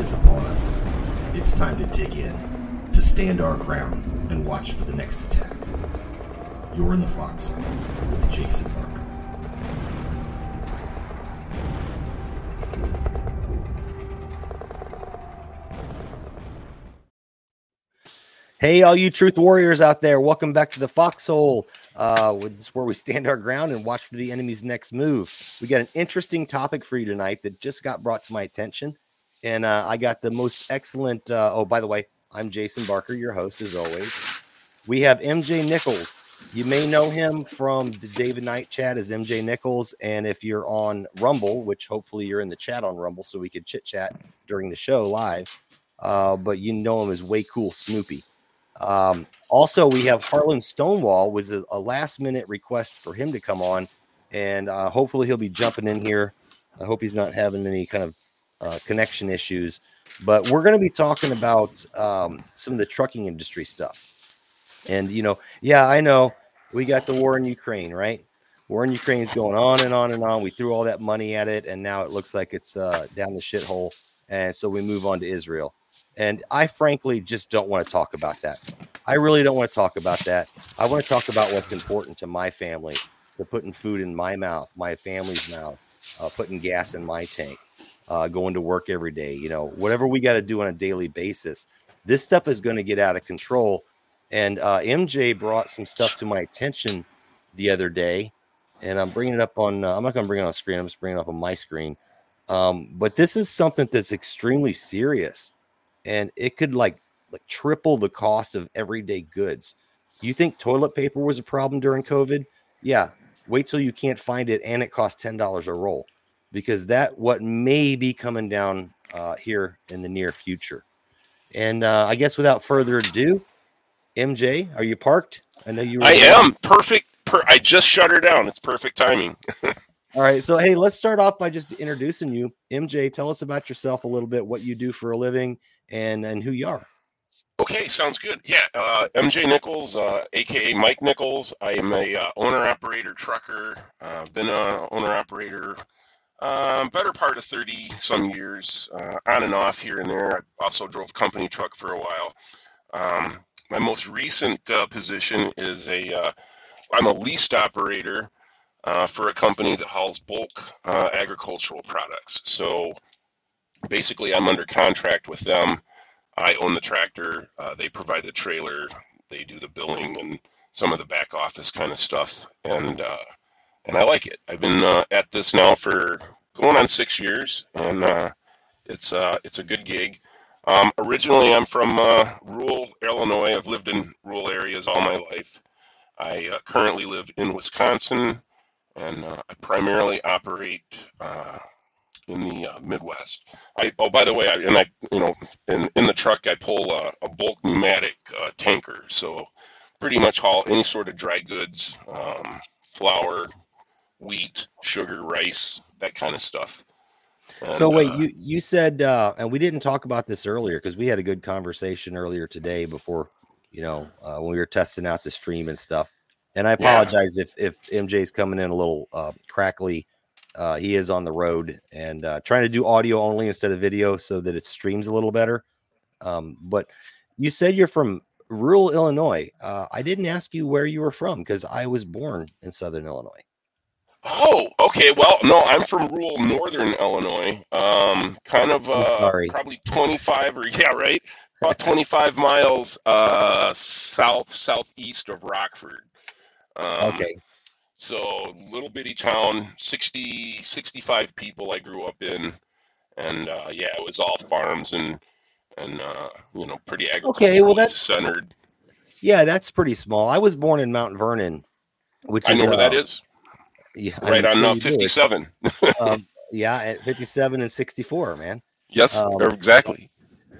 is upon us. It's time to dig in, to stand our ground, and watch for the next attack. You're in the foxhole with Jason Barker. Hey, all you truth warriors out there, welcome back to the foxhole. Uh, is where we stand our ground and watch for the enemy's next move. We got an interesting topic for you tonight that just got brought to my attention, and uh, I got the most excellent. Uh, oh, by the way, I'm Jason Barker, your host as always. We have MJ Nichols. You may know him from the David Knight chat as MJ Nichols, and if you're on Rumble, which hopefully you're in the chat on Rumble, so we could chit chat during the show live. Uh, but you know him as Way Cool Snoopy. Um, also, we have Harlan Stonewall was a, a, last minute request for him to come on, and uh, hopefully he'll be jumping in here. I hope he's not having any kind of uh, connection issues. But we're going to be talking about um, some of the trucking industry stuff. And you know, yeah, I know we got the war in Ukraine, right? War in Ukraine is going on and on and on. We threw all that money at it, and now it looks like it's uh, down the shithole. And so we move on to Israel. And I frankly just don't want to talk about that. I really don't want to talk about that. I want to talk about what's important to my family, to putting food in my mouth, my family's mouth, uh, putting gas in my tank, uh, going to work every day, you know, whatever we got to do on a daily basis. This stuff is going to get out of control. And uh, MJ brought some stuff to my attention the other day, and I'm bringing it up on. Uh, I'm not going to bring it on screen. I'm just bringing it up on my screen. Um, but this is something that's extremely serious and it could like like triple the cost of everyday goods. You think toilet paper was a problem during COVID? Yeah. Wait till you can't find it and it costs ten dollars a roll, because that what may be coming down uh, here in the near future. And uh, I guess without further ado, MJ, are you parked? I know you. I am perfect. Per- I just shut her down. It's perfect timing. All right. So, hey, let's start off by just introducing you. MJ, tell us about yourself a little bit, what you do for a living, and and who you are. Okay, sounds good. Yeah, uh, MJ Nichols, uh, aka Mike Nichols. I am a uh, owner operator trucker. Uh, been a owner operator um, better part of thirty some years, uh, on and off here and there. I also drove company truck for a while. Um, my most recent uh, position is a uh, I'm a leased operator uh, for a company that hauls bulk uh, agricultural products. So basically, I'm under contract with them. I own the tractor. Uh, they provide the trailer. They do the billing and some of the back office kind of stuff. And uh, and I like it. I've been uh, at this now for going on six years, and uh, it's uh, it's a good gig. Um, originally, I'm from uh, rural Illinois. I've lived in rural areas all my life. I uh, currently live in Wisconsin, and uh, I primarily operate uh, in the uh, Midwest. I oh by the way, I, and I you know in in the truck I pull a, a bulk pneumatic uh, tanker, so pretty much haul any sort of dry goods, um, flour, wheat, sugar, rice, that kind of stuff. And, so wait, uh, you you said, uh, and we didn't talk about this earlier because we had a good conversation earlier today before, you know, uh, when we were testing out the stream and stuff. And I apologize yeah. if if MJ's coming in a little uh, crackly uh, he is on the road and uh, trying to do audio only instead of video so that it streams a little better. Um, but you said you're from rural Illinois. Uh, I didn't ask you where you were from because I was born in Southern Illinois. Oh, okay. Well, no, I'm from rural Northern Illinois. Um, kind of uh, probably 25 or yeah, right, about 25 miles uh, south southeast of Rockford. Um, okay. So little bitty town, 60, 65 people I grew up in, and uh, yeah, it was all farms and and uh, you know pretty okay. Well, that's centered. Yeah, that's pretty small. I was born in Mount Vernon, which I know is, where uh, that is. Yeah, right on uh, 57. um, yeah, at 57 and 64, man. Yes, um, exactly.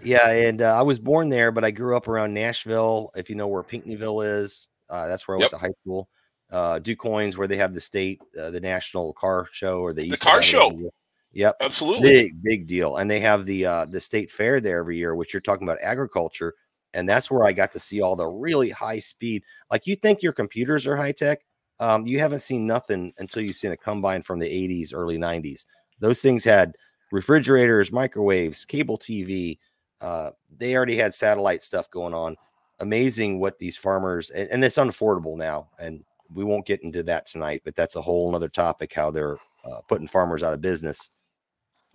Yeah, and uh, I was born there, but I grew up around Nashville. If you know where Pinckneyville is, uh, that's where I yep. went to high school uh, Du Quoin's where they have the state, uh, the national car show, or the car show. Yep, absolutely, big big deal. And they have the uh, the state fair there every year, which you're talking about agriculture, and that's where I got to see all the really high speed. Like you think your computers are high tech, um, you haven't seen nothing until you've seen a combine from the 80s, early 90s. Those things had refrigerators, microwaves, cable TV. Uh, they already had satellite stuff going on. Amazing what these farmers and, and it's unaffordable now. And we won't get into that tonight, but that's a whole other topic. How they're uh, putting farmers out of business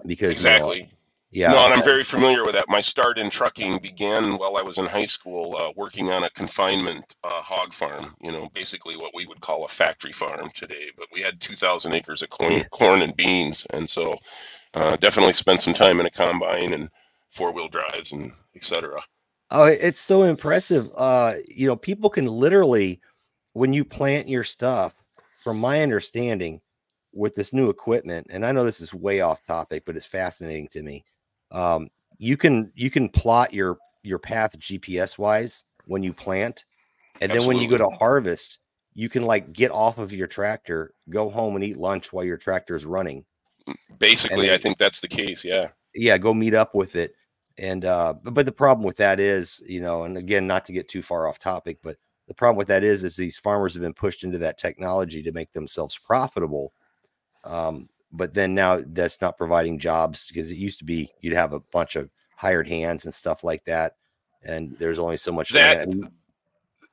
because exactly. You know, yeah, no, and I'm very familiar with that. My start in trucking began while I was in high school, uh, working on a confinement uh, hog farm. You know, basically what we would call a factory farm today. But we had 2,000 acres of corn, corn and beans, and so uh, definitely spent some time in a combine and four wheel drives and etc. Oh, it's so impressive. Uh, you know, people can literally, when you plant your stuff, from my understanding, with this new equipment, and I know this is way off topic, but it's fascinating to me um, you can you can plot your your path GPS wise when you plant, and Absolutely. then when you go to harvest, you can like get off of your tractor, go home and eat lunch while your tractor is running. Basically, then, I think that's the case. Yeah. Yeah, go meet up with it. And uh but the problem with that is, you know, and again, not to get too far off topic, but the problem with that is is these farmers have been pushed into that technology to make themselves profitable. Um, but then now that's not providing jobs because it used to be you'd have a bunch of hired hands and stuff like that and there's only so much that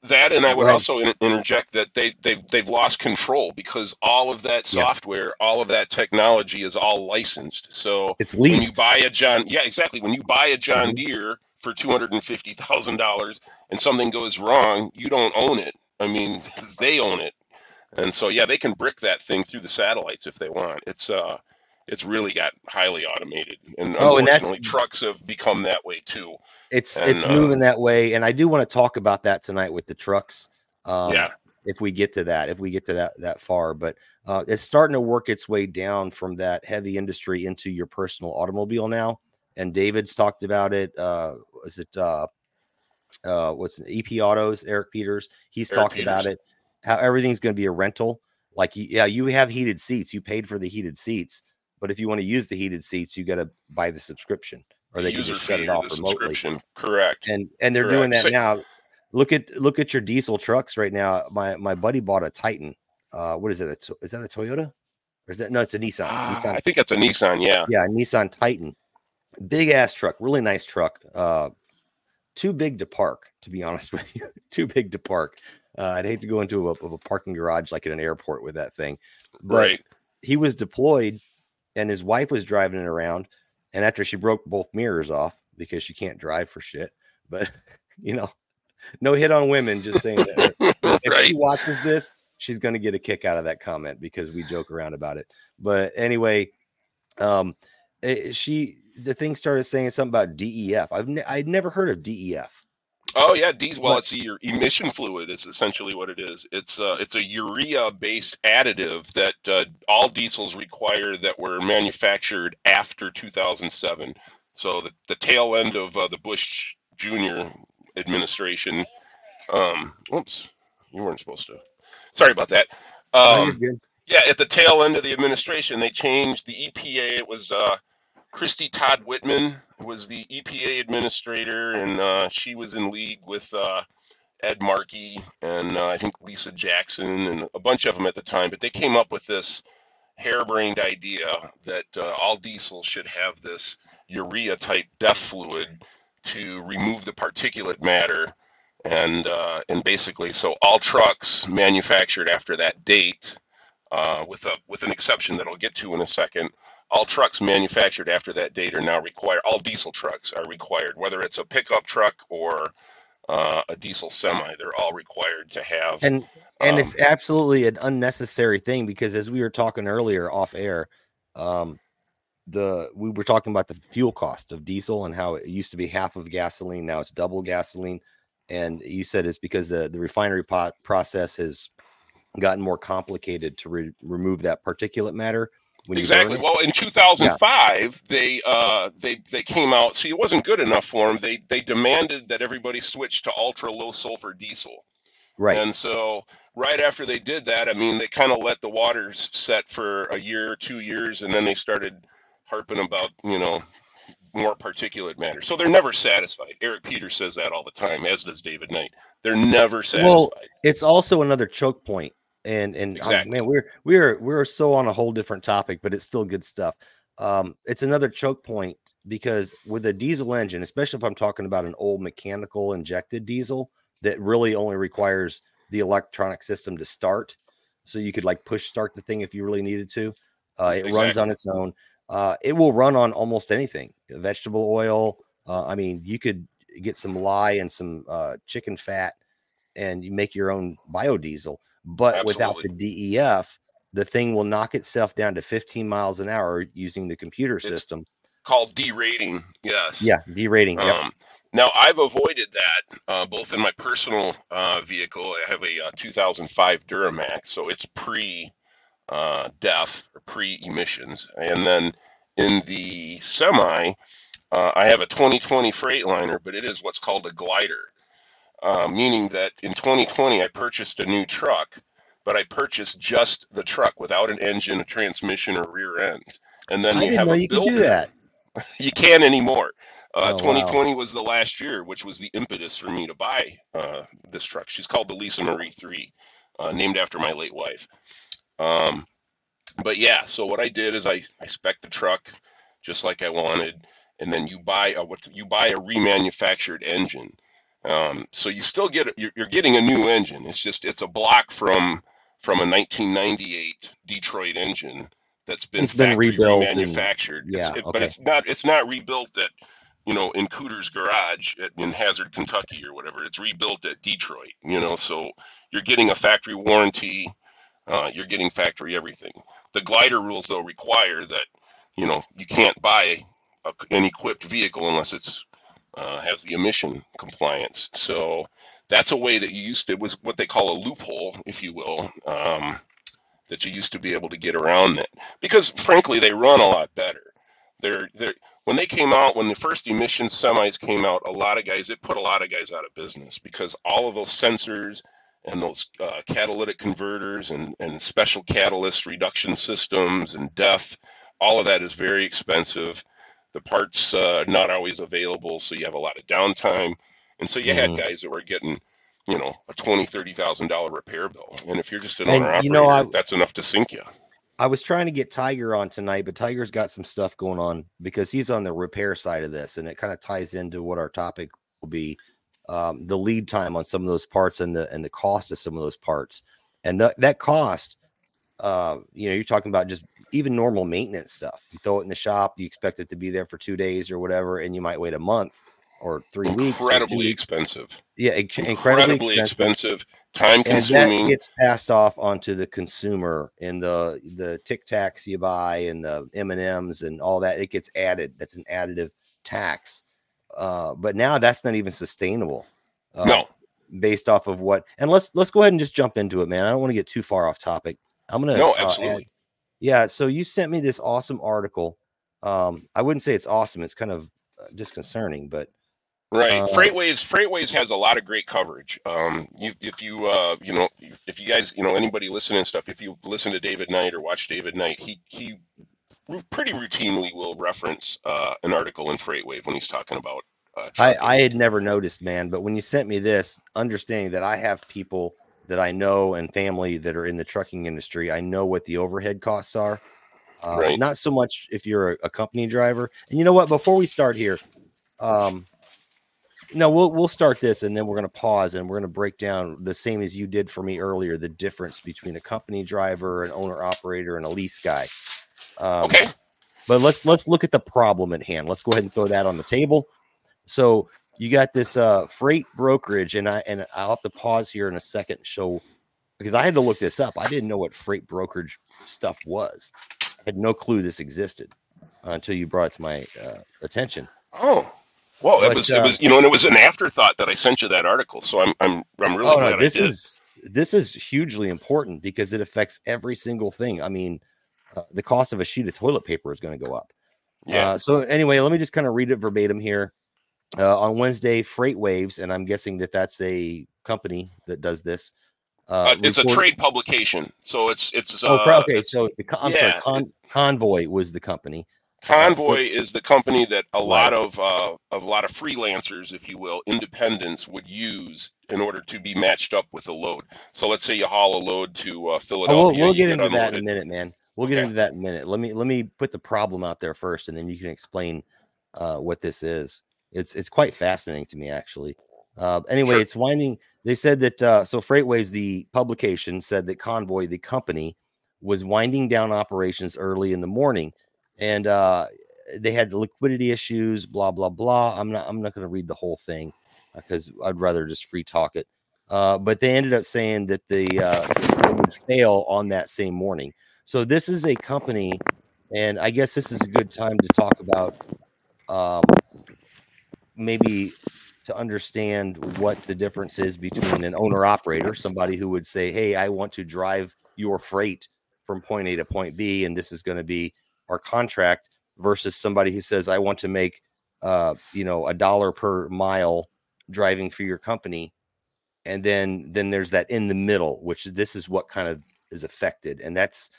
that and i would also interject that they they've, they've lost control because all of that software yeah. all of that technology is all licensed so it's leased. when you buy a john yeah exactly when you buy a john mm-hmm. deere for $250000 and something goes wrong you don't own it i mean they own it and so yeah, they can brick that thing through the satellites if they want. It's uh it's really got highly automated and oh, and that's trucks have become that way too. It's and, it's uh, moving that way, and I do want to talk about that tonight with the trucks. Um, yeah, if we get to that, if we get to that that far, but uh, it's starting to work its way down from that heavy industry into your personal automobile now. And David's talked about it. Uh, is it uh, uh, what's the EP Autos? Eric Peters. He's Eric talked Peters. about it how everything's going to be a rental. Like, yeah, you have heated seats. You paid for the heated seats, but if you want to use the heated seats, you got to buy the subscription, or they can just shut it off remotely. Correct. And and they're Correct. doing that so, now. Look at look at your diesel trucks right now. My my buddy bought a Titan. Uh, what is it? A, is that a Toyota? Or is that no? It's a Nissan. Uh, Nissan. I think that's a Nissan. Yeah. Yeah, Nissan Titan. Big ass truck, really nice truck. Uh, too big to park, to be honest with you. too big to park. Uh, I'd hate to go into a, a, parking garage like at an airport with that thing. But right. he was deployed and his wife was driving it around. And after she broke both mirrors off because she can't drive for shit, but you know, no hit on women, just saying that. if right. she watches this, she's going to get a kick out of that comment because we joke around about it. But anyway, um, it, eh, she, the thing started saying something about DEF. I've ne- I'd never heard of DEF. Oh yeah, diesel. Well, it's your emission fluid is essentially what it is. It's uh, it's a urea-based additive that uh, all diesels require that were manufactured after 2007. So the, the tail end of uh, the Bush Jr. administration. Um, oops, you weren't supposed to. Sorry about that. Um, yeah, at the tail end of the administration, they changed the EPA. It was uh, Christie Todd Whitman was the EPA administrator, and uh, she was in league with uh, Ed Markey and uh, I think Lisa Jackson and a bunch of them at the time. But they came up with this harebrained idea that uh, all diesels should have this urea type DEF fluid to remove the particulate matter. And uh, and basically, so all trucks manufactured after that date, uh, with a with an exception that I'll get to in a second, all trucks manufactured after that date are now required. All diesel trucks are required, whether it's a pickup truck or uh, a diesel semi. They're all required to have. And and um, it's absolutely an unnecessary thing because as we were talking earlier off air, um, the we were talking about the fuel cost of diesel and how it used to be half of gasoline, now it's double gasoline. And you said it's because the, the refinery pot process has gotten more complicated to re- remove that particulate matter exactly. Well, in 2005, yeah. they uh, they they came out. See, it wasn't good enough for them. They they demanded that everybody switch to ultra low sulfur diesel. Right. And so right after they did that, I mean, they kind of let the waters set for a year, two years, and then they started harping about you know more particulate matter. So they're never satisfied. Eric Peters says that all the time, as does David Knight. They're never satisfied. Well, it's also another choke point and and oh, man, we're we're we're so on a whole different topic, but it's still good stuff. um, it's another choke point because with a diesel engine, especially if I'm talking about an old mechanical injected diesel that really only requires the electronic system to start, so you could like push start the thing if you really needed to. Uh, it runs on its own. Uh, it will run on almost anything, vegetable oil. Uh, I mean, you could get some lye and some uh, chicken fat, and you make your own biodiesel. But Absolutely. without the DEF, the thing will knock itself down to 15 miles an hour using the computer It's- system. Called derating. Yes. Yeah, derating. Yep. Um, now I've avoided that uh, both in my personal uh, vehicle. I have a uh, 2005 Duramax, so it's pre uh, DEF or pre emissions, and then in the semi, uh, I have a 2020 Freightliner, but it is what's called a glider, uh, meaning that in 2020 I purchased a new truck, but I purchased just the truck without an engine, a transmission, or rear end. And then I you didn't have know a you could do builder that. you can't anymore. Uh, Oh, wow. 2020 was the last year, which was the impetus for me to buy uh, this truck. She's called the Lisa Marie 3, uh, named after my late wife. Um, but yeah, so what I did is I, I spec the truck just like I wanted, and then you buy a what you buy a remanufactured engine. Um, so you still get you're, you're getting a new engine. It's just it's a block from from a 1998 Detroit engine that's been It's been factory rebuilt and- remanufactured. It's- yeah, it- but okay. it's not it's not rebuilt at you know in Cooter's garage at, in Hazard, Kentucky or whatever. It's rebuilt at Detroit. You know, so you're getting a factory warranty. Uh, you're getting factory everything. The glider rules though require that you know you can't buy a, an equipped vehicle unless it's uh, has the emission compliance. So that's a way that you used to it was what they call a loophole, if you will, um, that you used to be able to get around that because frankly they run a lot better. They're they're when they came out when the first emission semis came out, a lot of guys it put a lot of guys out of business because all of those sensors and those uh, catalytic converters and, and special catalyst reduction systems and DEF, all of that is very expensive. The parts uh, not always available, so you have a lot of downtime. And so you Mhm. had guys that were getting, you know, a twenty, thirty thousand dollar repair bill. And if you're just an And, owner you know, operator, I- that's enough to sink you. I was trying to get Tiger on tonight, but Tiger's got some stuff going on because he's on the repair side of this, and it kind of ties into what our topic will be: um, the lead time on some of those parts and the and the cost of some of those parts, and that that cost. Uh, you know, you're talking about just even normal maintenance stuff. You throw it in the shop, you expect it to be there for two days or whatever, and you might wait a month or three weeks. Incredibly expensive. Yeah, inc- incredibly, Incredibly expensive expensive, time and that gets passed off onto the consumer in the the tic tacs you buy and the m and m's and all that it gets added that's an additive tax uh, but now that's not even sustainable uh, no, based off of what and let's let's go ahead and just jump into it man i don't want to get too far off topic i'm gonna no, uh, add- absolutely. Yeah so you sent me this awesome article um i wouldn't say it's awesome it's kind of uh, disconcerting but Right. Uh, FreightWaves FreightWaves has a lot of great coverage. Um, you, if you uh, you know, if you guys, you know, anybody listening stuff, if you listen to David Knight or watch David Knight, he he pretty routinely will reference uh, an article in Freightwave when he's talking about. Uh, I. I had never noticed, man, but when you sent me this, understanding that I have people that I know and family that are in the trucking industry, I know what the overhead costs are. Uh, Right. Not so much if you're a, a company driver. And you know what? Before we start here, um, no, we'll we'll start this and then we're going to pause and we're going to break down the same as you did for me earlier the difference between a company driver, an owner operator, and a lease guy. Um, okay. but let's let's look at the problem at hand. Let's go ahead and throw that on the table. So you got this uh freight brokerage, and I and I'll have to pause here in a second and show because I had to look this up. I didn't know what freight brokerage stuff was. I had no clue this existed uh, until you brought it to my uh, attention. Oh. Well, it was uh, it was you know, and it was an afterthought that I sent you that article. So I'm I'm I'm really oh glad no, this I did. is this is hugely important because it affects every single thing. I mean, uh, the cost of a sheet of toilet paper is going to go up. yeah. Uh, so anyway, let me just kind of read it verbatim here. Uh, on Wednesday, Freight Waves, and I'm guessing that that's a company that does this. Uh, it's a trade publication, so it's it's Oh, uh, okay. it's- So the, I'm yeah, sorry, con- Convoy was the company. Convoy is the company that a lot of uh, of a lot of freelancers, if you will, independents would use in order to be matched up with a load. So let's say you haul a load to uh, Oh, Philadelphia. we'll, we'll get into that in a minute, man. We'll get Okay. into that in a minute. Let me let me put the problem out there first, and then you can explain uh, what this is. It's it's quite fascinating to me, actually. Uh, anyway, Sure. it's winding. They said that uh, so FreightWaves, the publication, said that Convoy, the company, was winding down operations early in the morning, and uh, they had liquidity issues. Blah blah blah. I'm not I'm not going to read the whole thing because I'd rather just free talk it. Uh, but they ended up saying that the uh, they would fail on that same morning. So this is a company, and I guess this is a good time to talk about um, maybe to understand what the difference is between an owner operator, somebody who would say, "Hey, I want to drive your freight from point A to point B, and this is going to be our contract," versus somebody who says, "I want to make, uh, you know, a dollar per mile driving for your company." And then then there's that in the middle, which this is what kind of is affected, and that's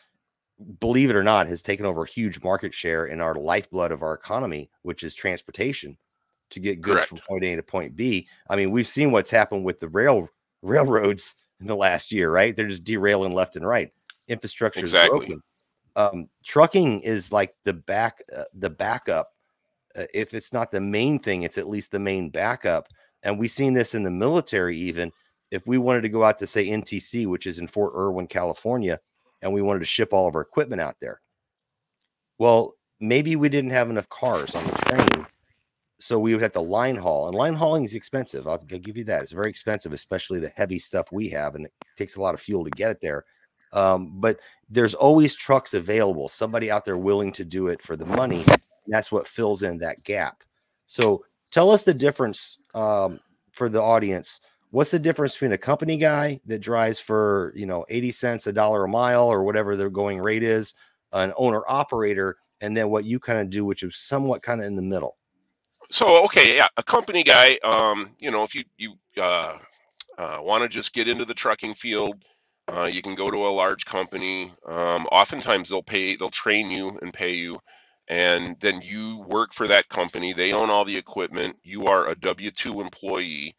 believe it or not, has taken over a huge market share in our lifeblood of our economy, which is transportation to get goods Correct. from point A to point B. I mean, we've seen what's happened with the rail railroads in the last year, right? They're just derailing left and right. Infrastructure Exactly. is broken. Um, trucking is like the back, uh, the backup. Uh, if it's not the main thing, it's at least the main backup. And we've seen this in the military. Even if we wanted to go out to say NTC, which is in Fort Irwin, California, and we wanted to ship all of our equipment out there. Well, maybe we didn't have enough cars on the train, so we would have to line haul. And line hauling is expensive. I'll, I'll give you that. It's very expensive, especially the heavy stuff we have, and it takes a lot of fuel to get it there. Um, but there's always trucks available. Somebody out there willing to do it for the money. That's what fills in that gap. So tell us the difference um, for the audience what's the difference between a company guy that drives for you know 80 cents a dollar a mile or whatever their going rate is an owner operator and then what you kind of do which is somewhat kind of in the middle So okay, yeah, a company guy. Um, you know, if you you uh, uh, want to just get into the trucking field, uh, you can go to a large company. Um, oftentimes they'll pay, they'll train you and pay you, and then you work for that company. They own all the equipment. You are a W two employee,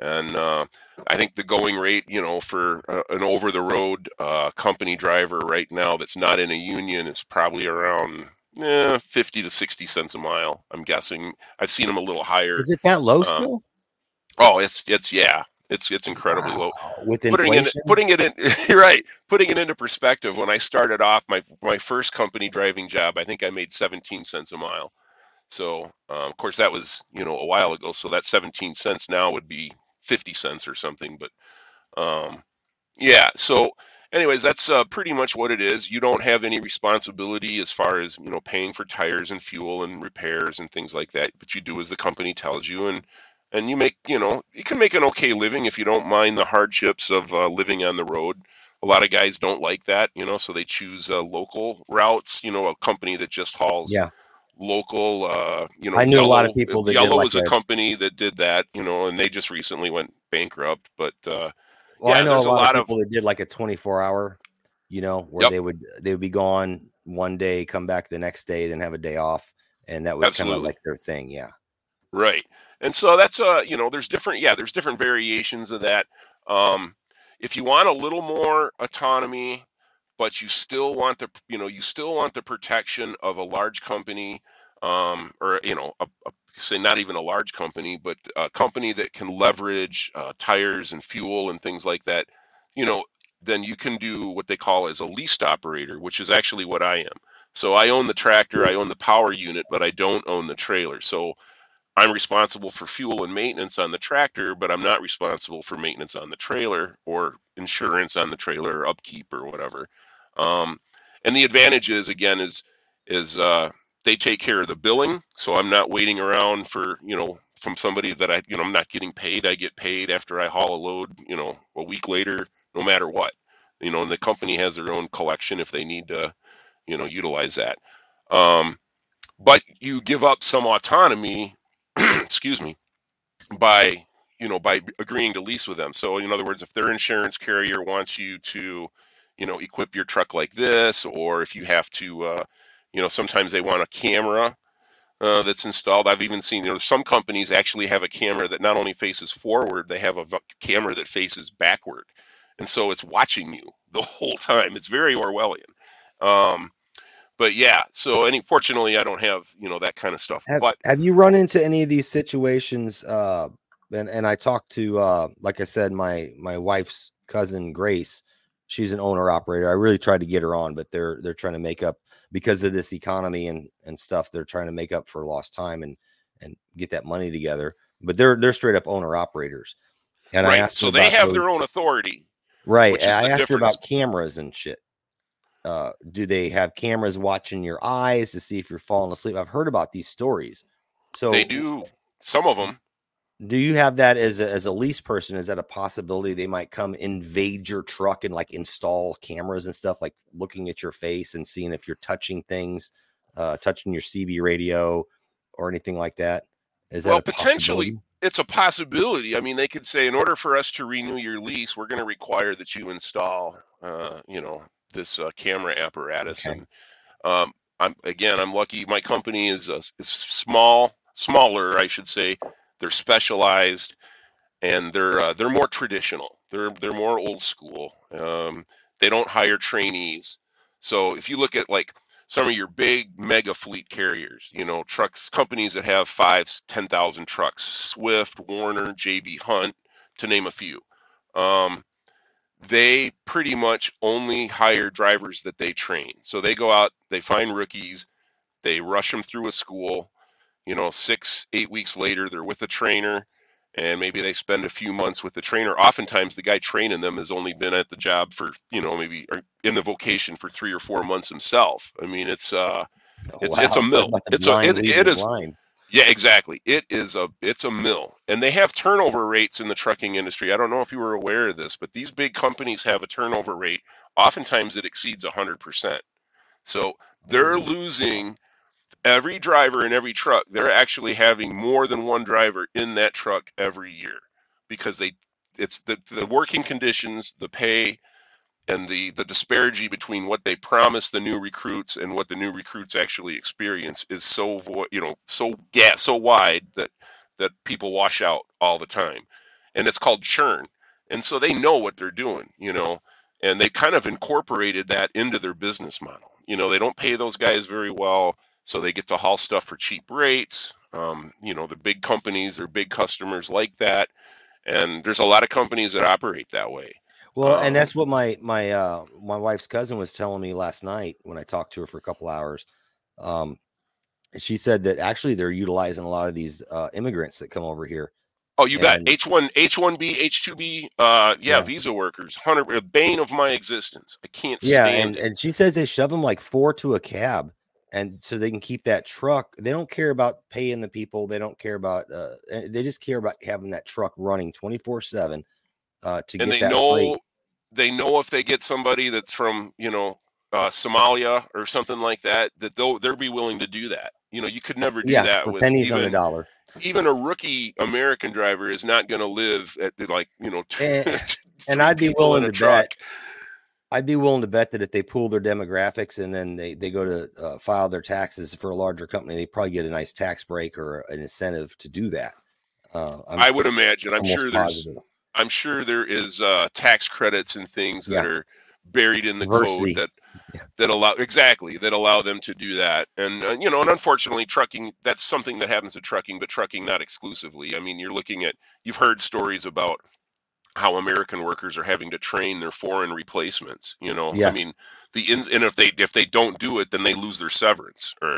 and uh, I think the going rate, you know, for uh, an over the road uh, company driver right now that's not in a union is probably around. Eh, 50 to 60 cents a mile. I'm guessing. I've seen them a little higher. is it that low Um, still Oh, it's it's yeah, it's it's incredibly low. Wow, with Putting it inflation putting it in you're right. Putting it into perspective, when I started off my my first company driving job, I think I made 17 cents a mile. So um, of course that was you know a while ago. So that 17 cents now would be 50 cents or something. But um, yeah. So anyways, that's uh, pretty much what it is. You don't have any responsibility as far as you know paying for tires and fuel and repairs and things like that. But you do as the company tells you and and you make you know you can make an okay living if you don't mind the hardships of uh, living on the road a lot of guys don't like that you know so they choose uh, local routes you know a company that just hauls yeah local uh you know I knew a lot of people that did yellow like was a that. company that did that you know and they just recently went bankrupt but uh well i know a there's a lot, lot of of- people that did like a 24 hour you know where Yep. they would they would be gone one day come back the next day then have a day off and that was kind of like their thing yeah Right. And so that's uh you know there's different yeah there's different variations of that. Um if you want a little more autonomy but you still want the you know you still want the protection of a large company um or you know a, a, say not even a large company but a company that can leverage uh, tires and fuel and things like that you know then you can do what they call as a leased operator which is actually what I am. So I own the tractor, I own the power unit, but I don't own the trailer. So I'm responsible for fuel and maintenance on the tractor, but I'm not responsible for maintenance on the trailer or insurance on the trailer or upkeep or whatever. Um, and the advantage is again is is uh, they take care of the billing, so I'm not waiting around for you know from somebody that I you know I'm not getting paid. I get paid after I haul a load, you know, a week later, no matter what. You know, and the company has their own collection if they need to, you know, utilize that. Um, but you give up some autonomy excuse me, by you know by agreeing to lease with them. So in other words, if their insurance carrier wants you to, you know, equip your truck like this, or if you have to, uh, you know, sometimes they want a camera uh, that's installed. I've even seen, you know, some companies actually have a camera that not only faces forward, they have a v- camera that faces backward, and so it's watching you the whole time. It's very Orwellian. Um, but yeah, so any fortunately I don't have you know that kind of stuff. Have, but have you run into any of these situations? Uh, and and I talked to uh, like I said, my my wife's cousin Grace. She's an owner operator. I really tried to get her on, but they're they're trying to make up because of this economy and and stuff. They're trying to make up for lost time and and get that money together. But they're they're straight up owner operators. And right, I asked so they have those- their own authority. right. I asked her about cameras and shit. Uh, do they have cameras watching your eyes to see if you're falling asleep? I've heard about these stories. So They do some of them. Do you have that as a, as a lease person? Is that a possibility they might come invade your truck and like install cameras and stuff, like looking at your face and seeing if you're touching things, uh, touching your CB radio or anything like that? Is that Well, a potentially. It's a possibility. I mean, they could say, in order for us to renew your lease, we're going to require that you install, uh, you know, this uh, camera apparatus. Okay. And um, I'm again, I'm lucky. My company is uh, is small, smaller, I should say. They're specialized, and they're uh, they're more traditional. They're they're more old school. Um, they don't hire trainees. So if you look at like some of your big mega fleet carriers, you know, trucks, companies that have five, 10,000 trucks, Swift, Werner, JB Hunt, to name a few. Um, they pretty much only hire drivers that they train. So they go out, they find rookies, they rush them through a school. You know, six, eight weeks later, they're with a trainer, and maybe they spend a few months with the trainer. Oftentimes, the guy training them has only been at the job for, you know, maybe or in the vocation for three or four months himself. I mean, it's uh, it's- it's a mill. the It's a- it- it is- blind. yeah, exactly. It is a it's a mill, and they have turnover rates in the trucking industry. I don't know if you were aware of this, but these big companies have a turnover rate. Oftentimes, it exceeds hundred percent. So they're losing every driver in every truck. They're actually having more than one driver in that truck every year because they it's the the working conditions, the pay, and the the disparity between what they promise the new recruits and what the new recruits actually experience is so vo- you know so yeah so wide that that people wash out all the time. And it's called churn. And so they know what they're doing you know and they kind of incorporated that into their business model. You know they don't pay those guys very well so they get to haul stuff for cheap rates um, you know the big companies or big customers like that and there's a lot of companies that operate that way Well, Um, and that's what my my uh my wife's cousin was telling me last night when I talked to her for a couple hours. Um, she said that actually they're utilizing a lot of these uh, immigrants that come over here. Oh, you got H one, H one B, H two B. Uh, yeah, Yeah. visa workers, hundred, bane of my existence. I can't Yeah, stand and it. and she says they shove them like four to a cab, and so they can keep that truck. They don't care about paying the people. They don't care about. Uh, they just care about having that truck running twenty four seven. Uh, to and get they that know, freight. they know if they get somebody that's from, you know, uh, Somalia or something like that, that they'll they'll be willing to do that. You know, you could never do Yeah, that with pennies on the dollar. even a rookie American driver is not going to live at the, like you know. And- three and I'd be willing to truck. bet I'd be willing to bet that if they pool their demographics and then they, they go to uh, file their taxes for a larger company, they probably get a nice tax break or an incentive to do that. Uh, I'm would imagine. I'm sure there's positive. I'm sure there is uh, tax credits and things that Yeah. are buried in the Diversity. code that Yeah. that allow exactly that allow them to do that. And uh, you know, and unfortunately, trucking that's something that happens to trucking, but trucking not exclusively. I mean, you're looking at you've heard stories about how American workers are having to train their foreign replacements. You know, Yeah. I mean, the and if they if they don't do it, then they lose their severance or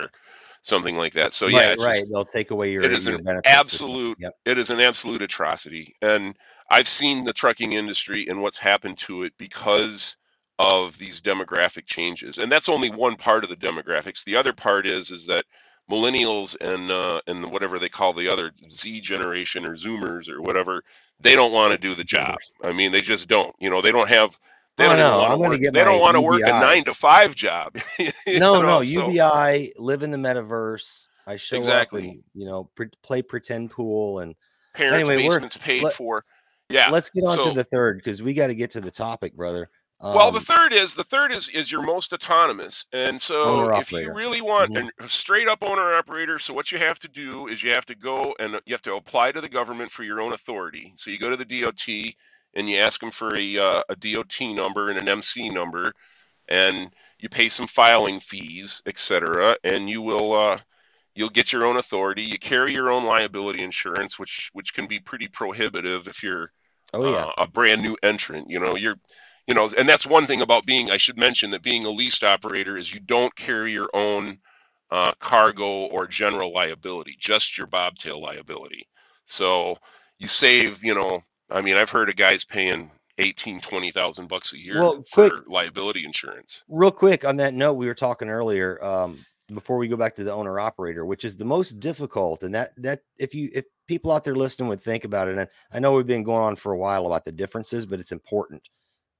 something like that. So yeah, right, right. just- They'll take away your, it is your an absolute Yep. it is an absolute atrocity and i've seen the trucking industry and what's happened to it because of these demographic changes and that's only one part of the demographics the other part is is that millennials and uh, and whatever they call the other z generation or zoomers or whatever they don't want to do the job i mean they just don't you know they don't have they Oh, don't no, I'm gonna work, they don't want to work a nine to five job No, know, no, so- UBI, live in the metaverse. I show Exactly. up and you know pre- play pretend pool and parents Anyway, basements paid let- for yeah let's get on so- to the third because we got to get to the topic, brother. Well, the Um, third is the third is is your most autonomous, and so if you really want Mhm. a straight up owner operator, so what you have to do is you have to go and you have to apply to the government for your own authority. So you go to the DOT and you ask them for a uh, a DOT number and an MC number, and you pay some filing fees, etc., and you will uh, you'll get your own authority. You carry your own liability insurance, which which can be pretty prohibitive if you're Oh yeah. uh, a brand new entrant. You know, you're you know, and that's one thing about being. I should mention that being a leased operator is you don't carry your own uh, cargo or general liability, just your bobtail liability. So you save. You know, I mean, I've heard of guys paying eighteen, twenty thousand bucks a year Well, for quick- liability insurance. Real quick on that note, we were talking earlier. Um, before we go back to the owner operator, which is the most difficult, and that that if you if people out there listening would think about it, and I know we've been going on for a while about the differences, but it's important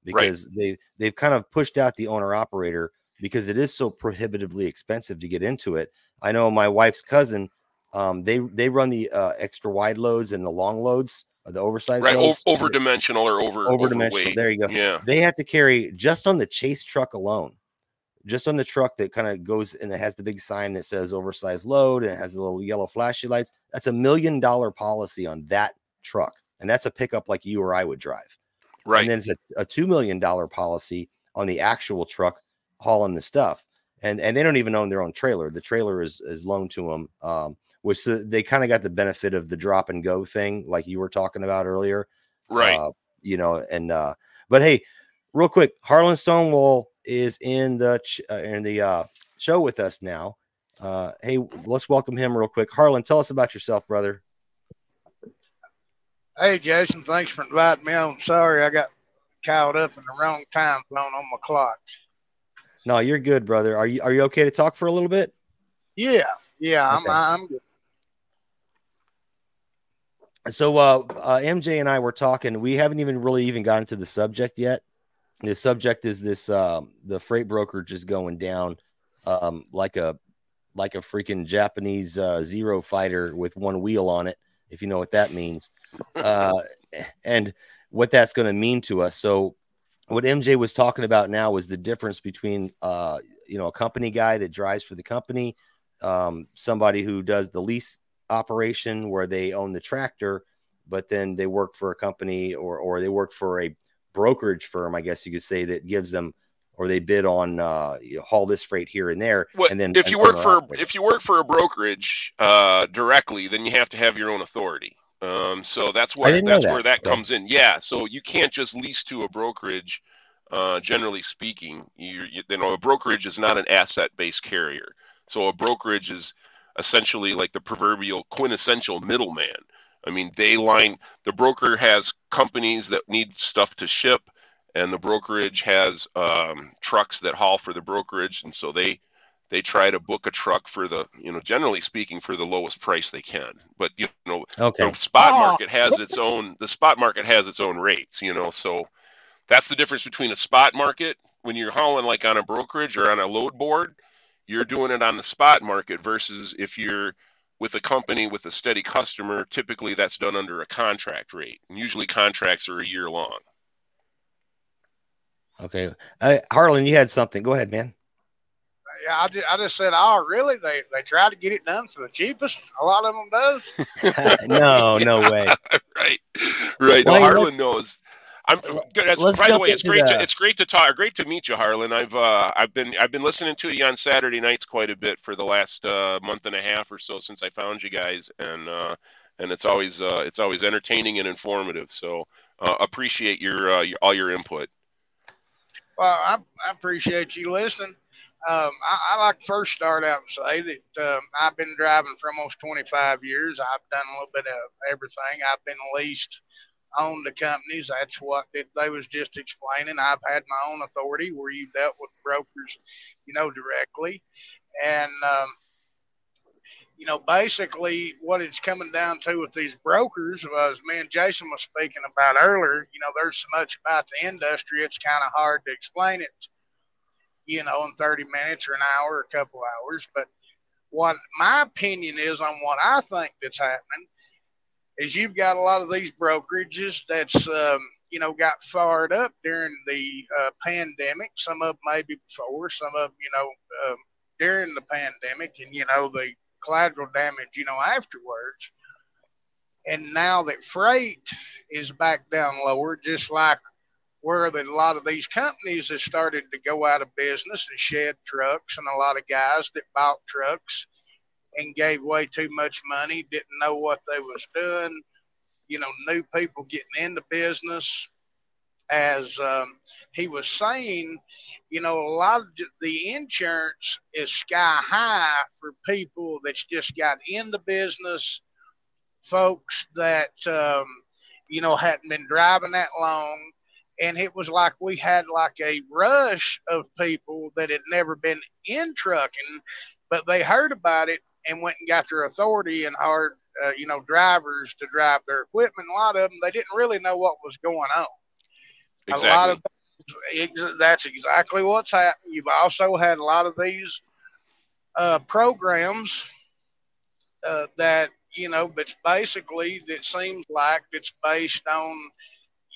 Right. because they they've kind of pushed out the owner operator because it is so prohibitively expensive to get into it. I know my wife's cousin, um, they they run the uh, extra wide loads and the long loads, uh, the oversized Right, o- loads, over dimensional or over over dimensional. There you go Yeah, they have to carry just on the chase truck alone just on the truck that kind of goes and it has the big sign that says oversized load and it has the little yellow flashy lights that's a million dollar policy on that truck and that's a pickup like you or i would drive right. and then it's a, a two million dollar policy on the actual truck hauling the stuff and and they don't even own their own trailer the trailer is is loaned to them um which so they kind of got the benefit of the drop and go thing like you were talking about earlier right. uh, you know, and uh, but hey, real quick, Harlan Stonewall is in the ch- uh, in the uh, show with us now. Uh, hey, let's welcome him real quick. Harlan, tell us about yourself, brother. Hey, Jason, thanks for inviting me on. Sorry, I got caught up in the wrong time zone on my clock. No, you're good, brother. Are you are you okay to talk for a little bit? Yeah, yeah, Okay. I'm, I'm good. So uh, uh, MJ and I were talking. We haven't even really even gotten to the subject yet. The subject is this: um, the freight broker just going down um, like a like a freaking Japanese uh, zero fighter with one wheel on it. If you know what that means, uh, and what that's going to mean to us. So, what MJ was talking about now was the difference between uh, you know a company guy that drives for the company, um, somebody who does the lease operation where they own the tractor, but then they work for a company or or they work for a brokerage firm, I guess you could say, that gives them or they bid on uh, you know, haul this freight here and there. Well, and then if an you work for if you work for a brokerage uh, directly, then you have to have your own authority. Um, so that's where that's that. where that comes in. Yeah, so you can't just lease to a brokerage. Uh, generally speaking, you, you, you know a brokerage is not an asset-based carrier. So a brokerage is essentially like the proverbial quintessential middleman. I mean, they line the broker has companies that need stuff to ship, and the brokerage has um, trucks that haul for the brokerage, and so they they try to book a truck for the you know generally speaking for the lowest price they can. But you know okay, the spot Oh. market has its own the spot market has its own rates. You know, so that's the difference between a spot market when you're hauling like on a brokerage or on a load board. You're doing it on the spot market versus if you're with a company with a steady customer, typically that's done under a contract rate. And usually contracts are a year long. Okay. Uh, Harlan, you had something. Go ahead, man. Yeah, I just, I just said, oh, really? They they try to get it done for the cheapest. A lot of them does. no, no way. right, right. No, Harlan let's- knows. I'm good. That's, by the way, it's great. the- To, it's great to talk. Great to meet you, Harlan. I've uh, I've been I've been listening to you on Saturday nights quite a bit for the last uh, month and a half or so since I found you guys, and uh, and it's always uh, it's always entertaining and informative. So uh, appreciate your, uh, your all your input. Well, I, I appreciate you listening. Um, I, I like to first start out and say that um, I've been driving for almost 25 years. I've done a little bit of everything. I've been leased on the companies. That's what it, they was just explaining. I've had my own authority where you dealt with brokers, you know, directly. And, um, you know, basically what it's coming down to with these brokers was me and Jason was speaking about earlier, you know, there's so much about the industry, it's kind of hard to explain it, you know, in 30 minutes or an hour or a couple hours. But what my opinion is on what I think that's happening is you've got a lot of these brokerages that's, um, you know, got fired up during the uh, pandemic. Some of them maybe before, some of them, you know, um, during the pandemic, and you know the collateral damage, you know, afterwards. And now that freight is back down lower, just like where that a lot of these companies have started to go out of business and shed trucks, and a lot of guys that bought trucks and gave way too much money, didn't know what they was doing. You know, new people getting into business. As um, he was saying, you know, a lot of the insurance is sky high for people that's just got into business, folks that, um, you know, hadn't been driving that long. And it was like we had like a rush of people that had never been in trucking, but they heard about it and went and got their authority and hired, uh, you know, drivers to drive their equipment. A lot of them, they didn't really know what was going on. Exactly. A lot of that's exactly what's happened. You've also had a lot of these uh, programs uh, that you know, but basically it seems like it's based on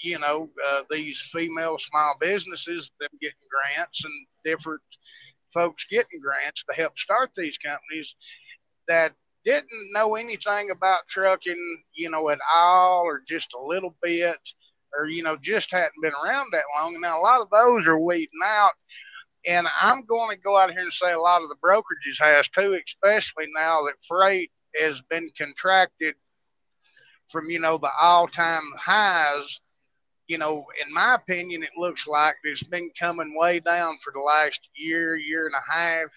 you know uh, these female small businesses them getting grants and different folks getting grants to help start these companies that didn't know anything about trucking, you know, at all or just a little bit or you know just hadn't been around that long. Now a lot of those are weeding out, and I'm going to go out here and say a lot of the brokerages has too, especially now that freight has been contracted from you know the all-time highs. You know, in my opinion, it looks like it's been coming way down for the last year, year and a half,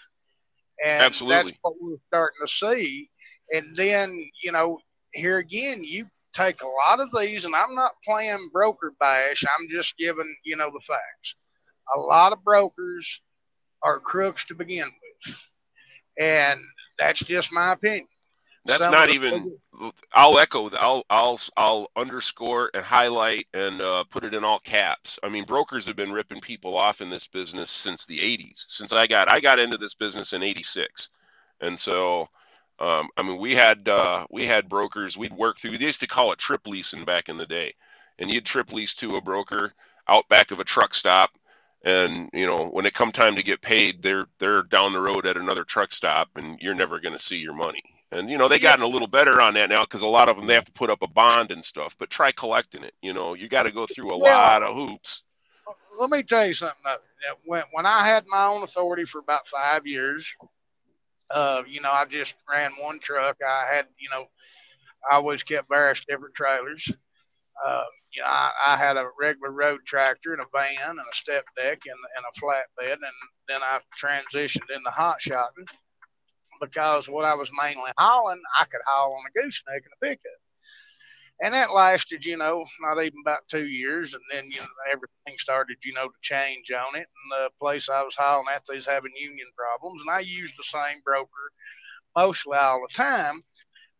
and Absolutely. that's what we're starting to see. And then, you know, here again, you take a lot of these, and I'm not playing broker bash. I'm just giving, you know, the facts. A lot of brokers are crooks to begin with. And that's just my opinion. That's Some not even. I'll echo. I'll I'll I'll underscore and highlight and uh, put it in all caps. I mean, brokers have been ripping people off in this business since the '80s. Since I got I got into this business in '86, and so um, I mean, we had uh, we had brokers. We'd work through. They used to call it trip leasing back in the day, and you'd trip lease to a broker out back of a truck stop, and you know when it come time to get paid, they're they're down the road at another truck stop, and you're never going to see your money. And you know they gotten a little better on that now because a lot of them they have to put up a bond and stuff. But try collecting it. You know you got to go through a Yeah. lot of hoops. let me tell you something. That When, when I had my own authority for about five years, uh, you know, I just ran one truck. I had, you know, I always kept various different trailers. Uh, you know, I, I had a regular road tractor and a van and a step deck and, and a flatbed, and then I transitioned into hot shotting because what I was mainly hauling, I could haul on a gooseneck and a pickup and that lasted, you know, not even about two years, and then you know everything started, you know, to change on it. And the place I was hauling at, was having union problems, and I used the same broker mostly all the time.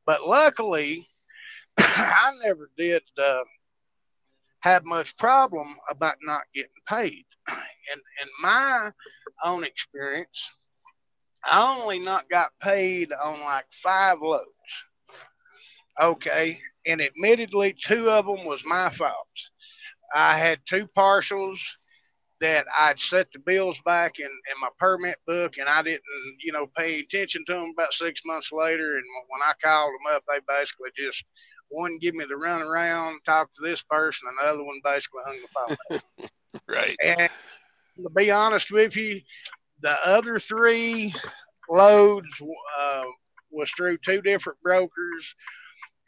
But luckily, I never did uh, have much problem about not getting paid. And in my own experience, I only not got paid on like five loads. Okay, and admittedly, two of them was my fault. I had two partials that I'd set the bills back in, in my permit book, and I didn't, you know, pay attention to them about six months later. And when I called them up, they basically just one give me the run around, talk to this person, and the other one basically hung the phone. up. Right. And to be honest with you, the other three loads uh, was through two different brokers.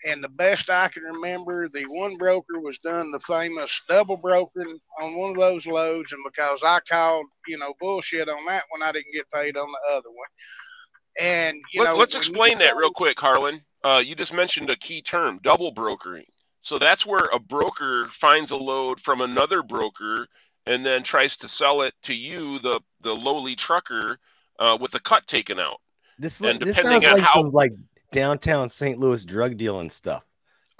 And the best I can remember, the one broker was done the famous double brokering on one of those loads. And because I called, you know, bullshit on that one, I didn't get paid on the other one. And, you let's know, let's when you explain that real quick, Harlan. Uh, you just mentioned a key term, double brokering. So that's where a broker finds a load from another broker and then tries to sell it to you, the the lowly trucker, uh, with the cut taken out. This And this depending sounds on like how- some like downtown St. Louis drug dealing stuff.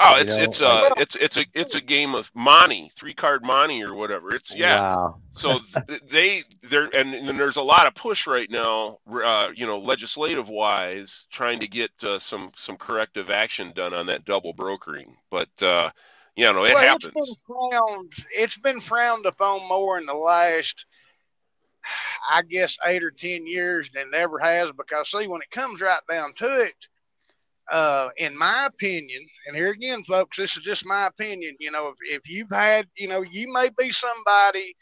Oh, You it's know, it's uh it's it's a it's a game of money, three card money or whatever. It's yeah. Wow. So th- they there and, and there's a lot of push right now, uh, you know, legislative wise, trying to get uh, some some corrective action done on that double brokering. But uh, you know, it well, happens. It's been, frowned, it's been frowned upon more in the last, I guess, eight or 10 years than it ever has. Because, see, when it comes right down to it, uh, in my opinion, and here again, folks, this is just my opinion. You know, if, if you've had, you know, you may be somebody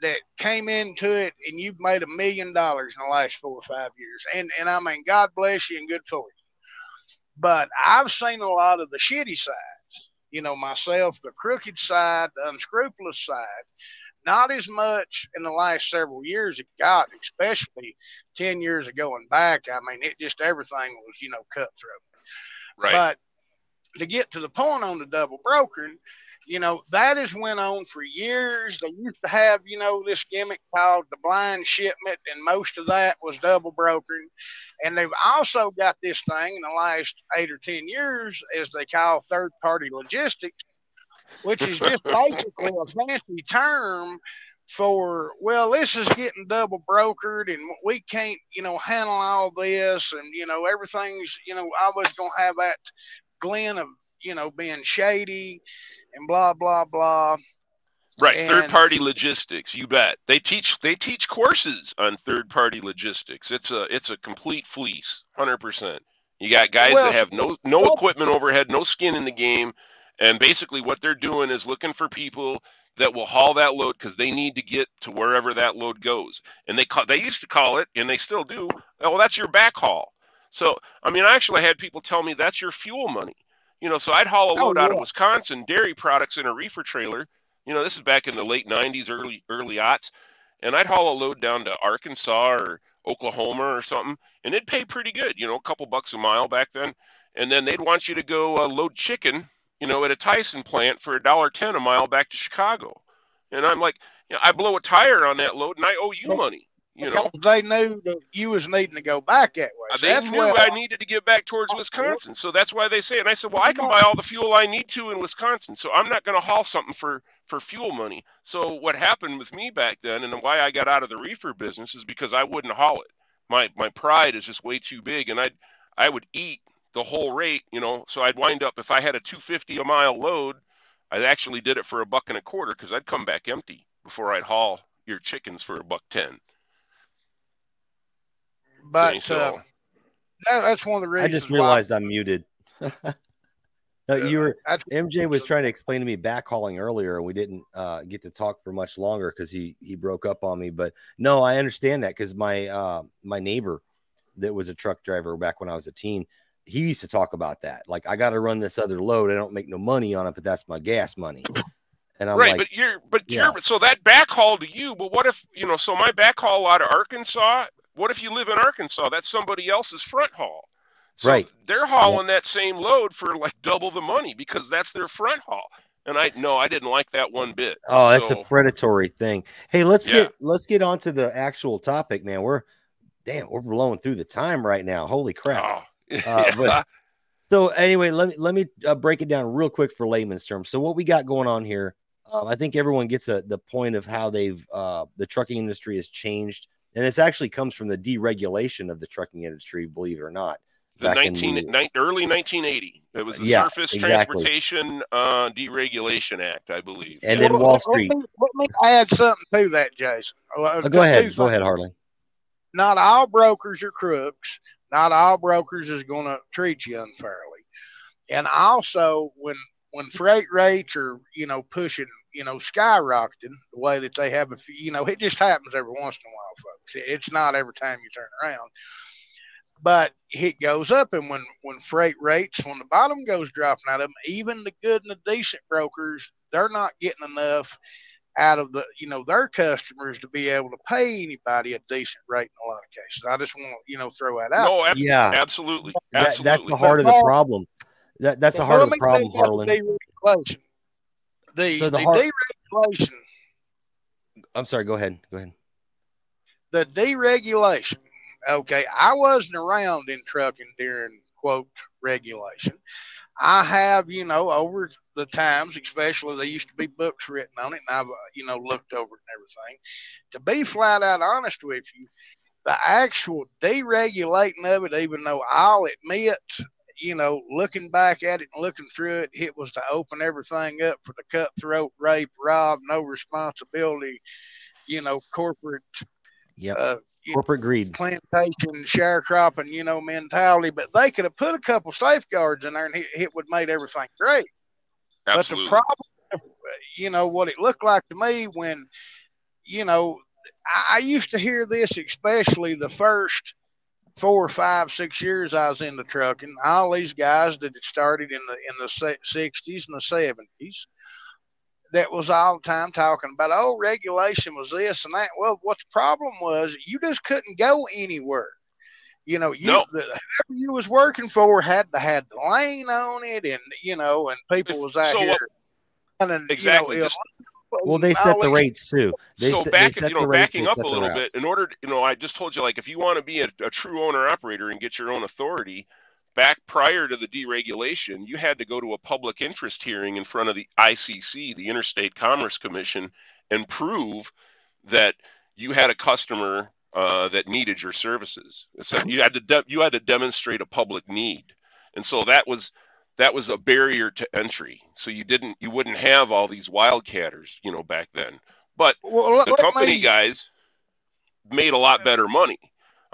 that came into it and you've made a million dollars in the last four or five years. And and I mean, God bless you and good for you. But I've seen a lot of the shitty side, you know, myself, the crooked side, the unscrupulous side. Not as much in the last several years it got, especially 10 years ago and back. I mean, it just everything was, you know, cutthroat. Right. But to get to the point on the double brokering, you know, that has went on for years. They used to have, you know, this gimmick called the blind shipment, and most of that was double brokering. And they've also got this thing in the last eight or ten years, as they call third party logistics, which is just basically a fancy term for well this is getting double brokered and we can't you know handle all this and you know everything's you know i was gonna have that glen of you know being shady and blah blah blah Right, And- third party logistics. You bet. They teach they teach courses on third party logistics. It's a it's a complete fleece, hundred percent. You got guys Well, that have no no equipment overhead, no skin in the game, and basically what they're doing is looking for people that will haul that load because they need to get to wherever that load goes. And they call they used to call it, and they still do. Oh, that's your backhaul. So I mean, I actually had people tell me that's your fuel money. You know, so I'd haul a Oh, load out of. Wisconsin, dairy products in a reefer trailer. You know, this is back in the late '90s, early early aughts, and I'd haul a load down to Arkansas or Oklahoma or something, and it'd pay pretty good. You know, a couple bucks a mile back then, and then they'd want you to go uh, load chicken, you know, at a Tyson plant for a dollar ten a mile back to Chicago, and I'm like, you know, I blow a tire on that load, and I owe you Well, money. You know, they knew that you was needing to go back that way. So they that's knew I needed to get back towards oh, Wisconsin, so that's why they say. And I said, well, I can buy all the fuel I need to in Wisconsin, so I'm not going to haul something for for fuel money. So what happened with me back then, and why I got out of the reefer business, is because I wouldn't haul it. My my pride is just way too big, and I I would eat the whole rate, you know. So I'd wind up if I had a 250 a mile load, I actually did it for a buck and a quarter because I'd come back empty before I'd haul your chickens for a buck ten. But so uh, that, that's one of the reasons. I just realized I'm muted. no, you were MJ was trying to explain to me backhauling earlier, and we didn't uh, get to talk for much longer because he he broke up on me. But no, I understand that because my uh, my neighbor that was a truck driver back when I was a teen, he used to talk about that. Like, I got to run this other load. I don't make no money on it, but that's my gas money. And I'm right, like, but you're but yeah. you're so that backhaul to you. But what if you know? So my backhaul out of Arkansas. What if you live in Arkansas? That's somebody else's front haul. So Right. They're hauling that same load for like double the money because that's their front haul. And I no, I didn't like that one bit. Oh, that's So- a predatory thing. Hey, let's Yeah. get let's get on to the actual topic, man. We're damn, we're blowing through the time right now. Holy crap. Oh, Uh, yeah. but- So anyway, let me let me uh, break it down real quick for layman's terms. So what we got going on here, um, I think everyone gets a, the point of how they've uh, the trucking industry has changed, and this actually comes from the deregulation of the trucking industry, believe it or not. the back in 19, the- nine- early 1980. It was the Yeah, Surface exactly. Transportation uh, Deregulation Act, I believe. And Yeah. then Wall let, Street. me, let me add something to that, Jason. Oh, go ahead, go ahead, Harley. Not all brokers are crooks. Not all brokers is going to treat you unfairly. And also, when when freight rates are you know pushing you know skyrocketing the way that they have, a few, you know, it just happens every once in a while, folks. It's not every time you turn around. But it goes up, and when when freight rates, when the bottom goes dropping out of them, even the good and the decent brokers, they're not getting enough out of the you know their customers to be able to pay anybody a decent rate in a lot of cases. I just want you know throw that out. No, ab- Yeah, absolutely. that, Absolutely. that's the heart of the But- problem. That that's the heart of the problem, Harlan. Deregulation. The, So the the, heart- deregulation, I'm sorry. Go ahead. Go ahead. the deregulation. Okay, I wasn't around in trucking during quote regulation. I have, you know, over the times, especially there used to be books written on it, and I've, uh, you know, looked over it and everything. To be flat out honest with you, the actual deregulating of it, even though I'll admit, you know, looking back at it and looking through it, it was to open everything up for the cutthroat, rape, rob, no responsibility, you know, corporate Yep. uh, Corporate greed. plantation sharecropping, you know, mentality. But they could have put a couple safeguards in there, and it, it would made everything great. Absolutely. But the problem, you know, what it looked like to me when, you know, I, I used to hear this, especially the first four, five, six years I was in the trucking. All these guys that had started in the in the '60s and the '70s, that was all the time talking about, oh, regulation was this and that. Well, what the problem was, you just couldn't go anywhere. You know, you No. the, whoever you was working for had to had the lane on it, and you know, and people was out So here. what- running, Exactly. You know, Just- Well, they set the rates too. They so set, back, they set you know, the backing they up a little bit, in order, to, you know, I just told you, like, if you want to be a, a true owner operator and get your own authority, back prior to the deregulation, you had to go to a public interest hearing in front of the ICC, the Interstate Commerce Commission, and prove that you had a customer uh, that needed your services. So you had to de- you had to demonstrate a public need, and so that was that was a barrier to entry. So you didn't you wouldn't have all these wildcatters, you know, back then. But Well, the company me- guys made a lot better money.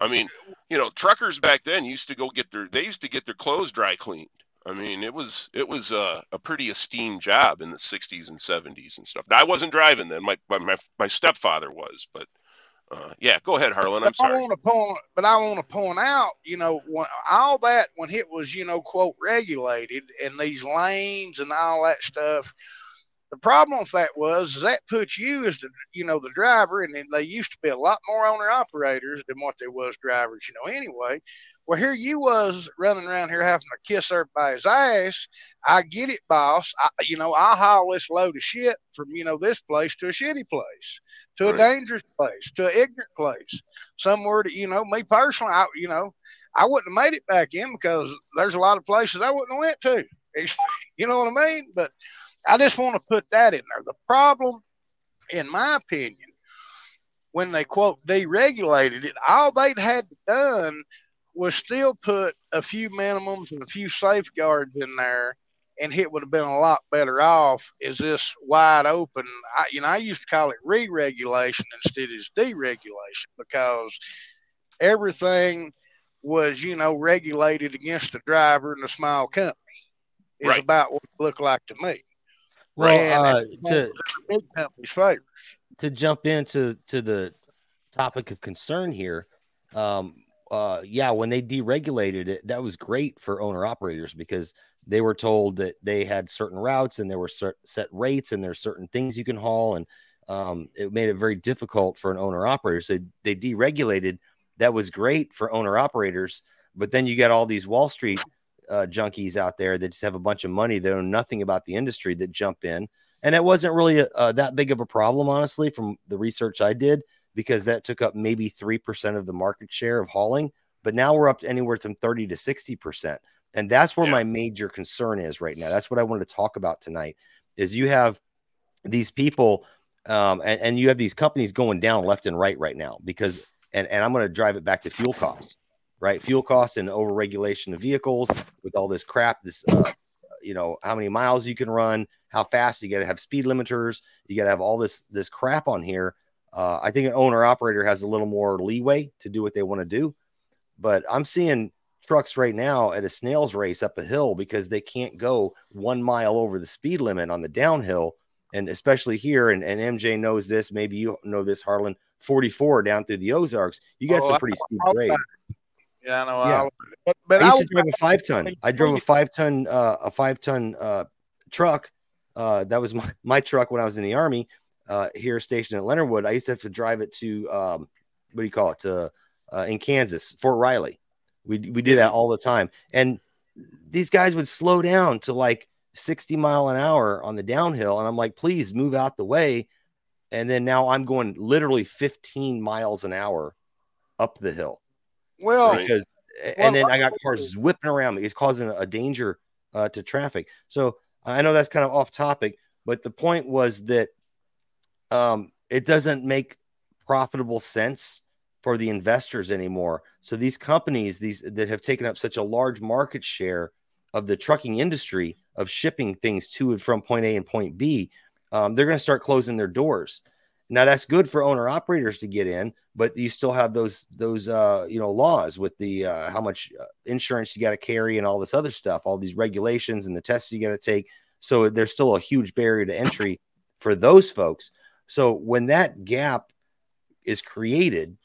I mean, you know, truckers back then used to go get their they used to get their clothes dry cleaned. I mean, it was it was a, a pretty esteemed job in the 60s and 70s and stuff. Now, I wasn't driving then. My my my stepfather was, but uh, yeah, go ahead, Harlan. I'm But I sorry. want to point, but I want to point out, you know, when, all that when it was, you know, quote regulated and these lanes and all that stuff. The problem with that was is that puts you as the, you know, the driver, and then they used to be a lot more owner operators than what there was drivers, you know. Anyway, well, here you was running around here having to kiss everybody's ass. I get it, boss. I, you know, I'll haul this load of shit from you know this place to a shitty place to a dangerous place, to an ignorant place, somewhere to you know me personally, I you know, I wouldn't have made it back in because there's a lot of places I wouldn't have went to. You know what I mean? But I just want to put that in there. The problem, in my opinion, when they quote deregulated it, all they'd had done was still put a few minimums and a few safeguards in there and it would have been a lot better off is this wide open. I, you know, I used to call it re-regulation instead of deregulation because everything was, you know, regulated against the driver and the small company. Is Right. about what it looked like to me. Well, uh, to big companies' to jump into to the topic of concern here, um, uh, yeah, when they deregulated it, that was great for owner operators because they were told that they had certain routes and there were cer- set rates and there's certain things you can haul, and um, it made it very difficult for an owner operator. So they deregulated. That was great for owner operators, but then you got all these Wall Street uh, junkies out there that just have a bunch of money that know nothing about the industry that jump in. And it wasn't really uh, that big of a problem honestly from the research i did because that took up maybe 3% of the market share of hauling. But now we're up to anywhere from 30 to 60% and that's where Yeah. my major concern is right now. That's what i wanted to talk about tonight is you have these people um, and, and you have these companies going down left and right right now because and, and i'm going to drive it back to fuel costs right? Fuel costs and overregulation of vehicles with all this crap this uh, you know how many miles you can run how fast you got to have speed limiters you got to have all this this crap on here. Uh, i think an owner operator has a little more leeway to do what they want to do but i'm seeing trucks right now at a snail's race up a hill because they can't go one mile over the speed limit on the downhill. And especially here and, and mj knows this maybe you know this harlan 44 down through the ozarks you got Oh, some pretty steep grades Yeah, I know. Yeah. I'll- but but I I, used was- to drive a five ton. I drove a five ton, uh, a five ton uh, truck. Uh, that was my, my truck when I was in the army uh, here stationed at Leonard Wood. I used to have to drive it to um, what do you call it? To uh, in Kansas, Fort Riley. We we do that all the time, and these guys would slow down to like sixty mile an hour on the downhill, and I'm like, please move out the way. And then now I'm going literally 15 miles an hour up the hill well, because Well, and then I got cars whipping around me. It's causing a danger uh, to traffic. So I know that's kind of off topic, but the point was that um, it doesn't make profitable sense for the investors anymore. So these companies, these that have taken up such a large market share of the trucking industry of shipping things to and from point A and point B, um, they're going to start closing their doors. Now that's good for owner operators to get in, but you still have those those uh, you know laws with the uh, how much uh, insurance you got to carry and all this other stuff, all these regulations and the tests you got to take. So there's still a huge barrier to entry for those folks. So when that gap is created,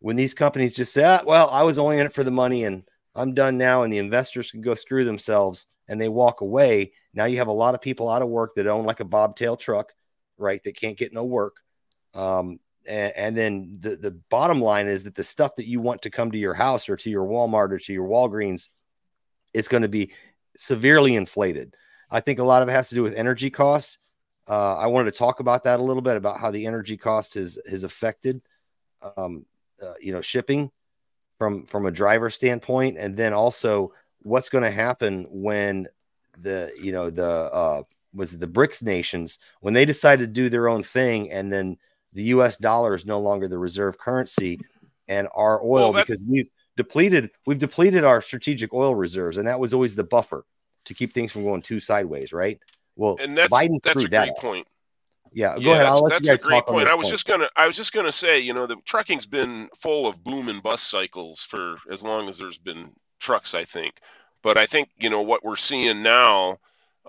when these companies just say, ah, "Well, I was only in it for the money and I'm done now," and the investors can go screw themselves and they walk away, now you have a lot of people out of work that own like a bobtail truck right? That can't get no work. Um, and, and, then the, the bottom line is that the stuff that you want to come to your house or to your Walmart or to your Walgreens, it's going to be severely inflated. I think a lot of it has to do with energy costs. Uh, I wanted to talk about that a little bit about how the energy cost has has affected, um, uh, you know, shipping from from a driver standpoint, and then also what's going to happen when the you know the uh, was the BRICS nations when they decided to do their own thing, and then the U.S. dollar is no longer the reserve currency, and our oil well, because we've depleted we've depleted our strategic oil reserves, and that was always the buffer to keep things from going too sideways, right? Well, and that's Biden that's a that great point. Yeah, go yeah, ahead. I'll let that's you guys a great point. I was point. just gonna I was just gonna say, you know, the trucking's been full of boom and bust cycles for as long as there's been trucks, I think. But I think you know what we're seeing now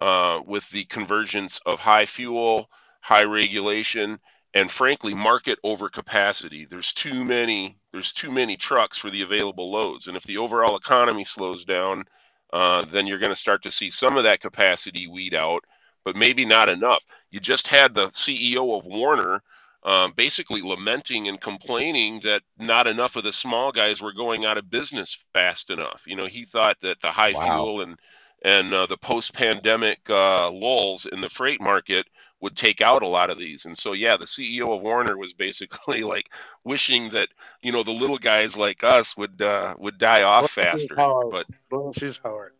uh, with the convergence of high fuel, high regulation, and frankly market overcapacity. There's too many. There's too many trucks for the available loads, and if the overall economy slows down, uh, then you're going to start to see some of that capacity weed out, but maybe not enough. You just had the CEO of Werner Um, basically lamenting and complaining that not enough of the small guys were going out of business fast enough. You know, he thought that the high wow. fuel and and uh, the post-pandemic uh, lulls in the freight market would take out a lot of these. And so, yeah, the CEO of Werner was basically like wishing that you know the little guys like us would uh, would die off faster. But she's hard.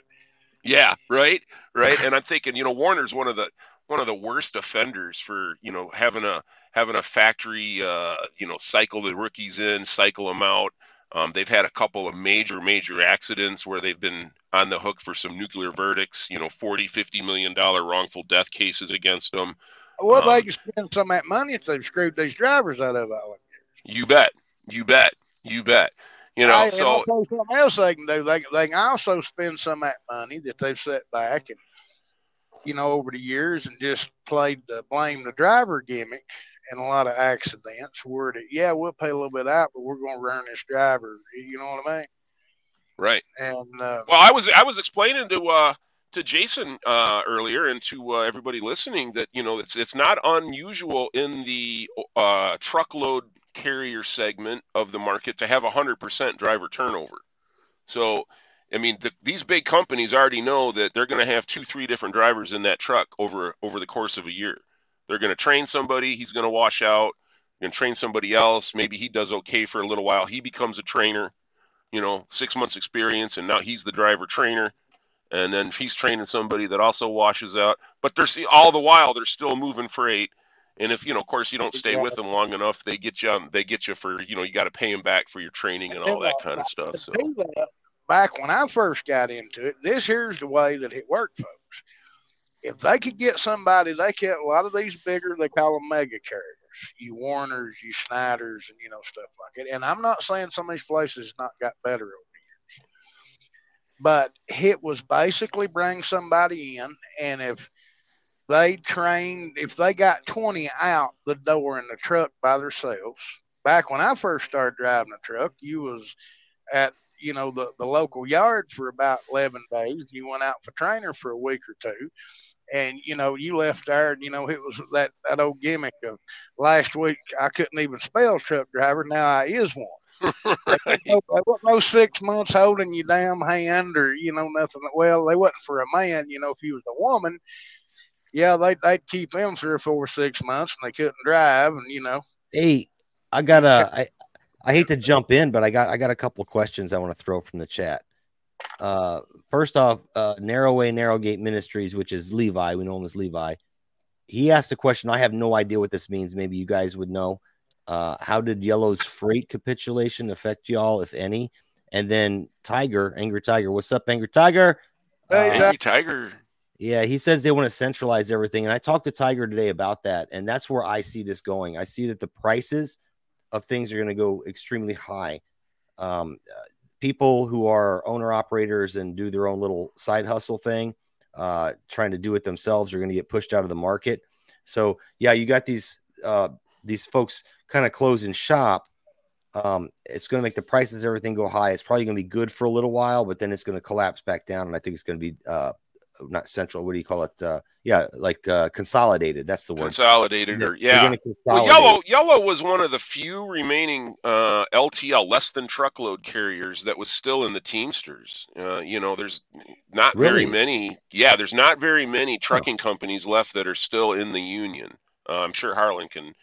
Yeah, right, right. And I'm thinking, you know, Werner's one of the one of the worst offenders for you know having a having a factory uh, you know cycle the rookies in, cycle them out. Um, they've had a couple of major, major accidents where they've been on the hook for some nuclear verdicts, you know, 40, 50 million dollar wrongful death cases against them. Well, um, they can spend some of that money if they've screwed these drivers out of it. You bet. You bet. You bet. You know, so something else they can do. They, they can also spend some of that money that they've set back and, you know, over the years and just played the blame the driver gimmick and a lot of accidents where that yeah we'll pay a little bit out but we're going to run this driver you know what i mean? Right. And uh, well i was i was explaining to uh to jason uh earlier and to uh, everybody listening that you know it's it's not unusual in the uh truckload carrier segment of the market to have a 100% driver turnover. So I mean, the, these big companies already know that they're going to have two, three different drivers in that truck over over the course of a year. They're going to train somebody, he's going to wash out. Going to train somebody else. Maybe he does okay for a little while. He becomes a trainer, you know, six months experience, and now he's the driver trainer. And then he's training somebody that also washes out. But they're see, all the while they're still moving freight. And if you know, of course, you don't stay with them long enough, they get you. They get you for you know, you got to pay them back for your training and all that kind of stuff. So back when I first got into it, this here's the way that it worked, folks if they could get somebody, they get a lot of these bigger, they call them mega carriers, you Werners, you Schneiders, and you know stuff like it. And I'm not saying some of these places not got better over the years, but it was basically bring somebody in, and if they trained, if they got 20 out the door in the truck by themselves, back when I first started driving a truck, you was at you know the, the local yard for about 11 days you went out for trainer for a week or two and you know you left there and you know it was that that old gimmick of last week i couldn't even spell truck driver now i is one. Right. they wasn't no six months holding you damn hand or you know nothing. Well they wasn't for a man you know if he was a woman yeah they, they'd keep him three or four six months and they couldn't drive and you know. Hey i got a i i hate to jump in but i got i got a couple of questions i want to throw from the chat uh, first off, uh, Narrow Way, Narrow Gate Ministries, which is Levi, we know him as Levi. He asked a question. I have no idea what this means. Maybe you guys would know. Uh, how did Yellow's freight capitulation affect y'all, if any? And then Tiger, Angry Tiger, what's up, Angry Tiger? Hey, uh, Angry Tiger. Yeah, he says they want to centralize everything. And I talked to Tiger today about that. And that's where I see this going. I see that the prices of things are going to go extremely high. Um, people who are owner operators and do their own little side hustle thing, uh, trying to do it themselves, are going to get pushed out of the market. So, yeah, you got these uh, these folks kind of closing shop. Um, it's going to make the prices everything go high. It's probably going to be good for a little while, but then it's going to collapse back down, and I think it's going to be uh, not central. What do you call it? Uh, yeah, like uh, consolidated. That's the word. Consolidated, or yeah. Well, yellow, yellow was one of the few remaining uh, LTL less than truckload carriers that was still in the Teamsters. Uh, you know, there's not really? very many. Yeah, there's not very many trucking oh. companies left that are still in the union. Uh, I'm sure Harlan can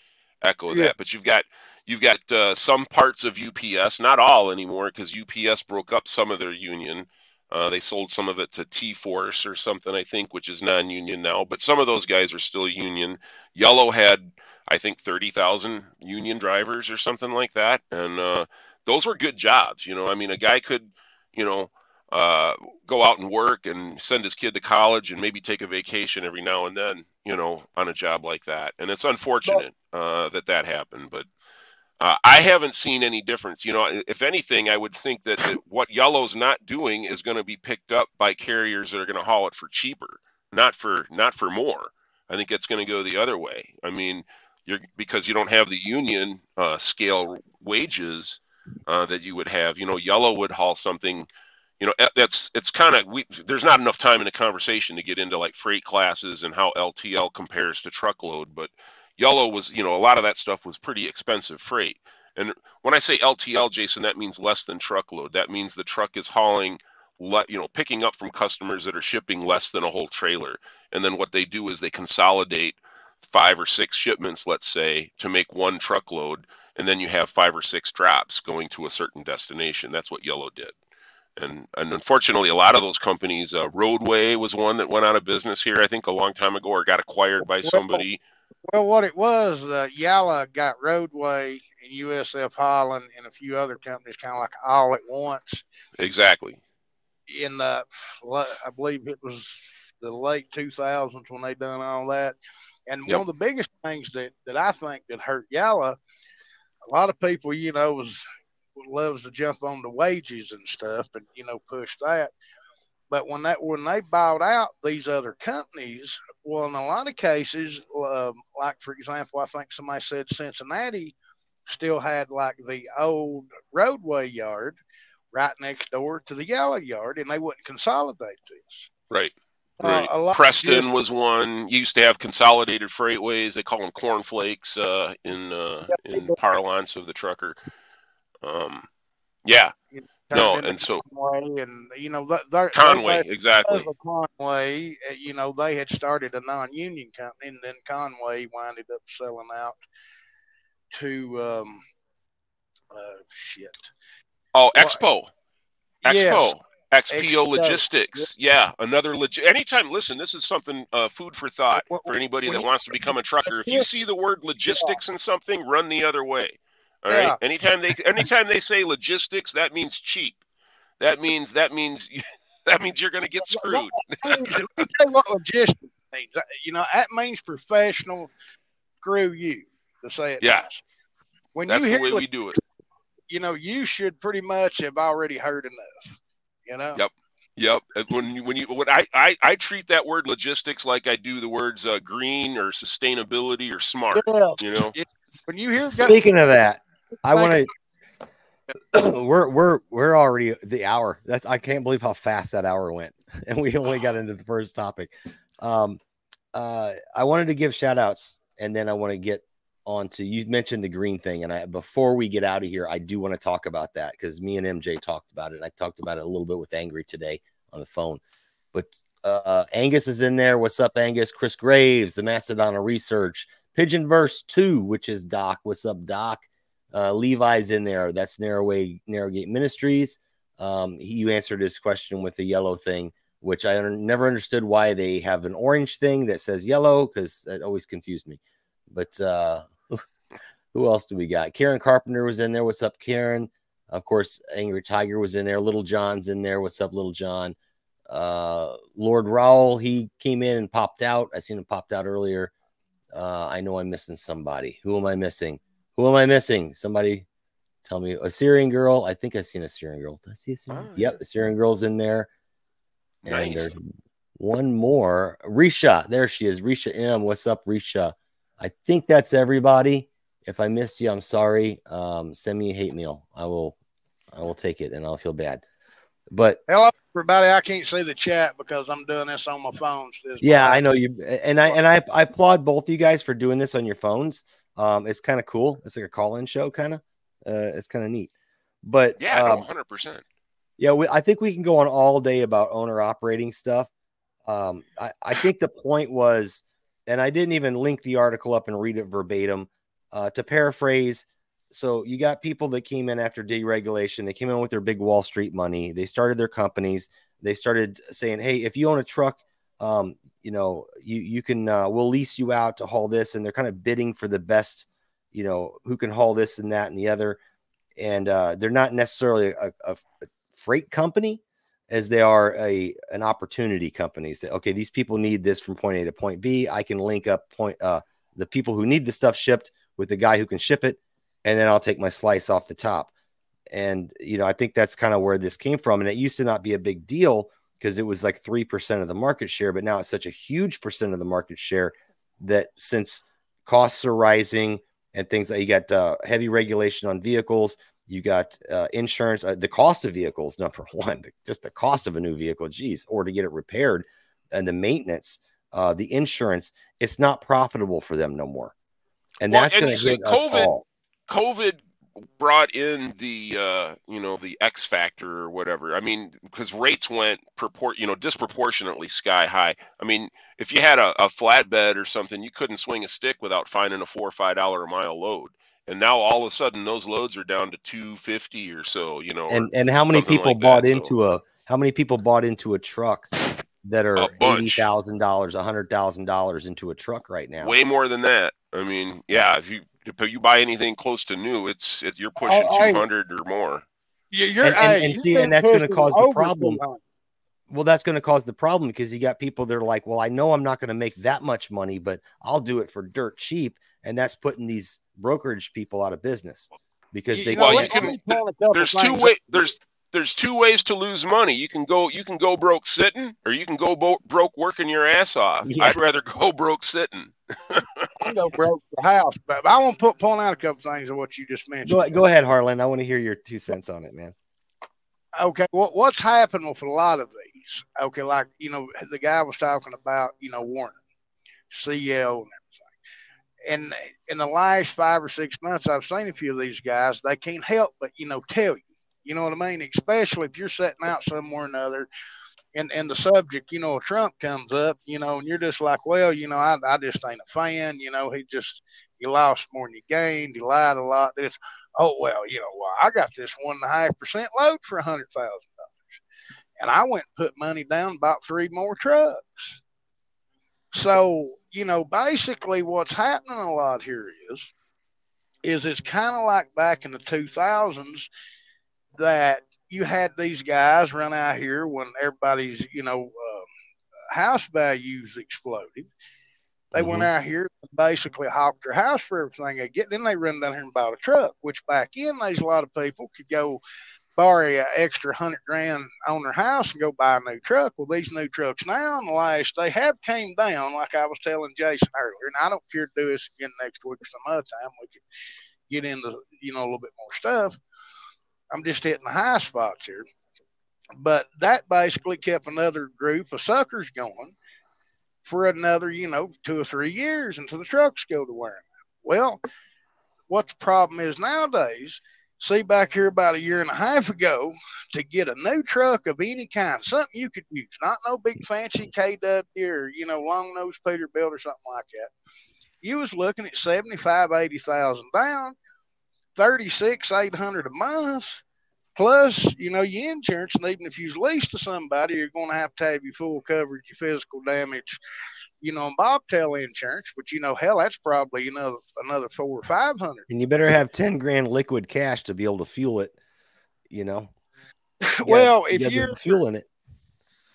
echo yeah. that, but you've got you've got uh, some parts of UPS, not all anymore, because UPS broke up some of their union. Uh, they sold some of it to TForce or something, I think, which is non union now. But some of those guys are still union. Yellow had, I think, 30,000 union drivers or something like that. And uh, those were good jobs. You know, I mean, a guy could, you know, uh, go out and work and send his kid to college and maybe take a vacation every now and then, you know, on a job like that. And it's unfortunate uh, that that happened. But uh, I haven't seen any difference. You know, if anything, I would think that, that what Yellow's not doing is going to be picked up by carriers that are going to haul it for cheaper, not for not for more. I think it's going to go the other way. I mean, you're because you don't have the union uh, scale wages uh, that you would have. You know, Yellow would haul something. You know, that's it's kind of. There's not enough time in the conversation to get into like freight classes and how LTL compares to truckload, but Yellow was, you know, a lot of that stuff was pretty expensive freight. And when I say LTL, Jason, that means less than truckload. That means the truck is hauling, le- you know, picking up from customers that are shipping less than a whole trailer. And then what they do is they consolidate five or six shipments, let's say, to make one truckload. And then you have five or six drops going to a certain destination. That's what Yellow did. And, and unfortunately, a lot of those companies, uh, Roadway was one that went out of business here, I think, a long time ago, or got acquired by somebody. Well, what it was, uh, Yellow got Roadway and USF Holland and a few other companies kind of like all at once. Exactly. In the, I believe it was the late 2000s when they done all that. And yep. one of the biggest things that, that I think that hurt Yellow, a lot of people, you know, was loves to jump on the wages and stuff and, you know, push that. But when that when they bought out these other companies, well, in a lot of cases, um, like for example, I think somebody said Cincinnati still had like the old roadway yard right next door to the yellow yard, and they wouldn't consolidate this. Right. Uh, right. Uh, Preston just, was one. Used to have consolidated freightways. They call them cornflakes uh, in uh, in parlance of the trucker. Um, yeah, no, and so Con-way and you know Con-way exactly. Con-way, uh, you know, they had started a non-union company, and then Con-way winded up selling out to um, uh, shit. Oh, XPO, XPO. Yes. XPO Logistics. Yeah, another legit. Anytime, listen, this is something uh, food for thought for anybody that wants to become a trucker. If you see the word logistics in something, run the other way. All right. Yeah. Anytime they anytime they say logistics, that means cheap. That means that means that means you're going to get screwed. what logistics means? You know, that means professional. Screw you to say it. Yeah. Nice. When That's you hear the way we do it. You know, you should pretty much have already heard enough. You know. Yep. Yep. When you, when you when I, I I treat that word logistics like I do the words uh, green or sustainability or smart. Yeah. You know. When you hear speaking of that, I want to. we're we're we're already the hour. That's I can't believe how fast that hour went, and we only got into the first topic. Um, uh, I wanted to give shout outs, and then I want to get on to you mentioned the green thing, and I before we get out of here, I do want to talk about that because me and MJ talked about it. I talked about it a little bit with Angry today on the phone, but uh, Angus is in there. What's up, Angus? Chris Graves, the Mastodon of Research, Pigeon Verse Two, which is Doc. What's up, Doc? Uh, Levi's in there. That's Narrowway Narrowgate Ministries. Um, he, you answered his question with the yellow thing, which I never understood why they have an orange thing that says yellow because that always confused me. But uh, who else do we got? Karen Carpenter was in there. What's up, Karen? Of course, Angry Tiger was in there. Little John's in there. What's up, Little John? Uh, Lord Rowell, he came in and popped out. I seen him popped out earlier. Uh, I know I'm missing somebody. Who am I missing? Who am I missing? Somebody tell me. A Syrian girl. I think I've seen a Syrian girl. Did I see a Syrian? Oh, Yep, the Syrian girl's in there. And Nice. there's one more. Risha. There she is. Risha M. What's up, Risha? I think that's everybody. If I missed you, I'm sorry. Um, send me a hate mail. I will I will take it and I'll feel bad. But Hello, everybody. I can't see the chat because I'm doing this on my phone. Still. yeah, I know you and I and I, I applaud both you guys for doing this on your phones. Um, it's kind of cool. It's like a call-in show, kind of. Uh, it's kind of neat. But Yeah, um, hundred percent. Yeah, we, I think we can go on all day about owner operating stuff. Um, I, I think the point was, and I didn't even link the article up and read it verbatim. Uh, to paraphrase, so you got people that came in after deregulation. They came in with their big Wall Street money. They started their companies. They started saying, "Hey, if you own a truck, um, you know, you you can uh, we'll lease you out to haul this." And they're kind of bidding for the best, you know, who can haul this and that and the other. And uh, they're not necessarily a, a freight company as they are a an opportunity company. Say, okay, these people need this from point A to point B. I can link up point uh the people who need the stuff shipped with the guy who can ship it, and then I'll take my slice off the top. And you know, I think that's kind of where this came from. And it used to not be a big deal because it was like three percent of the market share, but now it's such a huge percent of the market share that since costs are rising and things like you got uh, heavy regulation on vehicles, you got uh, insurance, uh, the cost of vehicles, number one, just the cost of a new vehicle, geez, or to get it repaired and the maintenance, uh, the insurance, it's not profitable for them no more. And Well, that's going to hit us all. COVID brought in the uh, you know the X factor or whatever. I mean, because rates went purport you know disproportionately sky high. I mean, if you had a, a flatbed or something, you couldn't swing a stick without finding a four or five dollar a mile load. And now all of a sudden those loads are down to two fifty or so. You know, And and how many people like bought that, so- into a how many people bought into a truck that are eighty thousand dollars, a hundred thousand dollars into a truck right now? way more than that. I mean, yeah, if you if you buy anything close to new, it's, it's you're pushing I- two hundred or more. You- You're, And- and- and see, and that's gonna cause the problem. well that's going to cause the problem because you got people that are like well i know i'm not going to make that much money but i'll do it for dirt cheap and that's putting these brokerage people out of business because You- they you Well, know you what? can- Let me point a couple there's two things way there's there's two ways to lose money. You can go you can go broke sitting, or you can go bo- broke working your ass off. Yeah. I'd rather go broke sitting. I go broke the house, but I want to put point out a couple things of what you just mentioned. go, go ahead harlan i want to hear your two cents on it man okay, what what's happened with a lot of these? Okay, like you know, the guy was talking about, you know, Werner, CL, and everything. And in the last five or six months, I've seen a few of these guys. They can't help but you know tell you, you know what I mean. Especially if you're setting out somewhere or another, and and the subject, you know, Trump comes up, you know, and you're just like, well, you know, I I just ain't a fan. You know, he just you lost more than you gained. he lied a lot. This oh well, you know, well, I got this one and a half percent load for a hundred thousand dollars, and I went and put money down, bought three more trucks. So you know, basically, what's happening a lot here is, is it's kind of like back in the two thousands that you had these guys run out here when everybody's you know uh, house values exploded. They went out here and basically hawked their house for everything they get. Then they run down here and bought a truck, which back in there's a lot of people could go borrow an extra hundred grand on their house and go buy a new truck. Well, these new trucks now in the last they have came down, like I was telling Jason earlier, and I don't care to do this again next week or some other time. We could get into you know a little bit more stuff. I'm just hitting the high spots here. But that basically kept another group of suckers going for another, you know, two or three years until the trucks go to wearing out. Well, what the problem is nowadays, see back here about a year and a half ago, to get a new truck of any kind, something you could use, not no big fancy KW or, you know, long nose Peterbilt or something like that. You was looking at 75, 80,000 down, 36, 800 a month. Plus, you know, your insurance, and even if you leased to somebody, you're going to have to have your full coverage, your physical damage, you know, and bobtail insurance. But you know, hell, that's probably another another four or five hundred. and you better have 10 grand liquid cash to be able to fuel it you know You gotta- well, if be you're fueling it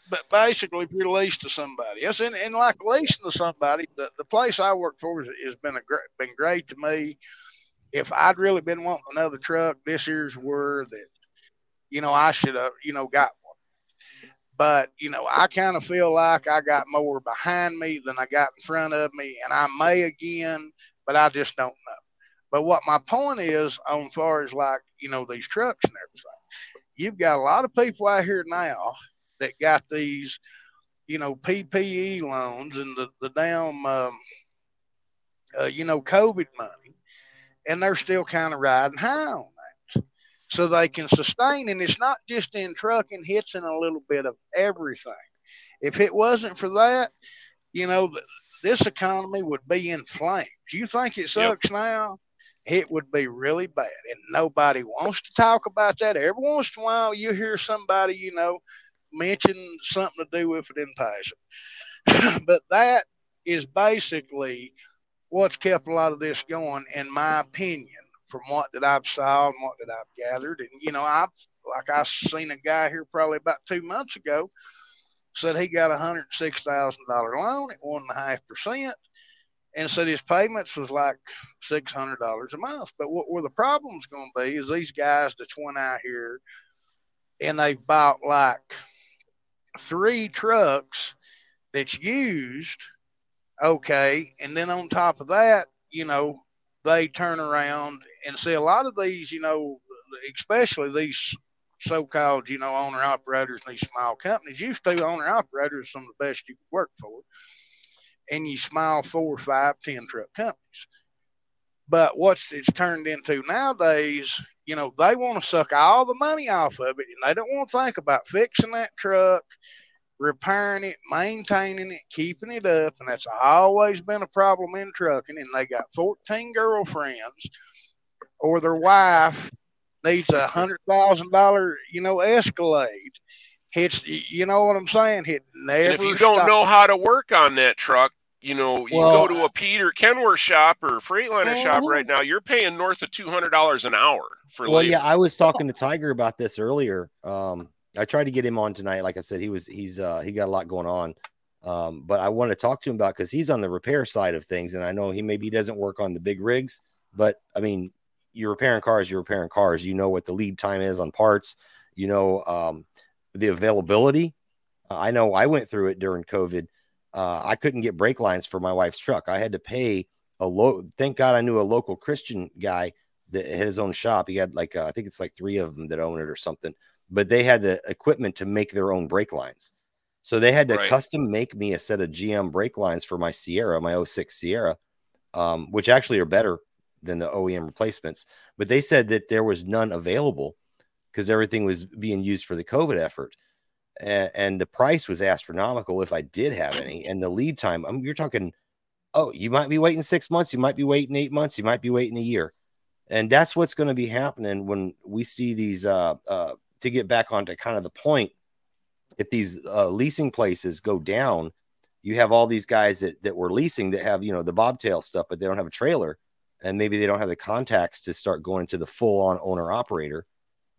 but basically, if you're leased to somebody, yes, and, and like leasing to somebody, the, the place I work for has, has been a great, been great to me. If I'd really been wanting another truck, this year's were that, you know, I should have, you know, got one. But you know, I kind of feel like I got more behind me than I got in front of me, and I may again, but I just don't know. But what my point is, on far as like you know these trucks and everything, you've got a lot of people out here now that got these, you know, PPP loans and the the damn, um, uh, you know, COVID money, and they're still kind of riding high on that, so they can sustain. And it's not just in trucking; it's in a little bit of everything. If it wasn't for that, you know, this economy would be in flames. You think it sucks yep. now? it would be really bad. And nobody wants to talk about that. Every once in a while, you hear somebody, you know, mention something to do with it in passing. but that is basically what's kept a lot of this going, in my opinion, from what that I've saw and what that I've gathered. And, you know, I've, like I seen a guy here probably about two months ago said he got a $106,000 loan at one and a half percent and said his payments was like six hundred dollars a month. But what where the problem's going to be is these guys that's went out here and they've bought like three trucks that's used, okay, and then on top of that, you know, they turn around and see a lot of these, you know, especially these so-called, you know, owner operators and these small companies. Used to owner operators some of the best you could work for and you smile four, five, ten truck companies. But what's it's turned into nowadays, you know, they want to suck all the money off of it and they don't want to think about fixing that truck, repairing it, maintaining it, keeping it up. And that's always been a problem in trucking. And they got 14 girlfriends or their wife needs a hundred thousand dollar, you know, Escalade it's you know what I'm saying. It never. And if you don't know how to work on that truck, you know, you well, go to a Peter Kenworth shop or Freightliner uh, shop right now. You're paying north of two hundred dollars an hour for. Well, labor. yeah, I was talking to Tiger about this earlier. Um, I tried to get him on tonight. Like I said, he was he's uh, he got a lot going on. Um, but I want to talk to him about because he's on the repair side of things, and I know he maybe doesn't work on the big rigs, but I mean, you're repairing cars, you're repairing cars. You know what the lead time is on parts. You know, um, the availability. I know I went through it during COVID. Uh, I couldn't get brake lines for my wife's truck. I had to pay a low. Thank God I knew a local Christian guy that had his own shop. He had like uh, I think it's like three of them that own it or something. But they had the equipment to make their own brake lines. So they had to right. custom make me a set of GM brake lines for my Sierra, my 06 Sierra, um, which actually are better than the OEM replacements. But they said that there was none available because everything was being used for the COVID effort. And, and, the price was astronomical if I did have any. And the lead time, I mean, you're talking, oh, you might be waiting six months, you might be waiting eight months, you might be waiting a year. And that's what's going to be happening when we see these, uh, uh, to get back onto kind of the point, if these uh, leasing places go down, you have all these guys that, that were leasing that have, you know, the bobtail stuff, but they don't have a trailer and maybe they don't have the contacts to start going to the full on owner operator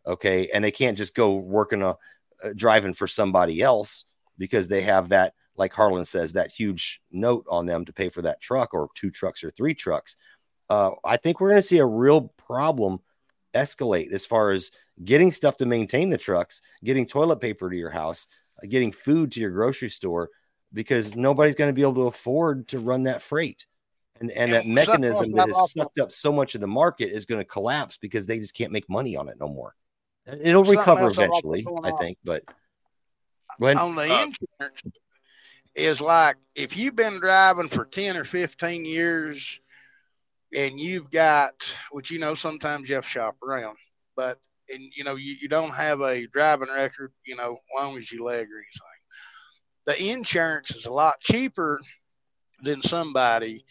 okay? And they can't just go working a, uh, driving for somebody else because they have that like harlan says that huge note on them to pay for that truck or two trucks or three trucks. Uh, i think we're going to see a real problem escalate as far as getting stuff to maintain the trucks getting toilet paper to your house getting food to your grocery store because nobody's going to be able to afford to run that freight. And, and that mechanism that has sucked up so much of the market is going to collapse because they just can't make money on it no more. It'll recover eventually, I think, but when on the uh, insurance is like if you've been driving for 10 or 15 years and you've got which you know sometimes you have to shop around, but and you know you, you don't have a driving record, you know, long as you leg or anything. The insurance is a lot cheaper than somebody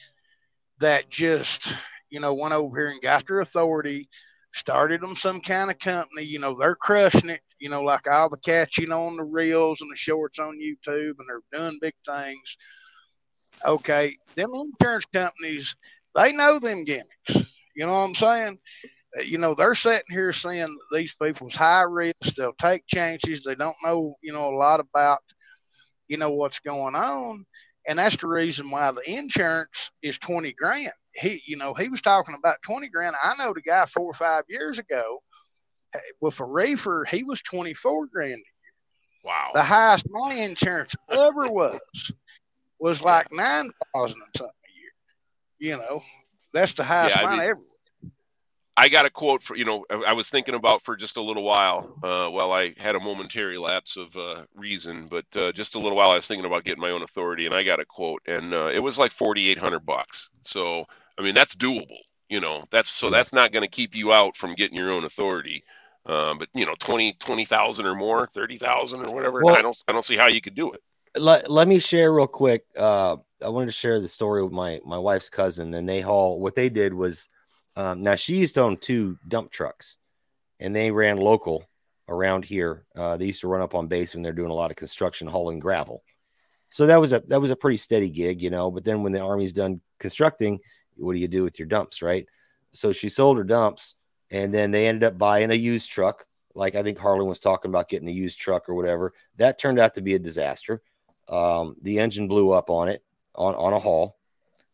that just, you know, went over here and got their authority started them some kind of company. You know, they're crushing it. You know, like all the cats, you know, on the reels and the shorts on YouTube, and they're doing big things. Okay, them insurance companies, they know them gimmicks. You know what I'm saying? Uh, you know, they're sitting here saying these people's high risk. They'll take chances. They don't know, you know, a lot about you know what's going on, and that's the reason why the insurance is twenty grand. He, you know, he was talking about twenty grand. I know the guy four or five years ago with a reefer, he was twenty four grand. Wow. The highest my insurance ever was was like nine thousand and something. You know, that's the highest Yeah, I mean- ever. I got a quote for you know I I was thinking about for just a little while uh, while I had a momentary lapse of uh, reason, but uh, just a little while I was thinking about getting my own authority, and I got a quote, and uh, it was like forty eight hundred bucks. So I mean that's doable, you know. That's so that's not going to keep you out from getting your own authority. Um, but you know, 20 20,000 or more, thirty thousand or whatever. Well- I don't I don't see how you could do it. let, let me share real quick. I wanted to share the story with my my wife's cousin, and they haul. What they did was, um, now she used to own two dump trucks, and they ran local around here. Uh, they used to run up on base when they're doing a lot of construction, hauling gravel. So that was a that was a pretty steady gig, you know. But then when the army's done constructing, what do you do with your dumps, right? So she sold her dumps, and then they ended up buying a used truck. Like I think Harlan was talking about getting a used truck or whatever. That turned out to be a disaster. Um, the engine blew up on it on, on a haul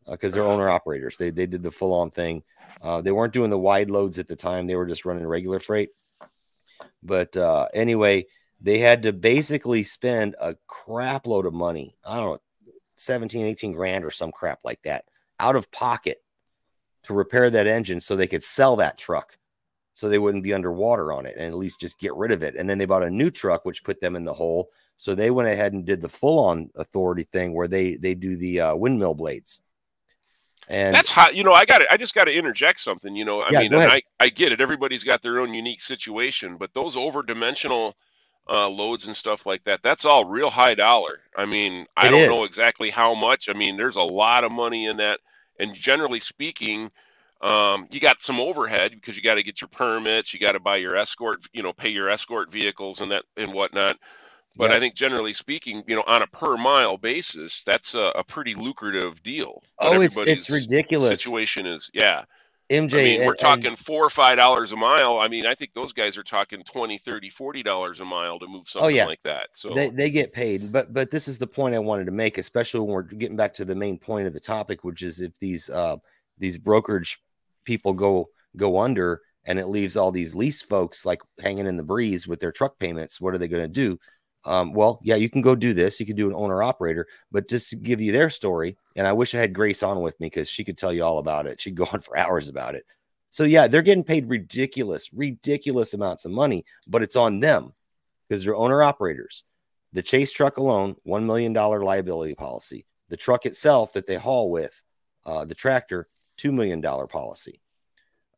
because they're owner operators. They, they did the full on thing. Uh, they weren't doing the wide loads at the time, they were just running regular freight. But uh, anyway, they had to basically spend a crap load of money. I don't know, 17, 18 grand or some crap like that out of pocket to repair that engine so they could sell that truck so they wouldn't be underwater on it and at least just get rid of it. And then they bought a new truck, which put them in the hole. So they went ahead and did the full on authority thing where they they do the uh, windmill blades. And That's hot. You know, I got it. I just got to interject something. You know, I Yeah, mean. I I get it. Everybody's got their own unique situation, but those over-dimensional uh, loads and stuff like that, that's all real high dollar. I mean, I It don't know exactly how much. I mean, there's a lot of money in that, and generally speaking. Um, you got some overhead because you got to get your permits, you got to buy your escort, you know, pay your escort vehicles and that and whatnot. But Yeah. I think generally speaking, you know, on a per mile basis, that's a, a pretty lucrative deal. But oh, it's it's ridiculous. Situation is, yeah. MJ, I mean, we're talking and- four or five dollars a mile. I mean, I think those guys are talking 20, 30, 40 dollars a mile to move something Oh, yeah. like that. So they, they get paid but but this is the point i wanted to make especially when we're getting back to the main point of the topic which is if these uh these brokerage people go go under and it leaves all these lease folks like hanging in the breeze with their truck payments what are they going to do um, well yeah you can go do this you can do an owner operator but just to give you their story and i wish i had grace on with me because she could tell you all about it she'd go on for hours about it so yeah they're getting paid ridiculous ridiculous amounts of money but it's on them because they're owner operators the chase truck alone, $1 million liability policy. The truck itself that they haul with, uh, the tractor, $2 million policy.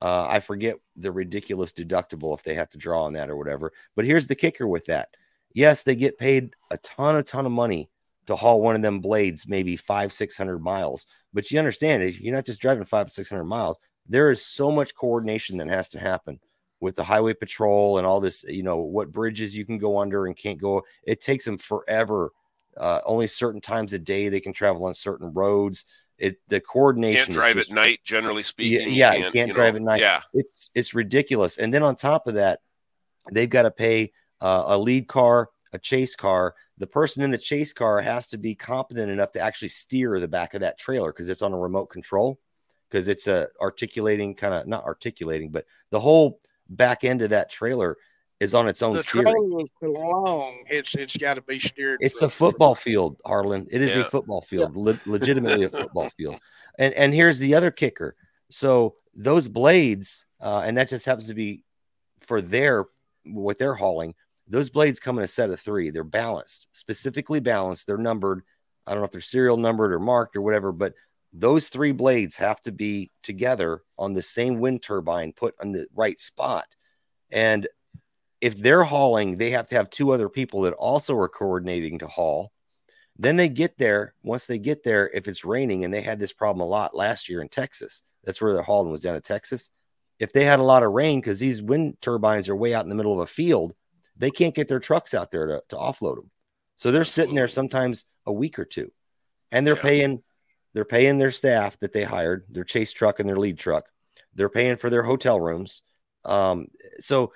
Uh, I forget the ridiculous deductible if they have to draw on that or whatever. But here's the kicker with that. Yes, they get paid a ton, a ton of money to haul one of them blades, maybe five, 600 miles. But you understand you're not just driving five, 600 miles. There is so much coordination that has to happen with the highway patrol and all this, you know, what bridges you can go under and can't go. It takes them forever. Uh, only certain times a day they can travel on certain roads. It the coordination can't drive just- at night, generally speaking. Yeah, you can't you drive know, at night. Yeah, it's it's ridiculous. And then on top of that, they've got to pay uh, a lead car, a chase car. The person in the chase car has to be competent enough to actually steer the back of that trailer because it's on a remote control. Because it's a articulating kind of not articulating, but the whole back end of that trailer is on its own The steering. trailer is too long. It's it's got to be steered. It's a football field, Harlan. It is a football field, le- legitimately a football field. And and here's the other kicker. So those blades, uh, and that just happens to be for their what they're hauling. Those blades come in a set of three. They're balanced, specifically balanced. They're numbered. I don't know if they're serial numbered or marked or whatever, but those three blades have to be together on the same wind turbine put on the right spot. And if they're hauling, they have to have two other people that also are coordinating to haul. Then they get there. Once they get there, if it's raining, and they had this problem a lot last year in Texas, that's where they're hauling was down in Texas. If they had a lot of rain, because these wind turbines are way out in the middle of a field, they can't get their trucks out there to, to offload them. So they're sitting there sometimes a week or two, and they're Yeah. paying they're paying their staff that they hired, their chase truck and their lead truck. They're paying for their hotel rooms. Um, so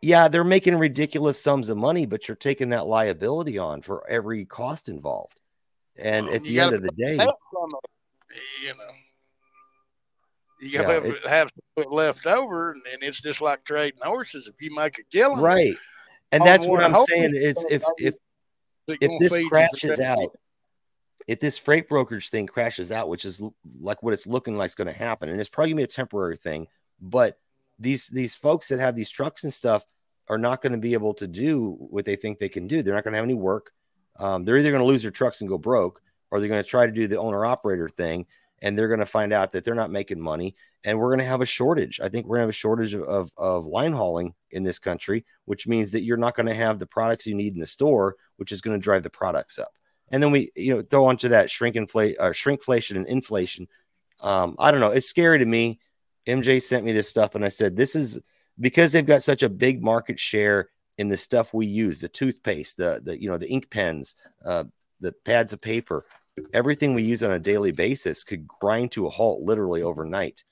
yeah, they're making ridiculous sums of money, but you're taking that liability on for every cost involved. And Well, at the end of the day, you know. You Yeah, got to it- have left over, and, and it's just like trading horses. If you make a killing, right. And that's what I'm saying is if if if this feed you for crashes out, if this freight brokerage thing crashes out, which is like what it's looking like is going to happen, and it's probably gonna be a temporary thing, but these these folks that have these trucks and stuff are not going to be able to do what they think they can do. They're not going to have any work. Um, they're either going to lose their trucks and go broke, or they're going to try to do the owner operator thing, and they're going to find out that they're not making money, and we're going to have a shortage. I think we're going to have a shortage of, of, of line hauling in this country, which means that you're not going to have the products you need in the store, which is going to drive the products up. And then we, you know, throw onto that shrink inflation, uh, shrinkflation and inflation. Um, I don't know. It's scary to me. MJ sent me this stuff, and I said, "This is because they've got such a big market share in the stuff we use, the toothpaste, the the you know the ink pens, uh, the pads of paper, everything we use on a daily basis could grind to a halt literally overnight.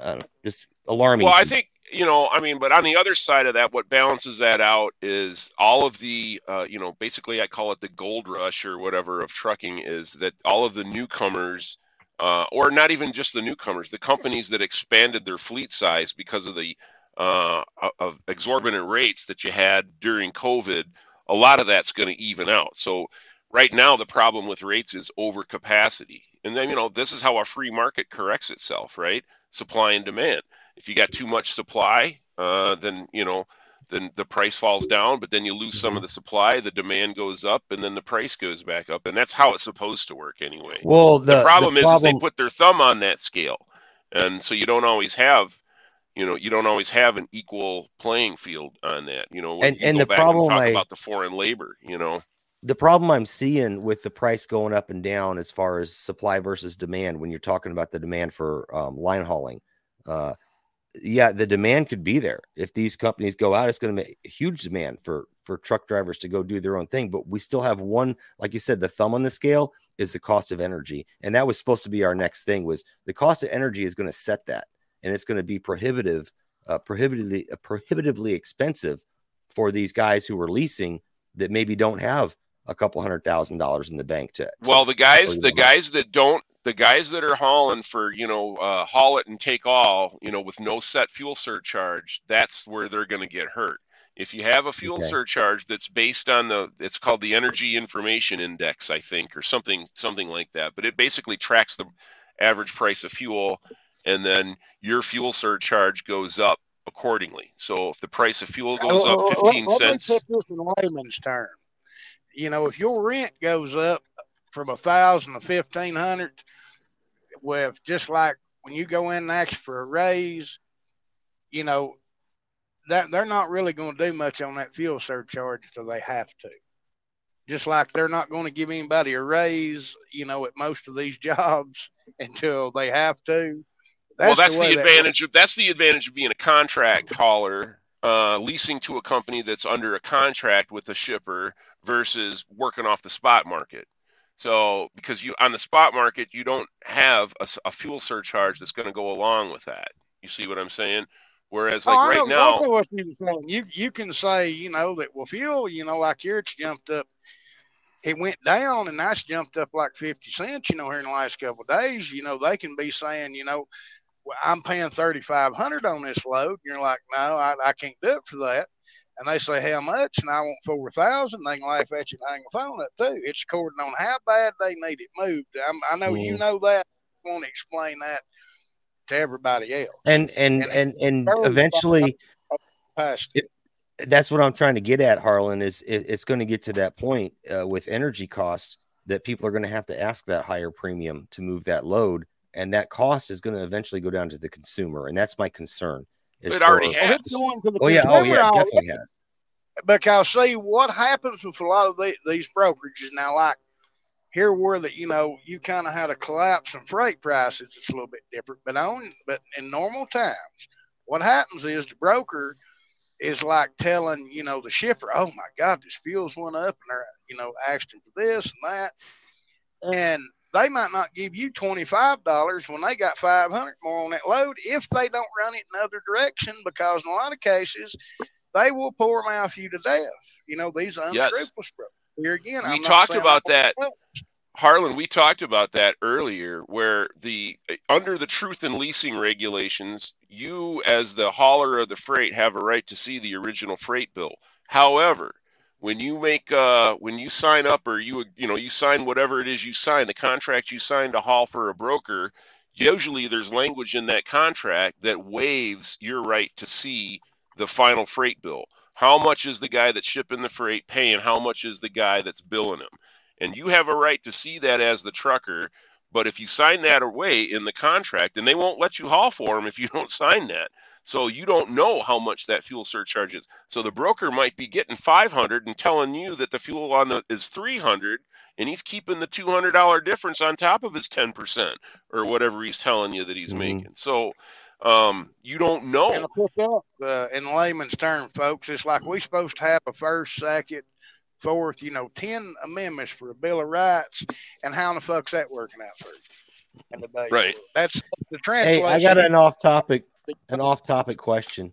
Uh, just alarming. Well, I think you know, I mean, but on the other side of that, what balances that out is all of the, uh, you know, basically I call it the gold rush or whatever of trucking is that all of the newcomers, uh, or not even just the newcomers, the companies that expanded their fleet size because of the uh, of exorbitant rates that you had during COVID, a lot of that's going to even out. So right now, the problem with rates is overcapacity, and then you know this is how a free market corrects itself, right? Supply and demand if you got too much supply, uh, then you know, then the price falls down. But then you lose some of the supply, the demand goes up, and then the price goes back up, and that's how it's supposed to work anyway. well, the, The, problem the is, is they put their thumb on that scale, and so you don't always have, you know, you don't always have an equal playing field on that. You know, when And- you and go the back problem and talk I- about the foreign labor, you know. The problem I'm seeing with the price going up and down as far as supply versus demand when you're talking about the demand for um, line hauling. Uh, yeah, the demand could be there. If these companies go out, it's going to make huge demand for for truck drivers to go do their own thing. But we still have one, like you said, the thumb on the scale is the cost of energy, and that was supposed to be our next thing. Was the cost of energy is going to set that, and it's going to be prohibitive, uh, prohibitively uh, prohibitively expensive for these guys who are leasing that maybe don't have a couple hundred thousand dollars in the bank to. to- Well, the guys, the know, guys that don't, the guys that are hauling for, you know, uh, haul it and take all, you know, with no set fuel surcharge, that's where they're going to get hurt. If you have a fuel Okay. surcharge that's based on the, it's called the Energy Information Index, I think, or something, something like that. But it basically tracks the average price of fuel, and then your fuel surcharge goes up accordingly. So if the price of fuel goes Well, up let- 15 let me cents, put this in layman's term. You know, if your rent goes up from a thousand to fifteen hundred, with just like when you go in and ask for a raise, you know, that they're not really going to do much on that fuel surcharge until they have to. Just like they're not going to give anybody a raise, you know, at most of these jobs until they have to. well, that's the, that advantage of that's the advantage of being a contract hauler, uh, leasing to a company that's under a contract with a shipper versus working off the spot market. So, because you on the spot market, you don't have a fuel surcharge that's going to go along with that. You see what I'm saying? Whereas, like oh, right now, what you're saying. You you can say, you know, that well, fuel, you know, like yours jumped up. It went down, and that's jumped up like fifty cents. You know, here in the last couple of days, you know, they can be saying, you know, well, I'm paying thirty five hundred on this load. And you're like, no, I, I can't do it for that. And they say how much, and I want four thousand. They can laugh at you and hang the phone up too. It's according on how bad they need it moved. I'm, I know you Mm. know that. I want to explain that to everybody else. and and and- and and eventually Past that's what I'm trying to get at, Harlan. Is it, it's going to get to that point uh, with energy costs that people are going to have to ask that higher premium to move that load, and that cost is going to eventually go down to the consumer, and that's my concern. Is It already for- has. Oh, well, it's going to the Oh yeah, oh consumer yeah, already. definitely has. because see what happens with a lot of the, these brokerages now like here where that you know you kind of had a collapse in freight prices it's a little bit different but on but in normal times what happens is the broker is like telling you know the shipper oh my god this fuel's went up and they're you know asking for this and that and they might not give you $25 when they got 500 more on that load if they don't run it in other direction because in a lot of cases they will pour mouth you to death. You know, these unscrupulous Yes. Here again, We I'm talked about that. Harlan, we talked about that earlier, where the under the truth in leasing regulations, you as the hauler of the freight have a right to see the original freight bill. However, when you make uh, when you sign up or you you know you sign whatever it is you sign, the contract you sign to haul for a broker, usually there's language in that contract that waives your right to see the final freight bill. How much is the guy that's shipping the freight paying? How much is the guy that's billing him? And you have a right to see that as the trucker. But if you sign that away in the contract, and they won't let you haul for them if you don't sign that. So you don't know how much that fuel surcharge is. So the broker might be getting 500 and telling you that the fuel on the is 300 and he's keeping the $200 difference on top of his 10% or whatever he's telling you that he's Mhm. making. So um, you don't know. And to put up, uh, in layman's terms, folks, it's like we're supposed to have a first, second, fourth, you know, 10 amendments for a Bill of Rights. And how in the fuck's that working out for you? In the? Right. That's the Hey, translation. I got an off topic, an off topic question,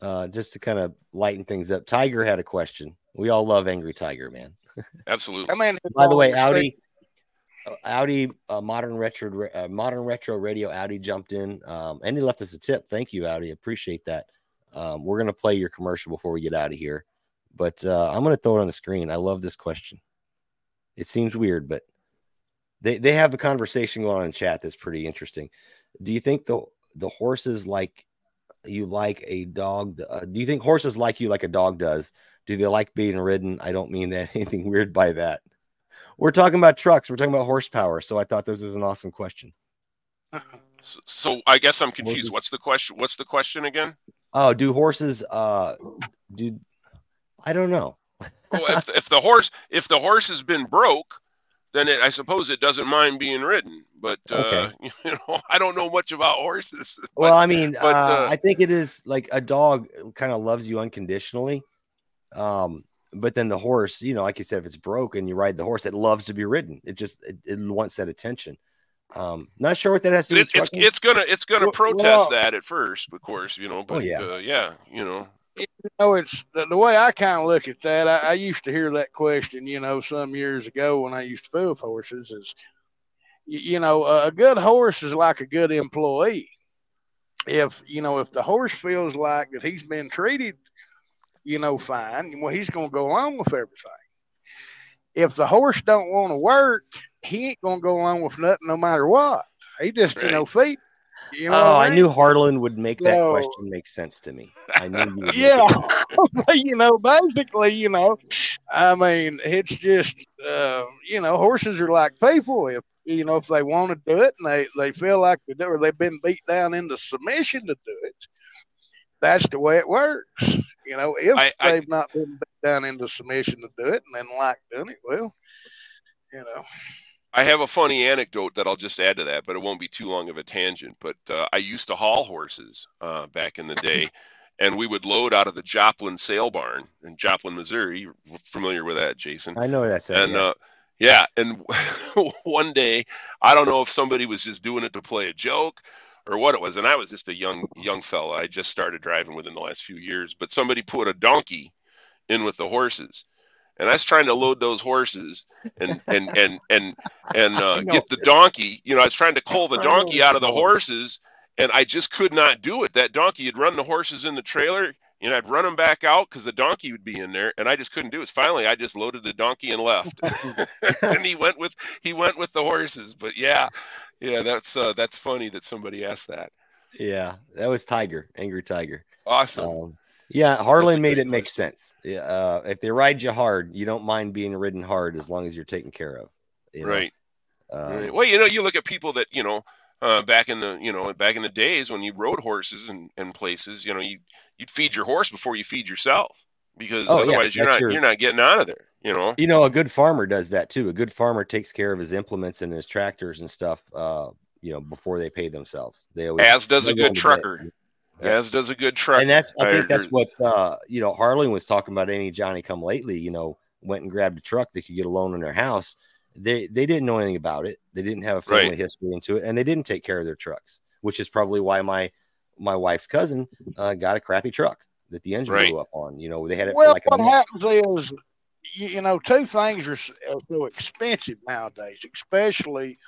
uh, just to kind of lighten things up. Tiger had a question. We all love Angry Tiger, man. Absolutely. I By the way, Audi, uh, Audi, uh, modern retro, uh, modern retro radio. Audi jumped in, um, and he left us a tip. Thank you, Audi. Appreciate that. Um, we're gonna play your commercial before we get out of here, but uh, I'm gonna throw it on the screen. I love this question. It seems weird, but they they have a conversation going on in chat that's pretty interesting. Do you think the the horses like you like a dog? Uh, do you think horses like you like a dog does? Do they like being ridden? I don't mean that anything weird by that. We're talking about trucks. We're talking about horsepower. So I thought this was an awesome question. So, so I guess I'm confused. is- What's the question? What's the question again? Oh, do horses uh do I don't know. Well, if, if the horse if the horse has been broke, then it, I suppose it doesn't mind being ridden. But uh, Okay. you know, I don't know much about horses. but- Well, I mean, but, uh, uh, I think it is like a dog kind of loves you unconditionally. Um, but then the horse, you know, like you said, if it's broke and you ride the horse, it loves to be ridden. It just it, it wants that attention. Um, not sure what that has to do it, with it's it's gonna it's gonna Well- protest well- that at first, of course, you know. But yeah. uh, yeah, you know, you know, it's the, the way I kind of look at that. I, I used to hear that question, you know, some years ago when I used to with horses. Is you, you know, a good horse is like a good employee. If you know, if the horse feels like that he's been treated, you know, fine, well, he's going to go along with everything. If the horse don't want to work, he ain't going to go along with nothing, no matter what. He just, you know, feed. You know, oh, I mean? knew Harlan would make that So- question make sense to me. I knew you would Yeah, you know, basically, you know, I mean, it's just, uh, you know, horses are like people. If you know, if they want to do it and they they feel like they do, or they've been beat down into submission to do it, that's the way it works. You know, if I- I- they've not been beat down into submission to do it and then like doing it, well, you know, I have a funny anecdote that I'll just add to that, but it won't be too long of a tangent. But uh, I used to haul horses uh, back in the day, and we would load out of the Joplin Sale Barn in Joplin, Missouri. You're familiar with that, Jason? I know where that's at. and yeah. uh, yeah, and one day I don't know if somebody was just doing it to play a joke or what it was, and I was just a young young fella. I just started driving within the last few years, but somebody put a donkey in with the horses, and I was trying to load those horses and and and and and uh, get the donkey. You know, I was trying to pull the donkey out of the horses, and I just could not do it. That donkey had run the horses in the trailer. And I'd run them back out because the donkey would be in there, and I just couldn't do it. Finally, I just loaded the donkey and left, and he went with he went with the horses. But yeah, yeah, that's uh, that's funny that somebody asked that. yeah, that was Tiger, Angry Tiger. Awesome. Um, yeah, Harlan made it make question. sense. Yeah, uh, if they ride you hard, you don't mind being ridden hard as long as you're taken care of. you know? right. Right. Well, you know, you look at people that you know. Uh, back in the you know back in the days when you rode horses and, and places you know you you'd feed your horse before you feed yourself because Oh, yeah, otherwise you're not your- you're not getting out of there you know You know, a good farmer does that too. A good farmer takes care of his implements and his tractors and stuff. Uh, you know, before they pay themselves, they always as does a good going to bed. trucker Yeah. as does a good truck. and that's I think that's what uh you know Harlan was talking about. Any Johnny come lately, you know, went and grabbed a truck they could get a loan in their house. They they didn't know anything about it. They didn't have a family Right. history into it, and they didn't take care of their trucks, which is probably why my my wife's cousin uh, got a crappy truck. that the engine Right. blew up on. You know, they had it Well, for like a what month. happens is, you, you know, two things are so expensive nowadays, especially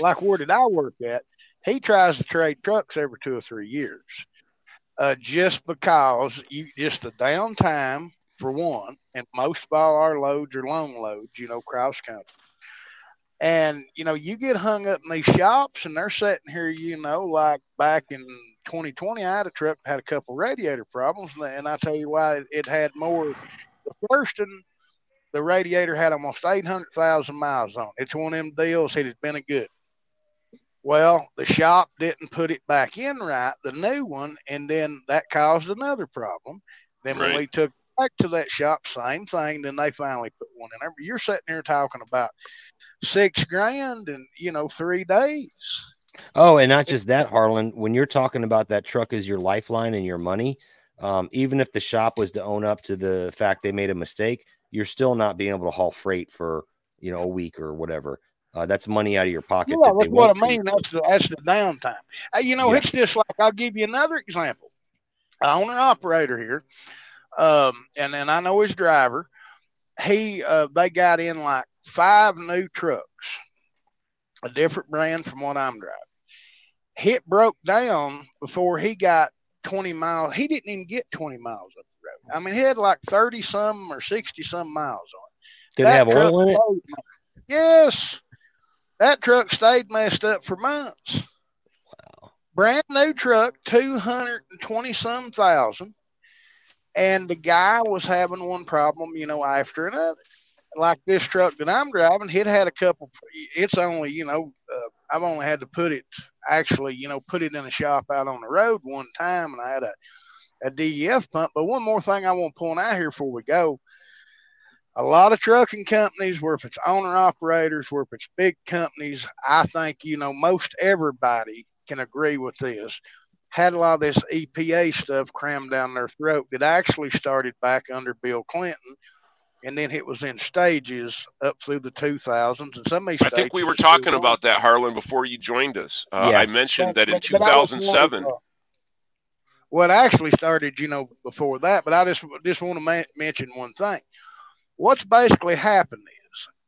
like where did I work at? He tries to trade trucks every two or three years, uh, just because you just the downtime for one, and most of all our loads are long loads, you know, cross country. And you know, you get hung up in these shops, and they're sitting here, you know, like back in 2020, I had a truck had a couple radiator problems, and I tell you why it, had more. The first one, the radiator had almost 800,000 miles on it. It's one of them deals. It had been a good. Well, the shop didn't put it back in right, the new one, and then that caused another problem. Then when we took it back to that shop, same thing. Then they finally put one in there. But You're sitting here talking about six grand in you know three days. Oh, and not just that, Harlan. When you're talking about that truck as your lifeline and your money, um, even if the shop was to own up to the fact they made a mistake, you're still not being able to haul freight for you know a week or whatever. Uh, that's money out of your pocket. Yeah, that that's what I mean. for. That's the that's the downtime. Uh, you know, Yeah. it's just like I'll give you another example. Owner operator here, um, and then I know his driver. He uh, they got in like five new trucks, a different brand from what I'm driving. Hit broke down before he got 20 miles. He didn't even get 20 miles up the road. I mean, he had like 30 some or 60 some miles on it. Did it have oil in it? Yes. That truck stayed messed up for months. Wow. Brand new truck, 220 some thousand. And the guy was having one problem, you know, after another. Like this truck that I'm driving, it had a couple, it's only, you know, uh, I've only had to put it actually, you know, put it in a shop out on the road one time and I had a, a DEF pump. But one more thing I want to point out here before we go a lot of trucking companies, where if it's owner operators, where if it's big companies, I think you know most everybody can agree with this. Had a lot of this EPA stuff crammed down their throat that actually started back under Bill Clinton, and then it was in stages up through the 2000s. And some of these I think we were talking about that, Harlan, before you joined us. Uh, Yeah. I mentioned that in But- but 2007. wondering, uh, Well, it actually started, you know, before that. But I just just want to ma- mention one thing. What's basically happened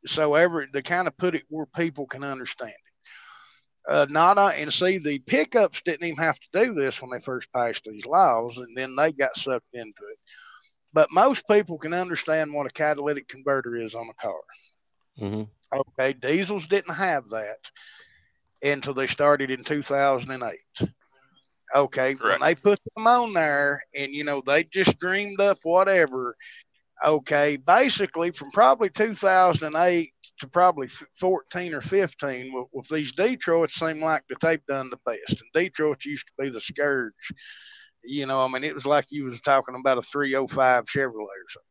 is so every to kind of put it where people can understand it. Uh, not uh, and see the pickups didn't even have to do this when they first passed these laws, and then they got sucked into it. But most people can understand what a catalytic converter is on a car. hmm Okay, diesels didn't have that until they started in 2008. Okay, Correct. when they put them on there and you know they just dreamed up whatever. Okay, basically from probably 2008 to probably 14 or 15 with, with these Detroits seem like that they've done the best. And Detroit used to be the scourge. You know, I mean, it was like you was talking about a 305 Chevrolet or something.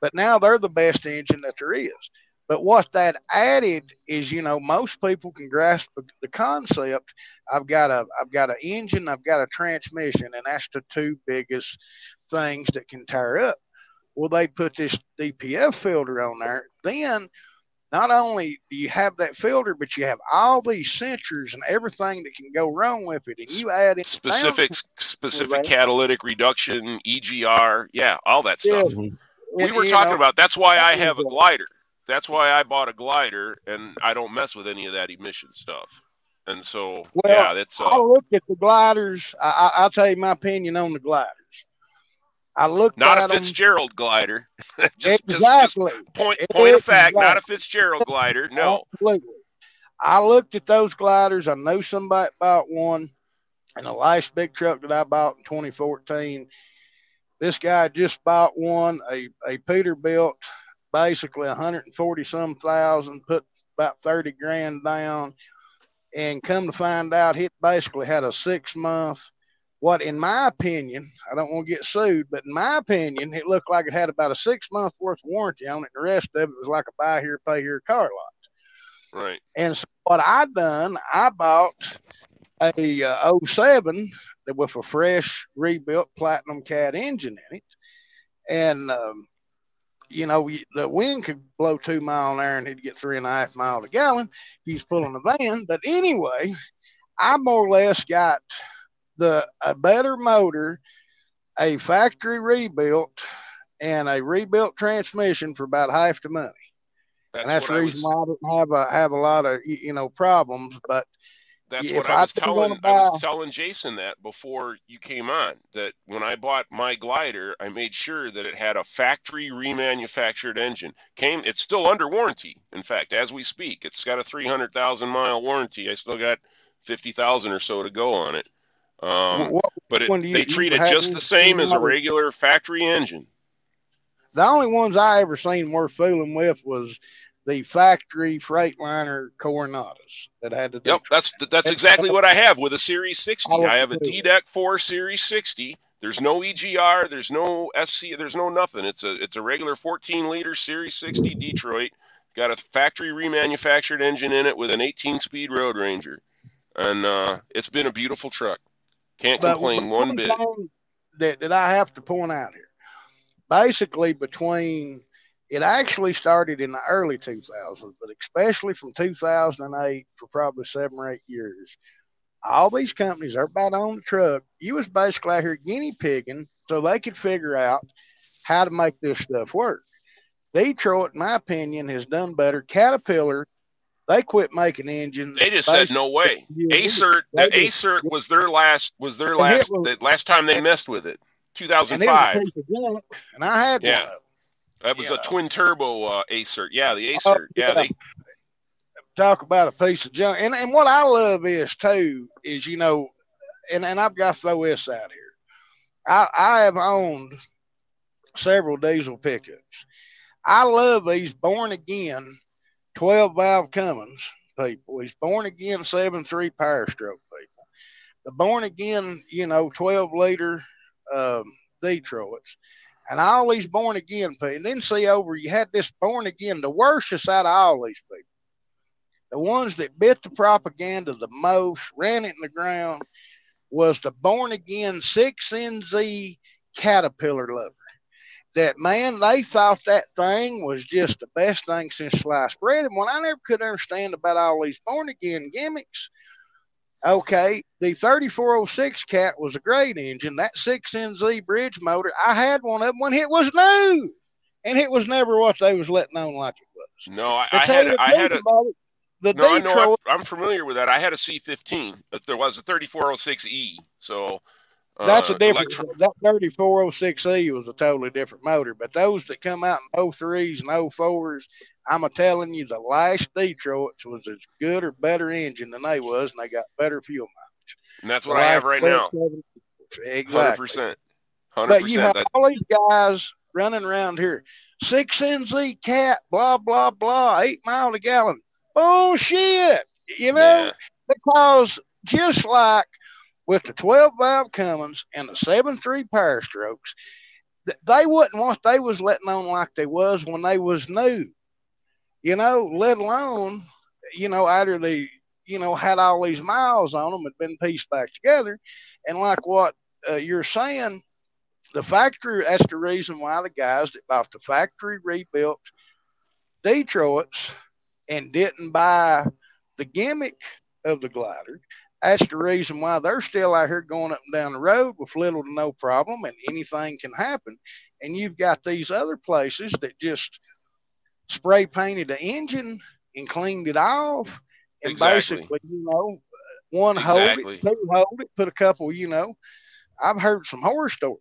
But now they're the best engine that there is. But what that added is, you know, most people can grasp the- the concept. I've got a, I've got an engine, I've got a transmission, and that's the two biggest things that can tear up. Well, they put this DPF filter on there. Then, not only do you have that filter, but you have all these sensors and everything that can go wrong with it, and you add in specific specific Right. catalytic reduction, EGR, yeah, all that stuff. Yeah. Mhm. we and, were talking know, about that's why I have a glider. That's why I bought a glider and I don't mess with any of that emission stuff. And so Well, yeah, that's I uh, looked at the gliders. I, I, I'll tell you my opinion on the gliders. I looked not at a Fitzgerald glider. them just, just just exactly. point point of fact, not a Fitzgerald glider. No. Absolutely. I looked at those gliders. I know somebody bought one. And the last big truck that I bought in 2014, this guy just bought one, a, a Peterbilt, basically 140 some thousand, put about 30 grand down. And come to find out, it basically had a six month, what in my opinion, I don't want to get sued, but in my opinion, it looked like it had about a six month worth of warranty on it. The rest of it was like a buy here, pay here car lot. Right. And so what I done, I bought a uh, 07 that with a fresh rebuilt platinum cat engine in it, and um, you know the wind could blow two mile an hour and he'd get three and a half mile a gallon if he's pulling a van. But anyway, I more or less got the a better motor a factory rebuilt and a rebuilt transmission for about half the money. That's, and that's the reason was, why I didn't have a have a lot of you know problems. But that's what I I was didn't telling. wanna I was telling Jason that before you came on. That when I bought my glider, I made sure that it had a factory remanufactured engine. Came. It's still under warranty. In fact, as we speak, it's got a three hundred thousand mile warranty. I still got fifty thousand or so to go on it. Um, what, but it, you- they treat it just the same as a regular factory engine. the only ones I ever seen worth fooling with was the factory Freightliner Coronados that had to. Yep, that's that's exactly what I have with a Series 60. I have a too. DDEC 4 Series 60. There's no EGR, there's no SC, there's no nothing. It's a it's a regular 14 liter Series 60 Detroit. Got a factory remanufactured engine in it with an 18 speed Road Ranger, and uh, it's been a beautiful truck. Can't But complain one one bit. That, that I have to point out here. Basically, between it actually started in the early 2000s, but especially from 2008 for probably seven or eight years, all these companies, everybody on the truck, you was basically out here guinea pigging so they could figure out how to make this stuff work. Detroit, in my opinion, has done better. Caterpillar, they quit making engines. They just said no way. Acert, the They did. Acert was their last was their last was- the last time they messed with it. and it was a 2005. piece of junk, and I had Yeah. one. That was Yeah. a twin turbo uh, Acert. Yeah, the Oh, Acert. yeah, yeah. they talk about a piece of junk. And and what I love is too is you know, and and I've got to throw this out here. I I have owned several diesel pickups. I love these born again twelve valve Cummins people. He's born again seven three power stroke people. The born again you know twelve liter um, Detroits. And all these born again people, and then see over you had this born again, the worstest out of all these people the ones that bit the propaganda the most, ran it in the ground, was the born again 6NZ Caterpillar lover. That man, they thought that thing was just the best thing since sliced bread. And what I never could understand about all these born again gimmicks, okay, the 3406 cat was a great engine. That 6NZ bridge motor, I had one of them when it was new. And it was never what they was letting on like it was. no, I, I had you a, the I had a it, the no, I know Detroit I'm, I'm familiar with that. I had a C15, but there was a 3406E. So uh, That's a different. electro- that 3406E was a totally different motor. But those that come out in 03s and 04s, I'm a telling you, the last Detroits was as good or better engine than they was, and they got better fuel mileage. and that's what I have right now. Exactly. Percent. But you have percent. all these guys running around here. Six NZ cat, blah blah blah, eight mile a gallon. Bullshit. You know, Yeah. because just like with the 12 valve Cummins and the 7.3 power strokes, they wasn't what they was letting on like they was when they was new. You know, let alone, you know, either they, you know, had all these miles on them and been pieced back together. And like what uh, you're saying, the factory, that's the reason why the guys that bought the factory rebuilt Detroits and didn't buy the gimmick of the glider. That's the reason why they're still out here going up and down the road with little to no problem, and anything can happen. And you've got these other places that just spray painted the engine and cleaned it off, and Exactly. basically, you know, one hold it, two hold it, put a couple, you know. I've heard some horror stories,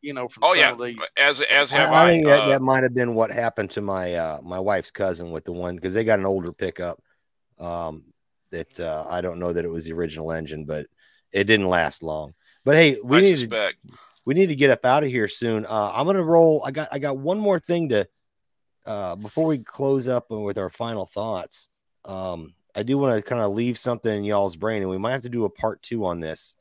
you know, from Oh some yeah. of these. As as have I, I. I think that, uh, that might have been what happened to my uh, my wife's cousin with the one because they got an older pickup. Um, that uh, I don't know that it was the original engine, but it didn't last long. But hey, we I need to we need to get up out of here soon. Uh, I'm gonna roll. I got I got one more thing to uh, before we close up with our final thoughts. Um, I do want to kind of leave something in y'all's brain, and we might have to do a part two on this.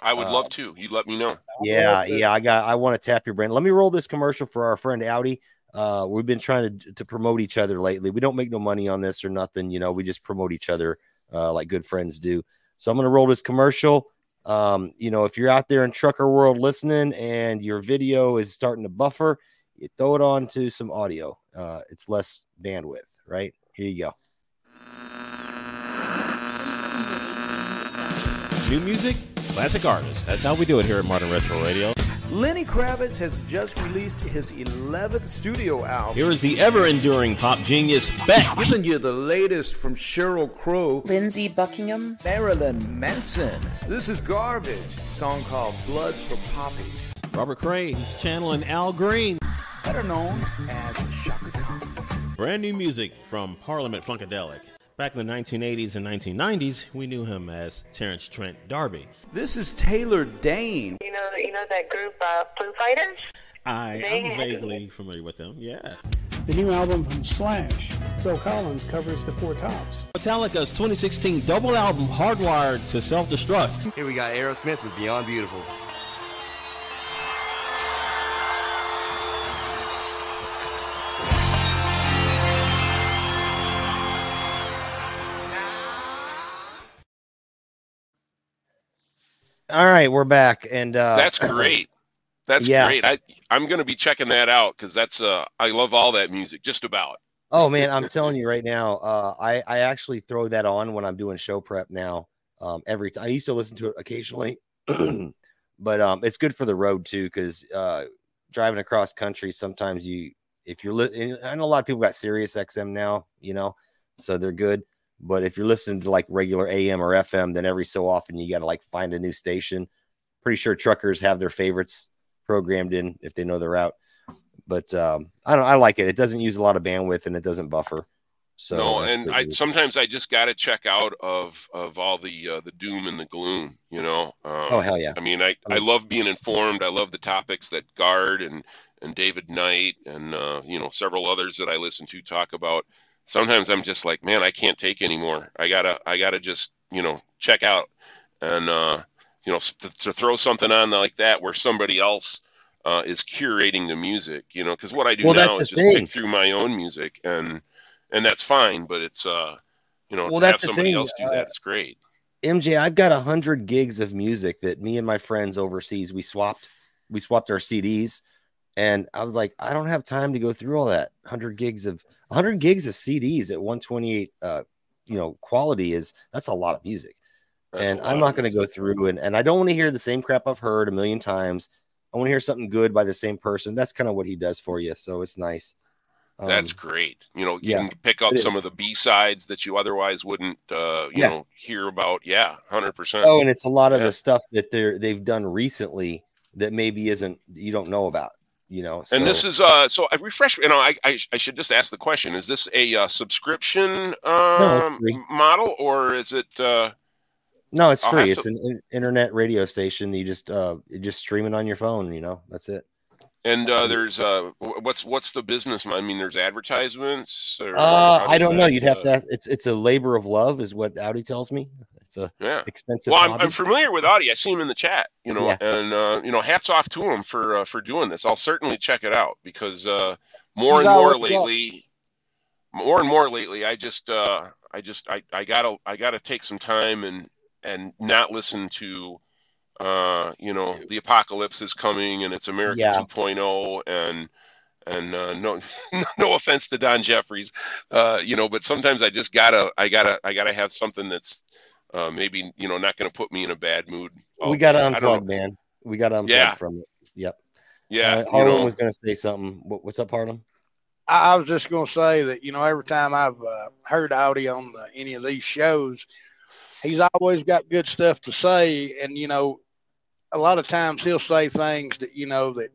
I would uh, love to. You let me know. Yeah, yeah. I got. I want to tap your brain. Let me roll this commercial for our friend Audi. Uh, we've been trying to to promote each other lately. We don't make no money on this or nothing. You know, we just promote each other uh, like good friends do. So I'm going to roll this commercial. Um, you know, if you're out there in trucker world listening and your video is starting to buffer, you throw it on to some audio. Uh, it's less bandwidth, right? Here you go. New music, classic artists. That's how we do it here at Modern Retro Radio. Lenny Kravitz has just released his 11th studio album. Here is the ever enduring pop genius Beck. Giving you the latest from Sheryl Crow, Lindsey Buckingham, Marilyn Manson. This is Garbage, song called Blood for Poppies. Robert Cray's channeling Al Green, better known as Chaka Khan. Brand new music from Parliament Funkadelic. Back in the 1980s and 1990s, we knew him as Terence Trent D'Arby. This is Taylor Dayne. You know, you know that group uh, Foo Fighters. I am vaguely familiar with them. Yeah. The new album from Slash, Phil Collins covers the Four Tops. Metallica's 2016 double album Hardwired to Self Destruct. Here we got Aerosmith with Beyond Beautiful. All right, we're back, and uh, that's great. That's yeah. great. I I'm gonna be checking that out because that's uh I love all that music, just about. Oh man, I'm telling you right now, uh, I I actually throw that on when I'm doing show prep now. Um, every time I used to listen to it occasionally, but um, it's good for the road too because uh, driving across country sometimes you if you're li- I know a lot of people got Sirius XM now, you know, so they're good. But if you're listening to like regular AM or FM, then every so often you got to like find a new station. Pretty sure truckers have their favorites programmed in if they know the route. But um, I don't. I like it. It doesn't use a lot of bandwidth and it doesn't buffer. So no, and I sometimes I just got to check out of of all the uh, the doom and the gloom. You know. Um, oh hell yeah! I mean, I I love being informed. I love the topics that Guard and and David Knight and uh, you know several others that I listen to talk about sometimes I'm just like, man, I can't take anymore. I gotta, I gotta just, you know, check out and, uh, you know, to, to throw something on like that where somebody else uh, is curating the music, you know, because what I do well, now is just thing. pick through my own music and, and that's fine, but it's, uh, you know, well, to have somebody thing. else do that, uh, it's great. MJ, I've got a hundred gigs of music that me and my friends overseas we swapped. We swapped our CDs and I was like, I don't have time to go through all that 100 gigs of 100 gigs of CDs at 128, uh, you know, quality is that's a lot of music. That's and I'm not going to go through and, and I don't want to hear the same crap I've heard a million times. I want to hear something good by the same person. That's kind of what he does for you. So it's nice. Um, that's great. You know, you yeah, can pick up some of the B sides that you otherwise wouldn't, uh, you yeah. know, hear about. Yeah, hundred percent. Oh, and it's a lot of yeah. the stuff that they're they've done recently that maybe isn't you don't know about you know. So. And this is uh, so I refresh. You know, I, I, I should just ask the question: Is this a uh, subscription um, no, model or is it? Uh, no, it's free. It's an in- internet radio station. you just uh, you just stream it on your phone. You know, that's it. And uh, there's uh, what's what's the business? I mean, there's advertisements. Or, uh, I don't know. You'd have to. Ask, it's it's a labor of love, is what Audi tells me. It's a yeah. expensive. Well, I'm, I'm, familiar with Audi. I see him in the chat, you know, yeah. and uh, you know, hats off to him for uh, for doing this. I'll certainly check it out because uh, more He's and more lately, more and more lately, I just uh, I just I, I gotta I gotta take some time and and not listen to uh, you know the apocalypse is coming and it's America yeah. 2.0 and and uh, no no offense to Don Jeffries, uh, you know, but sometimes I just gotta I gotta I gotta have something that's uh, maybe you know not going to put me in a bad mood. we got to unplug, man. We got to unplug yeah. from it. Yep. Yeah. Uh, Harlan was going to say something. What, what's up, Harlan? I, was just going to say that you know every time I've uh, heard Audi on uh, any of these shows, he's always got good stuff to say, and you know, a lot of times he'll say things that you know that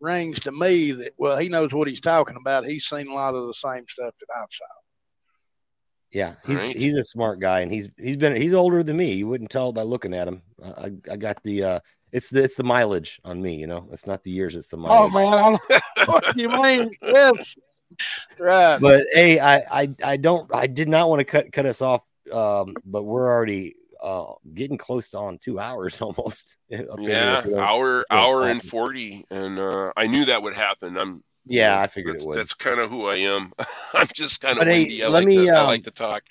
rings to me that well he knows what he's talking about. He's seen a lot of the same stuff that I've seen. Yeah, he's right. he's a smart guy, and he's he's been he's older than me. You wouldn't tell by looking at him. I I got the uh, it's the it's the mileage on me. You know, it's not the years, it's the oh, mileage. Oh man, what do you mean? Yes, right. But hey, I I I don't I did not want to cut cut us off, um, but we're already uh getting close to on two hours almost. Yeah, hour hour and forty, and uh, I knew that would happen. I'm yeah, I figured that's, it would. That's kind of who I am. I'm just kind of windy. Hey, I, let like me, to, um, I like to talk.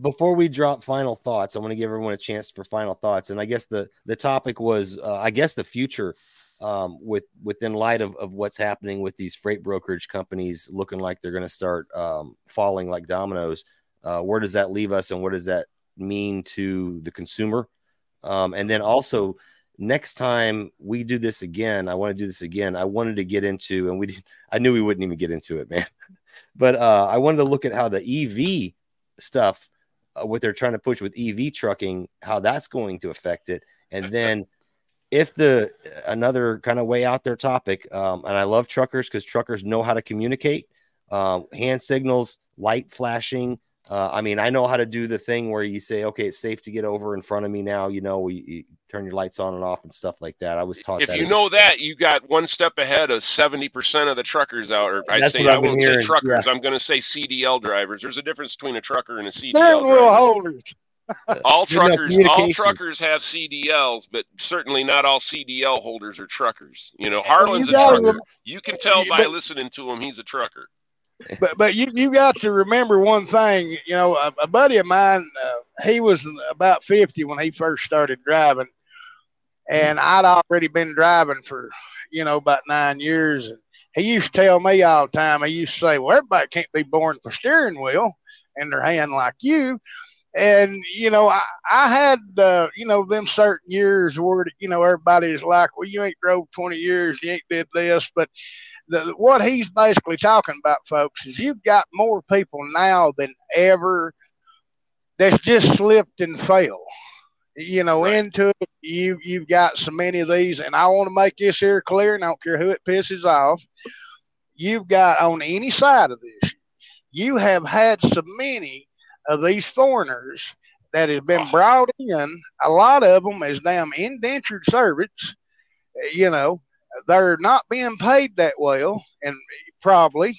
Before we drop final thoughts, I want to give everyone a chance for final thoughts. And I guess the the topic was, uh, I guess, the future um, with within light of, of what's happening with these freight brokerage companies looking like they're going to start um, falling like dominoes. Uh, where does that leave us, and what does that mean to the consumer? Um, and then also next time we do this again, I want to do this again. I wanted to get into, and we, I knew we wouldn't even get into it, man. But uh, I wanted to look at how the EV stuff, uh, what they're trying to push with EV trucking, how that's going to affect it, and then if the another kind of way out there topic, um, and I love truckers because truckers know how to communicate, uh, hand signals, light flashing, uh, I mean, I know how to do the thing where you say, okay, it's safe to get over in front of me now. You know, we you turn your lights on and off and stuff like that. I was taught if that. you as- know that, you got one step ahead of 70% of the truckers out. Or I That's say, I I've won't hearing, say truckers. yeah. I'm going to say CDL drivers. There's a difference between a trucker and a CDL Steering wheel driver. holders. All truckers, all communication. truckers have CDLs, but certainly not all CDL holders are truckers. You know, Harlan's a trucker. rem- You can tell by but- listening to him, he's a trucker. But but you you got to remember one thing. You know, a, a buddy of mine, uh, he was about fifty when he first started driving, and I'd already been driving for you know about nine years. And he used to tell me all the time. He used to say, "Well, everybody can't be born with a steering wheel in their hand like you." And you know, I, I had uh, you know them certain years where you know everybody is like, "Well, you ain't drove twenty years, you ain't did this," but the, what he's basically talking about, folks, is you've got more people now than ever that's just slipped and fell. You know, Right. into it, you you've got so many of these, and I want to make this here clear, and I don't care who it pisses off. You've got on any side of this, you have had so many of these foreigners that has been brought in. A lot of them as damn indentured servants. You know, they're not being paid that well, and probably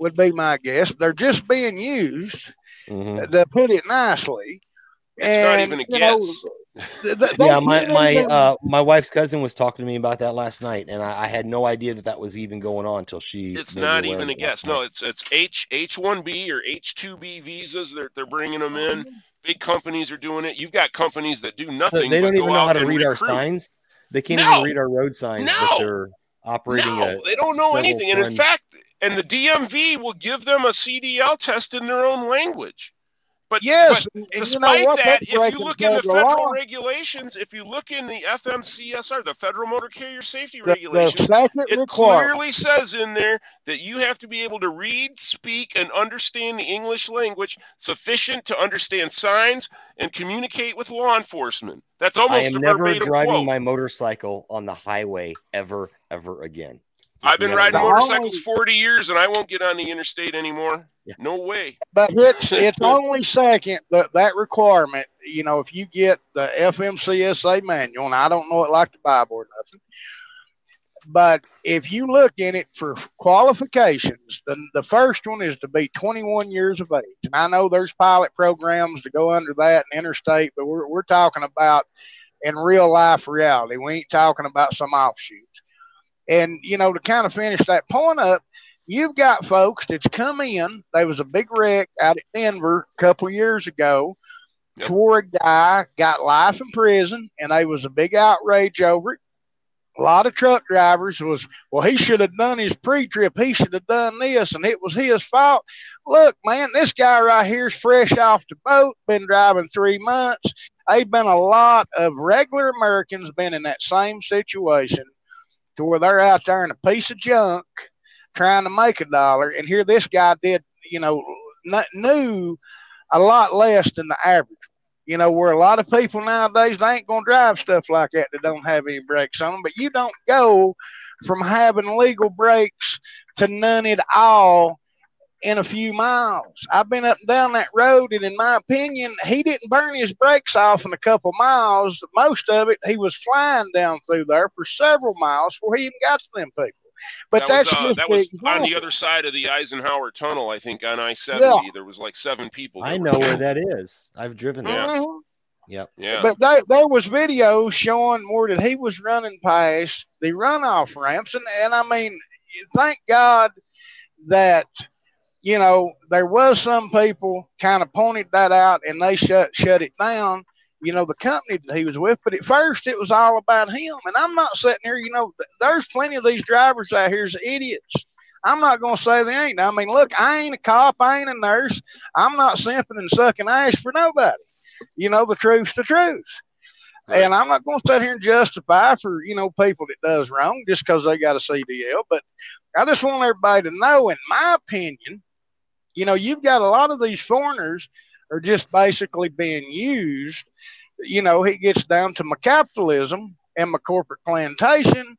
would be my guess. They're just being used, Mhm. to put it nicely. It's not even a you know, guess. th- th- Yeah, my my uh my wife's cousin was talking to me about that last night, and I, I had no idea that that was even going on until she. It's not even a guess. last No, it's it's H H one B or H two B visas. They're they're bringing them in. Big companies are doing it. You've got companies that do So nothing. they don't even know how to and read our signs. They can't No. even read our road signs, but No. they're operating No, they don't know several anything. And in fact, and the DMV will give them a CDL test in their own language. But Yes, but and, and you despite know what? that, if you look in the federal federal law. regulations, if you look in the FMCSR, the Federal Motor Carrier Safety The, the Regulations, second it requirement. clearly says in there that you have to be able to read, speak, and understand the English language sufficient to understand signs and communicate with law enforcement. That's I almost am a never driving quote. my motorcycle on the highway ever, ever again. I've been riding motorcycles only- 40 years and I won't get on the interstate anymore. Yeah. No way. But it's it's only second that that requirement. You know, if you get the FMCSA manual, and I don't know it like the Bible or nothing, but if you look in it for qualifications, the the first one is to be 21 years of age. And I know there's pilot programs to go under that and interstate, but we're we're talking about in real life reality. We ain't talking about some offshoot. And you know, to kind of finish that point up, you've got folks that's come in. There was a big wreck out at Denver a couple years ago Yep. a guy got life in prison, and there was a big outrage over it. A lot of truck drivers was, well, he should have done his pre-trip. He should have done this, and it was his fault. Look, man, this guy right here is fresh off the boat, been driving three months. They've been a lot of regular Americans been in that same situation to where they're out there in a piece of junk trying to make a dollar. And here this guy did, you know, knew a lot less than the average. You know, where a lot of people nowadays they ain't gonna drive stuff like that that don't have any brakes on them. But you don't go from having legal brakes to none at all in a few miles. I've been up and down that road, and in my opinion, he didn't burn his brakes off in a couple miles. Most of it, he was flying down through there for several miles before he even got to them people. But that that's was, uh, just that the was on the other side of the Eisenhower Tunnel, I think, on I 70. Yeah. There was like seven people. I know where that is. I've driven there. Yeah. Yep. Yeah. But there, there was video showing more that he was running past the runoff ramps, and, and I mean, thank God that you know there was some people kind of pointed that out and they shut shut it down. You know the company that he was with, but at first it was all about him. And I'm not sitting here. You know, there's plenty of these drivers out here as idiots. I'm not going to say they ain't. I mean, look, I ain't a cop. I ain't a nurse. I'm not simping and sucking ass for nobody. You know, the truth's the truth. And I'm not going to sit here and justify for you know people that does wrong just because they got a CDL, but I just want everybody to know, in my opinion, you know, you've got a lot of these foreigners are just basically being used. You know, it gets down to my capitalism and my corporate plantation,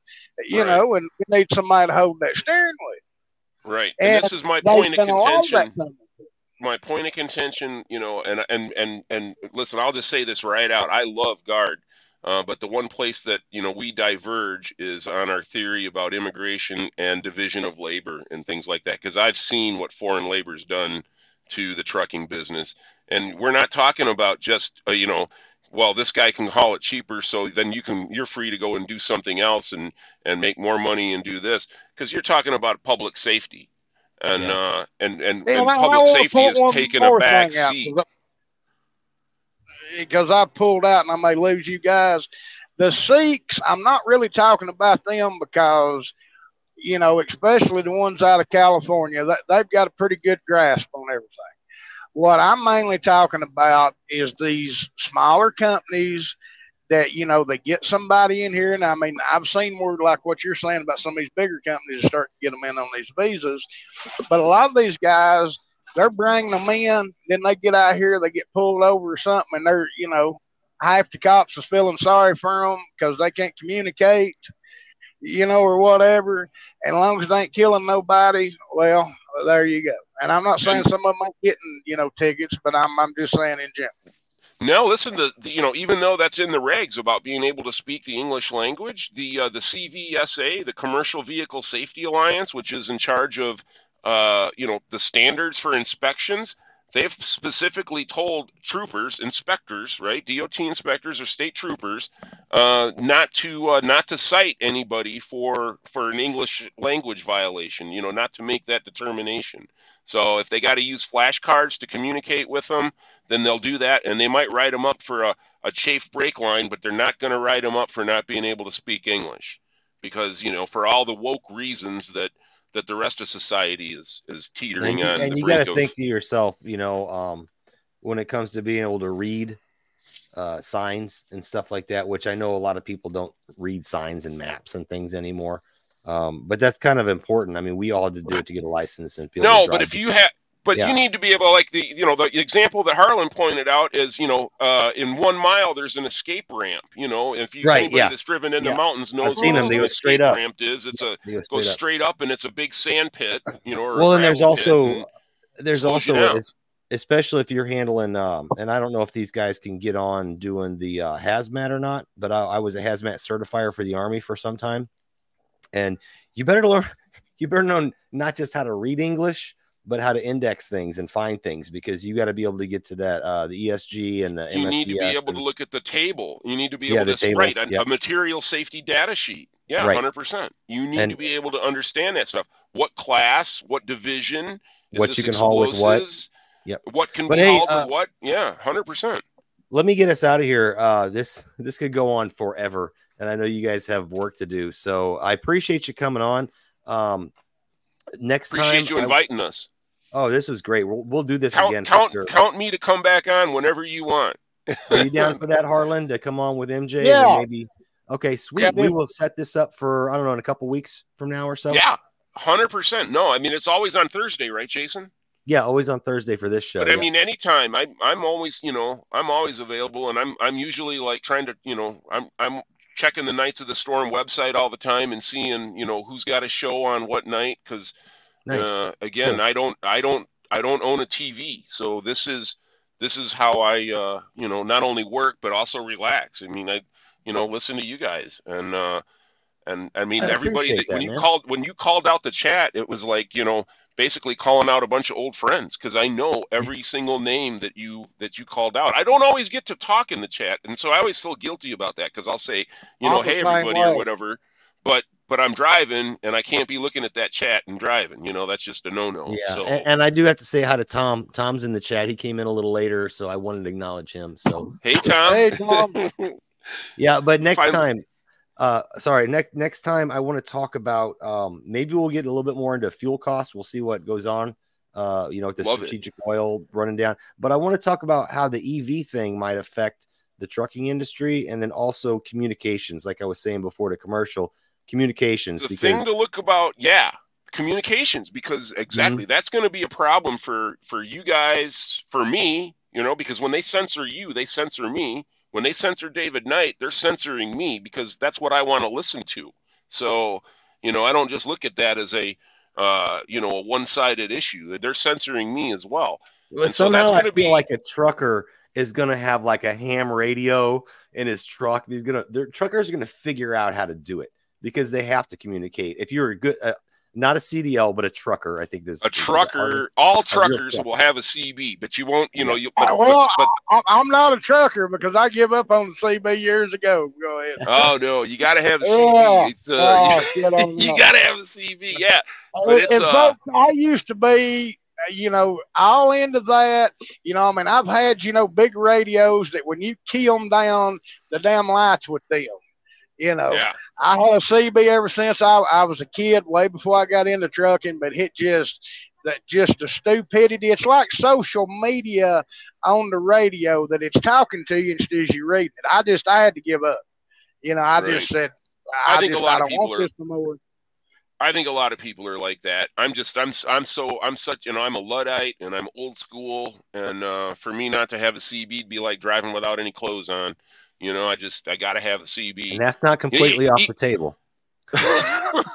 you Right. know, and we need somebody to hold that steering wheel. Right. And, And this is my point of done all that contention. My point of contention, you know, and and and and listen, I'll just say this right out. I love guard. Uh, but the one place that you know we diverge is on our theory about immigration and division of labor and things like that. Because I've seen what foreign labor's done to the trucking business, and we're not talking about just uh, you know, well, this guy can haul it cheaper, so then you can you're free to go and do something else and and make more money and do this because you're talking about public safety, and Yeah. uh, and and, and well, public safety is taking a back seat. out, seat. 'cause I- Because I pulled out and I may lose you guys. The Sikhs, I'm not really talking about them because, you know, especially the ones out of California, they've got a pretty good grasp on everything. What I'm mainly talking about is these smaller companies that, you know, they get somebody in here. And I mean, I've seen word like what you're saying about some of these bigger companies that start to get them in on these visas. But a lot of these guys, they're bringing them in, then they get out here, they get pulled over or something, and they're, you know, half the cops is feeling sorry for them because they can't communicate, you know, or whatever. And as long as they ain't killing nobody, well, there you go. And I'm not saying some of them ain't getting, you know, tickets, but I'm, I'm just saying in general. No, listen to the, you know even though that's in the regs about being able to speak the English language, the uh, the CVSA, the Commercial Vehicle Safety Alliance, which is in charge of uh, you know the standards for inspections, they've specifically told troopers, inspectors, right, DOT inspectors or state troopers, uh, not to uh, not to cite anybody for for an English language violation. You know, not to make that determination. So if they got to use flashcards to communicate with them, then they'll do that, and they might write them up for a, a chafe brake line, but they're not going to write them up for not being able to speak English, because you know for all the woke reasons that that the rest of society is is teetering and you, on and you got to think to yourself, you know, um, when it comes to being able to read uh, signs and stuff like that, which I know a lot of people don't read signs and maps and things anymore. Um, but that's kind of important. I mean, we all had to do it to get a license and to no, but if you have. But Yeah. you need to be able, like the you know, the example that Harlan pointed out is, you know, uh, in one mile there's an escape ramp. You know, if you Right, anybody yeah. that's driven in Yeah. the mountains I've knows seen what them. They an go straight escape up. ramp is. It's a They goes straight up. up and it's a big sand pit. You know, or well, and there's also and- there's also especially if you're handling um and i don't know if these guys can get on doing the uh, hazmat or not but I, I was a hazmat certifier for the army for some time and you better learn you better know not just how to read english but how to index things and find things because you got to be able to get to that uh the esg and the you need to be able and- to look at the table. You need to be Yeah, able to write a, yeah. a material safety data sheet. Yeah, Right. hundred percent. You need And- to be able to understand that stuff. What class? What division? Is What you can haul with what. Yep. What can But be hey, hauled uh, with what? Yeah, hundred percent. let me get us out of here. Uh, this this could go on forever, and I know you guys have work to do. So I appreciate you coming on. Um, next Appreciate time, you I- inviting us. Oh, this was great. We'll, we'll do this Count again. count sure. count me to come back on whenever you want. Are you down for that, Harlan, to come on with MJ? Yeah. maybe. Okay, sweet. Yeah, we will set this up for I don't know in a couple weeks from now or so. Yeah, hundred percent. No, I mean it's always on Thursday, right, Jason? yeah, always on Thursday for this show. But I yeah. mean, anytime I, I'm always, you know, I'm always available, and I'm, I'm usually like trying to, you know, I'm, I'm checking the Knights of the Storm website all the time and seeing, you know, who's got a show on what night. Because nice. uh, again, Cool. I don't, I don't, I don't own a TV, so this is, this is how I, uh, you know, not only work but also relax. I mean, I, you know, listen to you guys, and, uh, and I mean, I everybody appreciate that, when that, you man. called, when you called out the chat, it was like, you know basically calling out a bunch of old friends because I know every single name that you that you called out. I don't always get to talk in the chat, and so I always feel guilty about that because I'll say, you know, hey everybody or whatever, but but I'm driving and I can't be looking at that chat and driving. You know, that's just a no no. Yeah, So and, and I do have to say hi to Tom. Tom's in the chat. He came in a little later, so I wanted to acknowledge him. So hey Tom. Hey, Tom. yeah, but next Fine. time, uh, sorry, next next time I want to talk about um, maybe we'll get a little bit more into fuel costs. We'll see what goes on. Uh, you know, with the Love it. strategic oil running down. But I want to talk about how the EV thing might affect the trucking industry and then also communications, like I was saying before the commercial communications. The because thing to look about, yeah, communications, because exactly Mm-hmm. that's going to be a problem for for you guys, for me, you know, because when they censor you, they censor me. When they censor David Knight, they're censoring me because that's what I want to listen to. So, you know, I don't just look at that as a uh, you know, a one-sided issue. They're censoring me as well. Well, so somehow that's I gonna feel be- like a trucker is gonna have like a ham radio in his truck. He's gonna their truckers are gonna figure out how to do it because they have to communicate. If you're a good, uh, not a CDL, but a trucker, I think this A this is trucker, all truckers trucker. will have a CB, but you won't, you know, you. Uh, But, well, but, I, I'm not a trucker because I give up on the CB years ago. Go ahead. oh no, you got to have a Yeah. CB. It's, uh, Oh, you got to have a CB. Yeah, but and, it's and uh, folks, I used to be, uh, you know, all into that. You know, I mean, I've had, you know, big radios that when you key them down, the damn lights would dim. You know, yeah, I had a CB ever since I, I was a kid, way before I got into trucking, but it just that just the stupidity. It's like social media on the radio that it's talking to you instead of you reading it. I just I had to give up. You know, I Right. just said I I, think a lot of people want are- this no more. I think a lot of people are like that. I'm just, I'm, I'm so, I'm such, you know, I'm a luddite and I'm old school, and uh, for me not to have a CB would be like driving without any clothes on. You know, I just, I got to have a CB. and that's not completely off he- the table.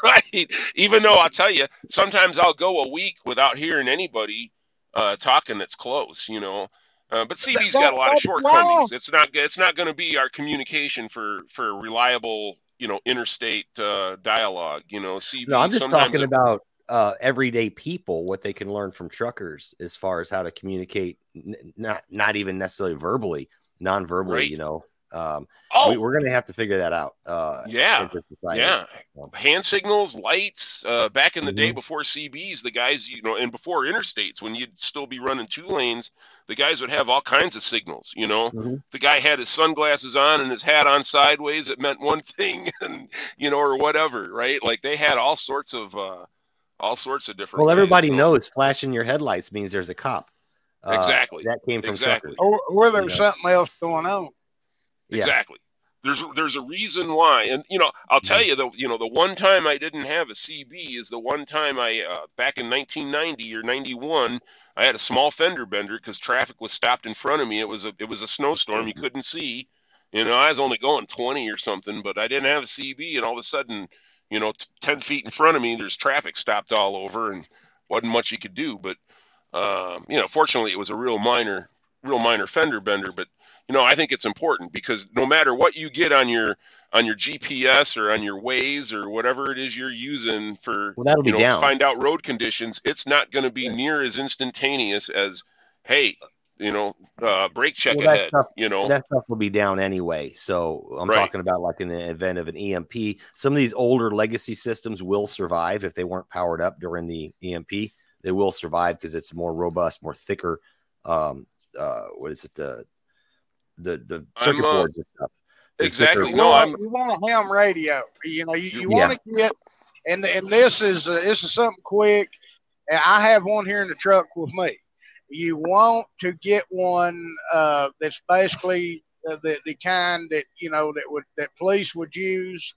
right. Even though I'll tell you, sometimes I'll go a week without hearing anybody uh, talking that's close, you know. Uh, but CB's got a lot of shortcomings. It's not it's not going to be our communication for for reliable, you know, interstate uh, dialogue. You know, CB. No, I'm just talking it- about uh, everyday people, what they can learn from truckers as far as how to communicate, n- not not even necessarily verbally, non-verbally. Right. You know, um, Oh, we, we're gonna have to figure that out. Uh, Yeah, as a society. Yeah, hand signals, lights. Uh, back in the day Mhm. before CBs, the guys, you know, and before interstates, when you'd still be running two lanes, the guys would have all kinds of signals. You know, Mhm. the guy had his sunglasses on and his hat on sideways. It meant one thing, and you know, or whatever, right? Like they had all sorts of, uh, all sorts of different. Well, everybody you know? knows flashing your headlights means there's a cop. Uh, Exactly. That came from Exactly. truckers. Or, or there's You know. something else going on. Yeah. Exactly. There's there's a reason why, and you know I'll tell you the you know the one time I didn't have a CB is the one time I uh, back in 1990 or 91 I had a small fender bender because traffic was stopped in front of me. It was a it was a snowstorm. You couldn't see. You know I was only going 20 or something, but I didn't have a CB, and all of a sudden, you know, t- 10 feet in front of me, there's traffic stopped all over, and wasn't much you could do. But um, you know, fortunately, it was a real minor real minor fender bender, but you know, I think it's important because no matter what you get on your on your GPS or on your Waze or whatever it is you're using for Well, that'll you be know down. find out road conditions, it's not going to be near as instantaneous as hey, you know, uh, brake check Well, ahead. stuff- you know, that stuff will be down anyway. So I'm Right. talking about like in the event of an EMP. Some of these older legacy systems will survive if they weren't powered up during the EMP. They will survive because it's more robust, more thicker. Um, uh, what is it? The the the I'm, circuit uh, boards stuff. They're exactly. No, you I'm want, you want a ham radio. You know, you, you Yeah. want to get, and and this is uh, this is something quick. And I have one here in the truck with me. You want to get one uh, that's basically uh, the the kind that you know that would that police would use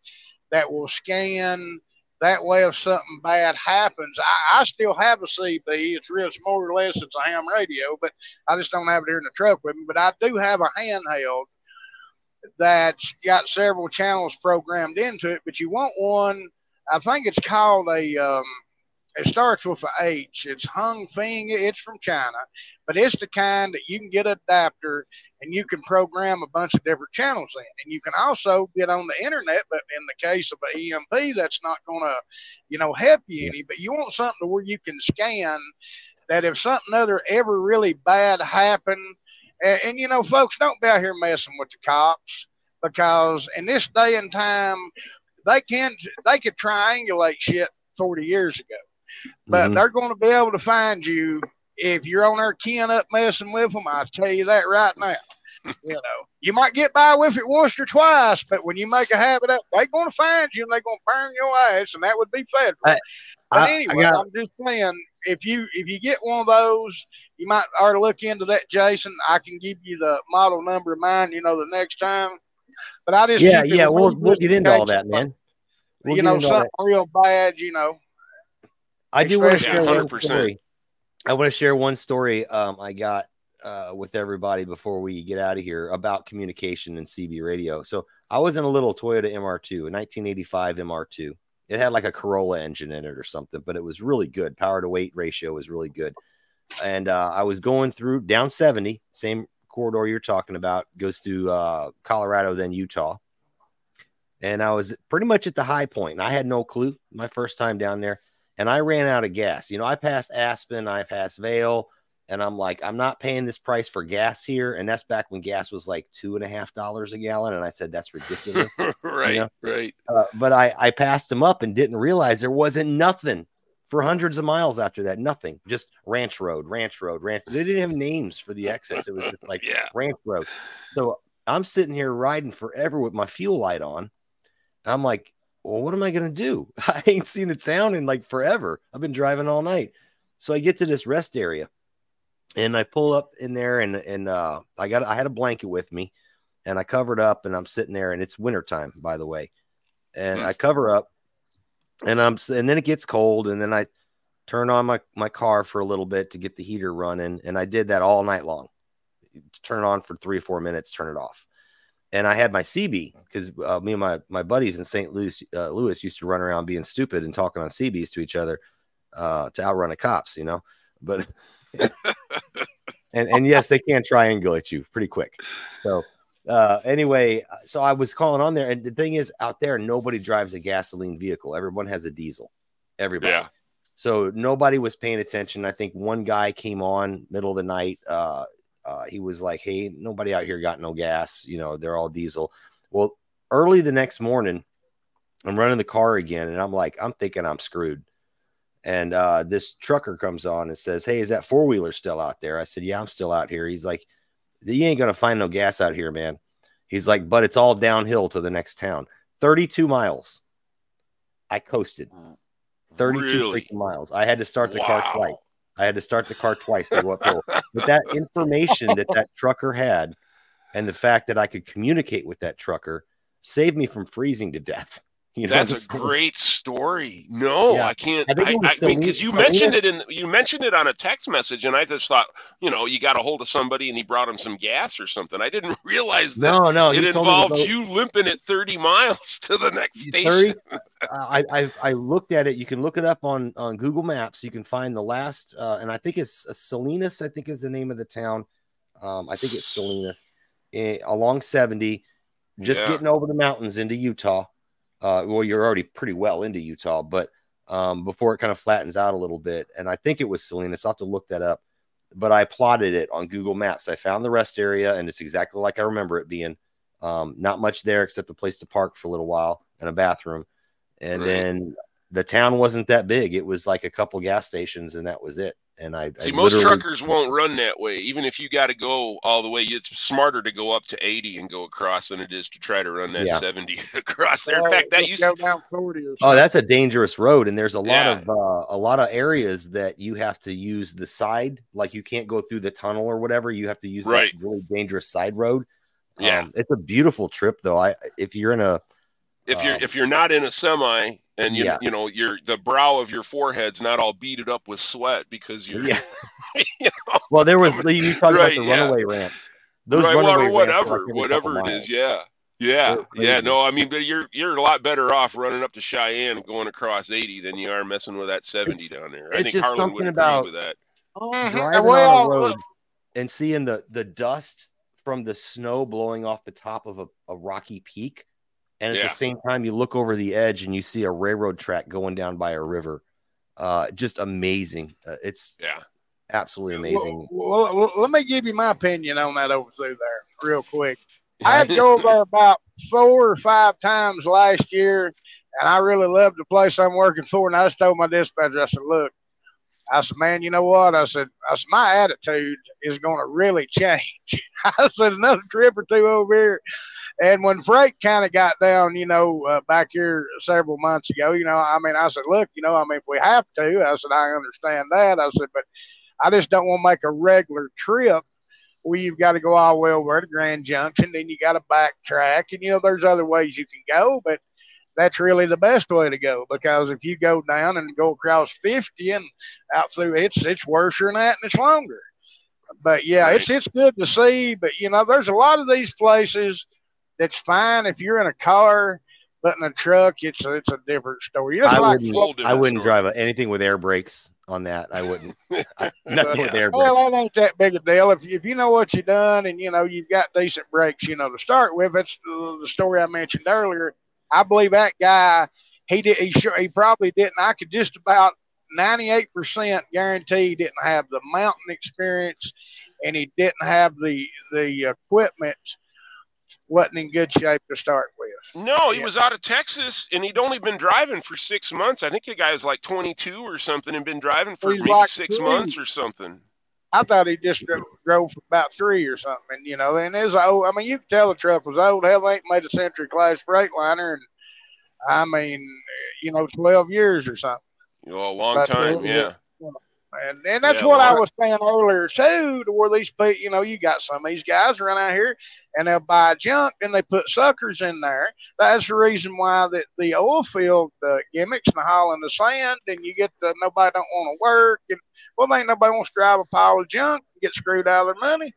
that will scan. That way, if something bad happens, I, I still have a CB. It's real, it's more or less it's a ham radio, but I just don't have it here in the truck with me. But I do have a handheld that's got several channels programmed into it, but you want one. I think it's called a. Um, it starts with a H. It's Hung Fing. It's from China, but it's the kind that you can get an adapter and you can program a bunch of different channels in, and you can also get on the internet. But in the case of an EMP, that's not going to, you know, help you any. But you want something where you can scan that if something other ever really bad happened, and, and you know, folks, don't be out here messing with the cops because in this day and time, they can they could triangulate shit 40 years ago, but Mhm. they're going to be able to find you if you're on there keying up messing with them. I tell you that right now. you know, you might get by with it once or twice, but when you make a habit up, they're going to find you and they're going to burn your ass, and that would be federal. I- but I- I anyway, got- I'm just saying, if you if you get one of those, you might ought to look into that, Jason. I can give you the model number of mine, you know, the next time. But I just Yeah, yeah, we'll we'll get into all that, man. We'll you know, something real bad, you know. I do want to share one 100%. story. I want to share one story um, I got uh, with everybody before we get out of here about communication and CB radio. So I was in a little Toyota MR2, a 1985 MR2. It had like a Corolla engine in it or something, but it was really good. Power to weight ratio was really good. And uh, I was going through down 70, same corridor you're talking about, goes through uh, Colorado, then Utah. And I was pretty much at the high point, and I had no clue my first time down there and I ran out of gas. You know, I passed Aspen, I passed Vail, and I'm like, I'm not paying this price for gas here. And that's back when gas was like two and a half dollars a gallon. And I said, that's ridiculous. right, know? right. uh, but I, I passed them up and didn't realize there wasn't nothing for hundreds of miles after that. Nothing, just ranch road, ranch road, ranch. They didn't have names for the exits. It was just like Yeah. ranch road. So I'm sitting here riding forever with my fuel light on. I'm like, well, what am I gonna do? I ain't seen a town in like forever. I've been driving all night. So I get to this rest area and I pull up in there and and uh I got I had a blanket with me and I covered up and I'm sitting there and it's wintertime, by the way. And I cover up and I'm and then it gets cold and then I turn on my my car for a little bit to get the heater running and I did that all night long. Turn it on for 3 or 4 minutes, turn it off and I had my CB because uh, me and my my buddies in St. Louis, uh, Louis used to run around being stupid and talking on CBs to each other uh, to outrun the cops, you know. But and and yes, they can triangulate you pretty quick. So uh, anyway, so I was calling on there, and the thing is, out there, nobody drives a gasoline vehicle. Everyone has a diesel. Everybody. Yeah. So nobody was paying attention. I think one guy came on middle of the night. Uh, he was like, "Hey, nobody out here got no gas. You know, they're all diesel." Well, early the next morning, I'm running the car again, and I'm like, I'm thinking I'm screwed. And uh, this trucker comes on and says, "Hey, is that four wheeler still out there?" I said, "Yeah, I'm still out here." He's like, "You ain't gonna find no gas out here, man." He's like, "But it's all downhill to the next town, 32 miles." I coasted 32 Really? freaking miles. I had to start the car twice. I had to start the car twice to go uphill. but that information that that trucker had, and the fact that I could communicate with that trucker, saved me from freezing to death. You know, That's a great story. No, Yeah. I can't. I I, I mean, because you mentioned it in you mentioned it on a text message, and I just thought, you know, you got a hold of somebody and he brought him some gas or something. I didn't realize that No, no, it he told me to involved go- you limping at 30 miles to the next 30 station. I, I I looked at it. You can look it up on on Google Maps. You can find the last, uh, and I think it's uh, Salinas. I think is the name of the town. Um, I think it's Salinas eh, along seventy, just Yeah. getting over the mountains into Utah. Uh, well, you're already pretty well into Utah, but um, before it kind of flattens out a little bit, and I think it was Salinas. I'll have to look that up. But I plotted it on Google Maps. I found the rest area, and it's exactly like I remember it being. Um, not much there except a place to park for a little while and a bathroom and Right. then the town wasn't that big. It was like a couple gas stations, and that was it. And I See, I most truckers won't run that way. Even if you got to go all the way, it's smarter to go up to 80 and go across than it is to try to run that Yeah. 70 across there. In Well, fact, that just used go to, down 40 or Oh, that's a dangerous road, and there's a lot Yeah. of uh, a lot of areas that you have to use the side, like you can't go through the tunnel or whatever. You have to use Right. that really dangerous side road. Yeah. Um, it's a beautiful trip though. I if you're in a if you're um, if you're not in a semi and you Yeah. you know your the brow of your forehead's not all beaded up with sweat because you're yeah. you know, Well, there was you talked Right, about the yeah. runaway ramps. Those right, runaway or ramps whatever, like whatever it miles. is. Yeah, yeah, yeah. No, I mean, but you're you're a lot better off running up to Cheyenne going across 80 than you are messing with that 70 It's- down there. it's I think just Harlan would something agree about- with that. Mhm. driving Well, on a road look, and seeing the the dust from the snow blowing off the top of a, a rocky peak and at Yeah. the same time you look over the edge and you see a railroad track going down by a river uh just amazing uh, it's Yeah, absolutely amazing Well, well, well, let me give you my opinion on that over through there, real quick. I had to go there about four or five times last year, and I really love the place I'm working for. And I just told my dispatcher, I said, "Look, I said, man, you know what? I said, I said, my attitude is going to really change. I said, another trip or two over here. And when freight kind of got down, you know, uh, back here several months ago, you know, I mean, I said, look, you know, I mean, if we have to, I said, I understand that. I said, but I just don't want to make a regular trip where you've got to go all the way over to Grand Junction, then you got to backtrack, and you know, there's other ways you can go, but that's really the best way to go because if you go down and go across 50 and out through it's it's worse than that and it's longer. But yeah right. it's it's good to see but you know there's a lot of these places that's fine if you're in a car but in a truck it's a, it's a different story. I, like wouldn't, I wouldn't drive anything with air brakes on that. I wouldn't. Nothing with air brakes. well that ain't that big a deal. If, if you know what you've done and you know you've got decent brakes you know to start with it's the, the story i mentioned earlier I believe that guy, he did, he sure, he probably didn't. I could just about 98% guarantee he didn't have the mountain experience and he didn't have the, the equipment wasn't in good shape to start with. No, he yeah. was out of Texas and he'd only been driving for six months. I think the guy was like 22 or something and been driving for He's maybe like six months or something. I thought he just drove for about three or something, you know. And it was old. I mean, you could tell the truck was old. Hell, they ain't made a Century Class Freightliner, and I mean, you know, twelve years or something. Well, a long but, time, yeah. And, and that's yeah, what I was saying earlier too, to where these people, you know, you got some of these guys run out here and they'll buy junk and they put suckers in there. That's the reason why that the oil field uh, gimmicks and the hauling the sand and you get the nobody don't want to work and well, ain't nobody wants to drive a pile of junk and get screwed out of their money.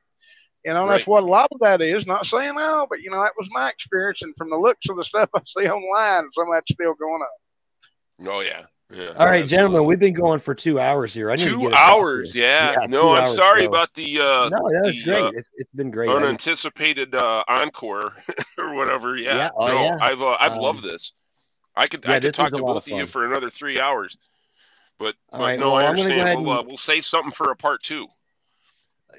You know, right. that's what a lot of that is. Not saying all, but you know, that was my experience, and from the looks of the stuff I see online, some of that's still going on. Oh yeah, yeah. All right, gentlemen, we've been going for two hours here. I need two hours, yeah. yeah. No, I'm hours, sorry so. about the. Uh, no, that was great. Uh, it's, it's been great. Unanticipated uh, encore or whatever. Yeah. yeah. Oh, no, yeah. I've uh, I've um, loved this. I could I could talk to both of, of you for another three hours, but but right, no, well, I understand. We'll, uh, we'll save something for a part two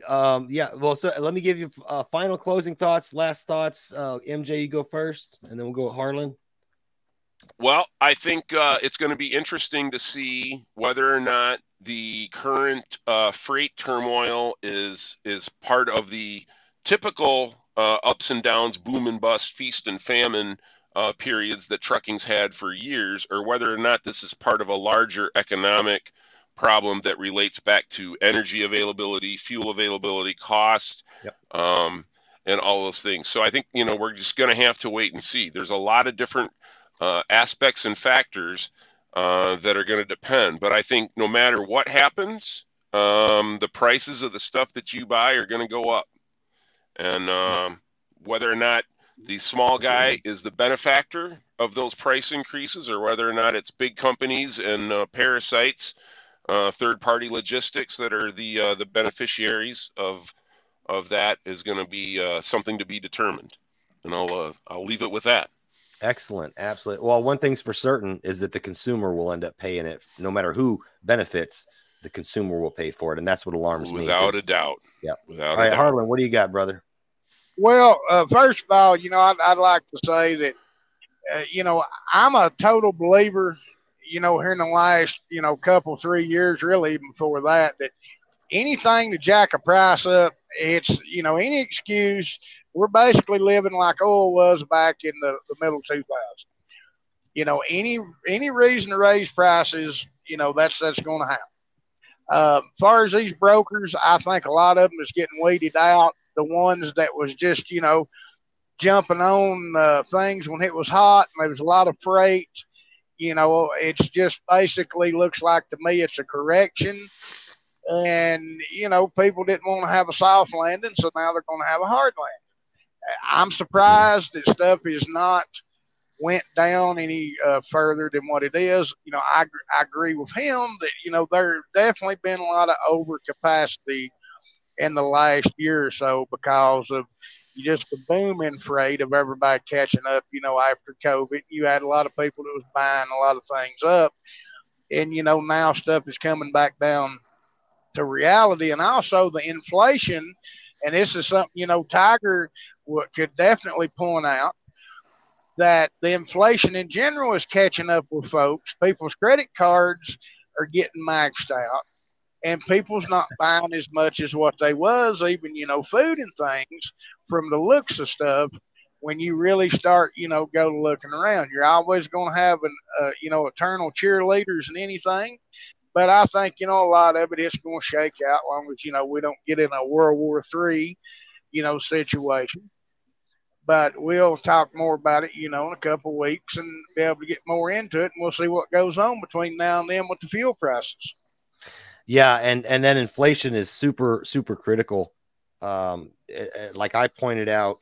um yeah well so let me give you uh, final closing thoughts last thoughts uh mj you go first and then we'll go with harlan well i think uh, it's going to be interesting to see whether or not the current uh, freight turmoil is is part of the typical uh, ups and downs boom and bust feast and famine uh, periods that trucking's had for years or whether or not this is part of a larger economic problem that relates back to energy availability, fuel availability, cost, yep. um, and all those things. So I think you know we're just going to have to wait and see. There's a lot of different uh, aspects and factors uh, that are going to depend. But I think no matter what happens, um, the prices of the stuff that you buy are going to go up, and um, whether or not the small guy is the benefactor of those price increases, or whether or not it's big companies and uh, parasites uh, third party logistics that are the uh, the beneficiaries of of that is going to be uh, something to be determined, and I'll uh, I'll leave it with that. Excellent, absolutely. Well, one thing's for certain is that the consumer will end up paying it, no matter who benefits. The consumer will pay for it, and that's what alarms Without me. Without a doubt. Yeah. Without all right, doubt. Harlan, what do you got, brother? Well, uh, first of all, you know, I'd, I'd like to say that, uh, you know, I'm a total believer you know, here in the last, you know, couple, three years, really even before that, that anything to jack a price up, it's, you know, any excuse. We're basically living like oil was back in the, the middle 2000s. You know, any any reason to raise prices, you know, that's that's going to happen. Uh, far as these brokers, I think a lot of them is getting weeded out. The ones that was just, you know, jumping on uh, things when it was hot and there was a lot of freight you know, it's just basically looks like to me it's a correction. And, you know, people didn't want to have a soft landing, so now they're going to have a hard landing. I'm surprised that stuff is not went down any uh, further than what it is. You know, I, I agree with him that, you know, there definitely been a lot of overcapacity in the last year or so because of just the boom in freight of everybody catching up, you know, after COVID. You had a lot of people that was buying a lot of things up. And, you know, now stuff is coming back down to reality. And also the inflation, and this is something, you know, Tiger could definitely point out that the inflation in general is catching up with folks. People's credit cards are getting maxed out. and people's not buying as much as what they was, even you know, food and things from the looks of stuff. When you really start, you know, go looking around, you're always going to have an, uh, you know, eternal cheerleaders and anything. But I think you know a lot of it is going to shake out, long as you know we don't get in a World War Three, you know, situation but we'll talk more about it, you know, in a couple of weeks and be able to get more into it. And we'll see what goes on between now and then with the fuel prices. Yeah, and and then inflation is super super critical. Um, it, it, like I pointed out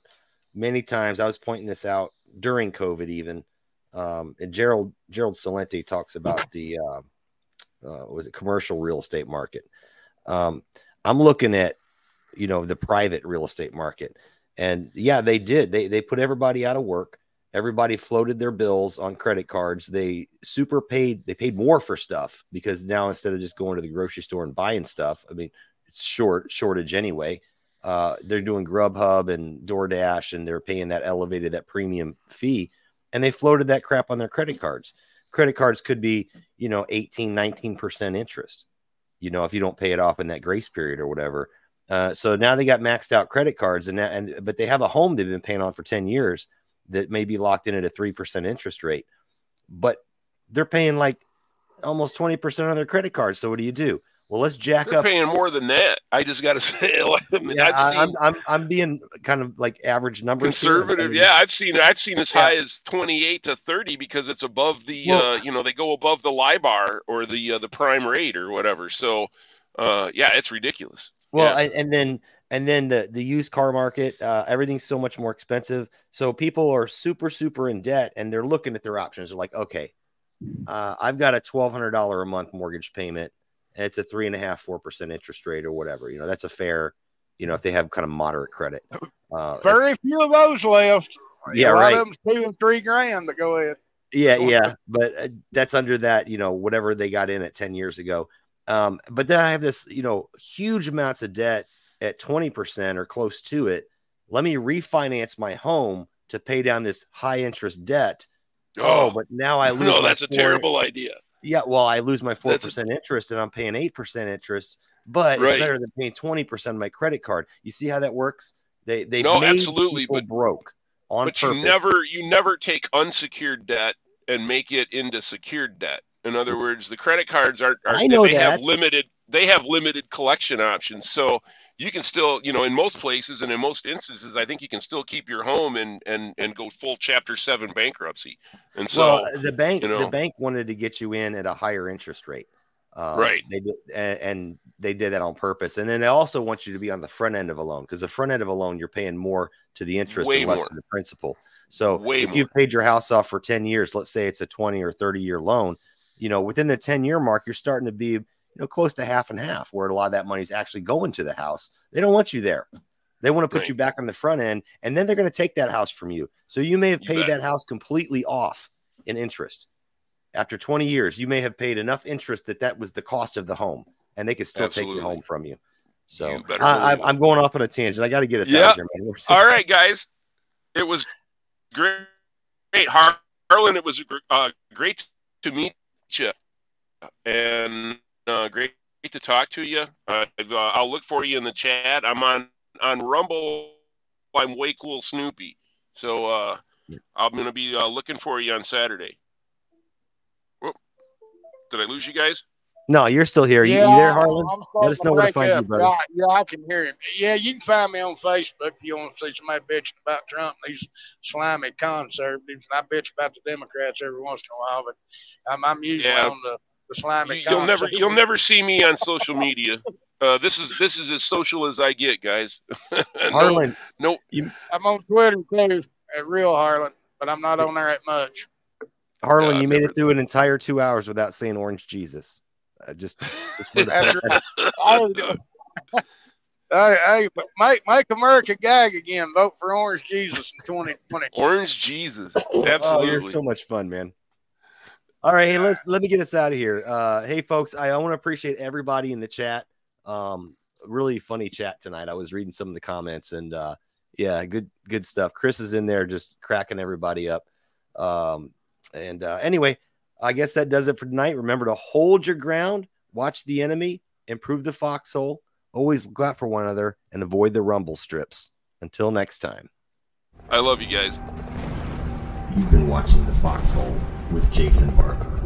many times, I was pointing this out during COVID, even. Um, and Gerald Gerald Celente talks about the uh, uh, was it commercial real estate market. Um, I'm looking at you know the private real estate market, and yeah, they did. They they put everybody out of work. Everybody floated their bills on credit cards. They super paid. They paid more for stuff because now instead of just going to the grocery store and buying stuff, I mean, it's short shortage anyway. Uh, they're doing Grubhub and DoorDash, and they're paying that elevated, that premium fee, and they floated that crap on their credit cards. Credit cards could be, you know, 18, 19% interest, you know, if you don't pay it off in that grace period or whatever. Uh, so now they got maxed out credit cards, and, and but they have a home they've been paying on for 10 years that may be locked in at a 3% interest rate, but they're paying like almost 20% on their credit cards. So what do you do? Well, let's jack They're up. paying more than that. I just got to say, I mean, Yeah, I've I, seen am I'm, I'm being kind of like average numbers. conservative. Mean, Yeah, I've seen I've seen as Yeah. high as 28 to 30 because it's above the Well- uh, you know they go above the LIBOR or the uh, the prime rate or whatever. So uh, yeah, it's ridiculous. Well, Yeah. and, and then and then the the used car market, uh, everything's so much more expensive. So people are super super in debt, and they're looking at their options. They're like, okay, uh, I've got a twelve hundred dollar a month mortgage payment, and it's a three and a half four percent interest rate or whatever. You know, that's a fair. You know, if they have kind of moderate credit. Uh, Very few of those left. Yeah, a lot right. of them two and three grand. But go ahead. Yeah, yeah, but uh, that's under that, you know, whatever they got in at 10 years ago. Um, but then I have this, you know, huge amounts of debt at 20% or close to it. Let me refinance my home to pay down this high interest debt. Oh, but now I lose. no, that's a terrible idea. Yeah, well, I lose my four That's a- percent interest, and I'm paying eight percent interest. But Right. it's better than paying twenty percent of my credit card. You see how that works? They they No, made absolutely, but- broke on but purpose. you never you never take unsecured debt and make it into secured debt. In other words, the credit cards are, are I know they have limited they have limited collection options. So you can still, you know, in most places and in most instances, I think you can still keep your home and and and go full Chapter Seven bankruptcy. And so, well, the bank you know- the bank wanted to get you in at a higher interest rate. Um, Right. They did, and, and they did that on purpose. And then they also want you to be on the front end of a loan because the front end of a loan you're paying more to the interest Way and less more. to the principal. So Way if you've paid your house off for 10 years, let's say it's a 20 or 30 year loan, you know, within the 10 year mark, you're starting to be, you know, close to half and half where a lot of that money is actually going to the house. They don't want you there. They want to put Right. you back on the front end and then they're going to take that house from you. So you may have You paid bet. that house completely off in interest. After 20 years, you may have paid enough interest that that was the cost of the home and they could still take Absolutely. your home from you. So You I, I'm going off on a tangent. I got to get us Yeah. out of here, man. All right, guys, it was great. Great, Harlan. It was uh, great to meet you, and uh, great to talk to you. Uh, I'll look for you in the chat. I'm on on Rumble. I'm WayCoolSnoopy, so uh, I'm gonna be uh, looking for you on Saturday. Whoop. Did I lose you guys? No, you're still here. You, you there, Harlan? Let us know where to find break you, brother. Yeah, yeah, I can hear him. Yeah, you can find me on Facebook if you want to see somebody bitching about Trump and these slimy conservatives. And I bitch about the Democrats every once in a while, but I'm, I'm usually Yeah. on the, the slimy You, you'll never you'll never see me on social media. Uh, this is this is as social as I get, guys. No- Harlan, no, I'm on Twitter too, at Real Harlan, but I'm not on there that much. Harlan, Yeah, you made never- it through an entire two hours without saying orange Jesus. Uh, just, just wanted to That's point that right. Hey, hey, make make America gag again. Vote for Orange Jesus in 2020. Orange Jesus. Oh, Absolutely. you're so much fun, man. All right, hey, let's let me get us out of here. Uh, hey, folks, I, I want to appreciate everybody in the chat. Um, really funny chat tonight. I was reading some of the comments, and uh, yeah, good good stuff. Chris is in there just cracking everybody up. Um, and uh, anyway, I guess that does it for tonight. Remember to hold your ground, watch the enemy, improve the foxhole, always look out for one another, and avoid the rumble strips. Until next time. I love you guys. You've been watching The Foxhole with Jason Barker.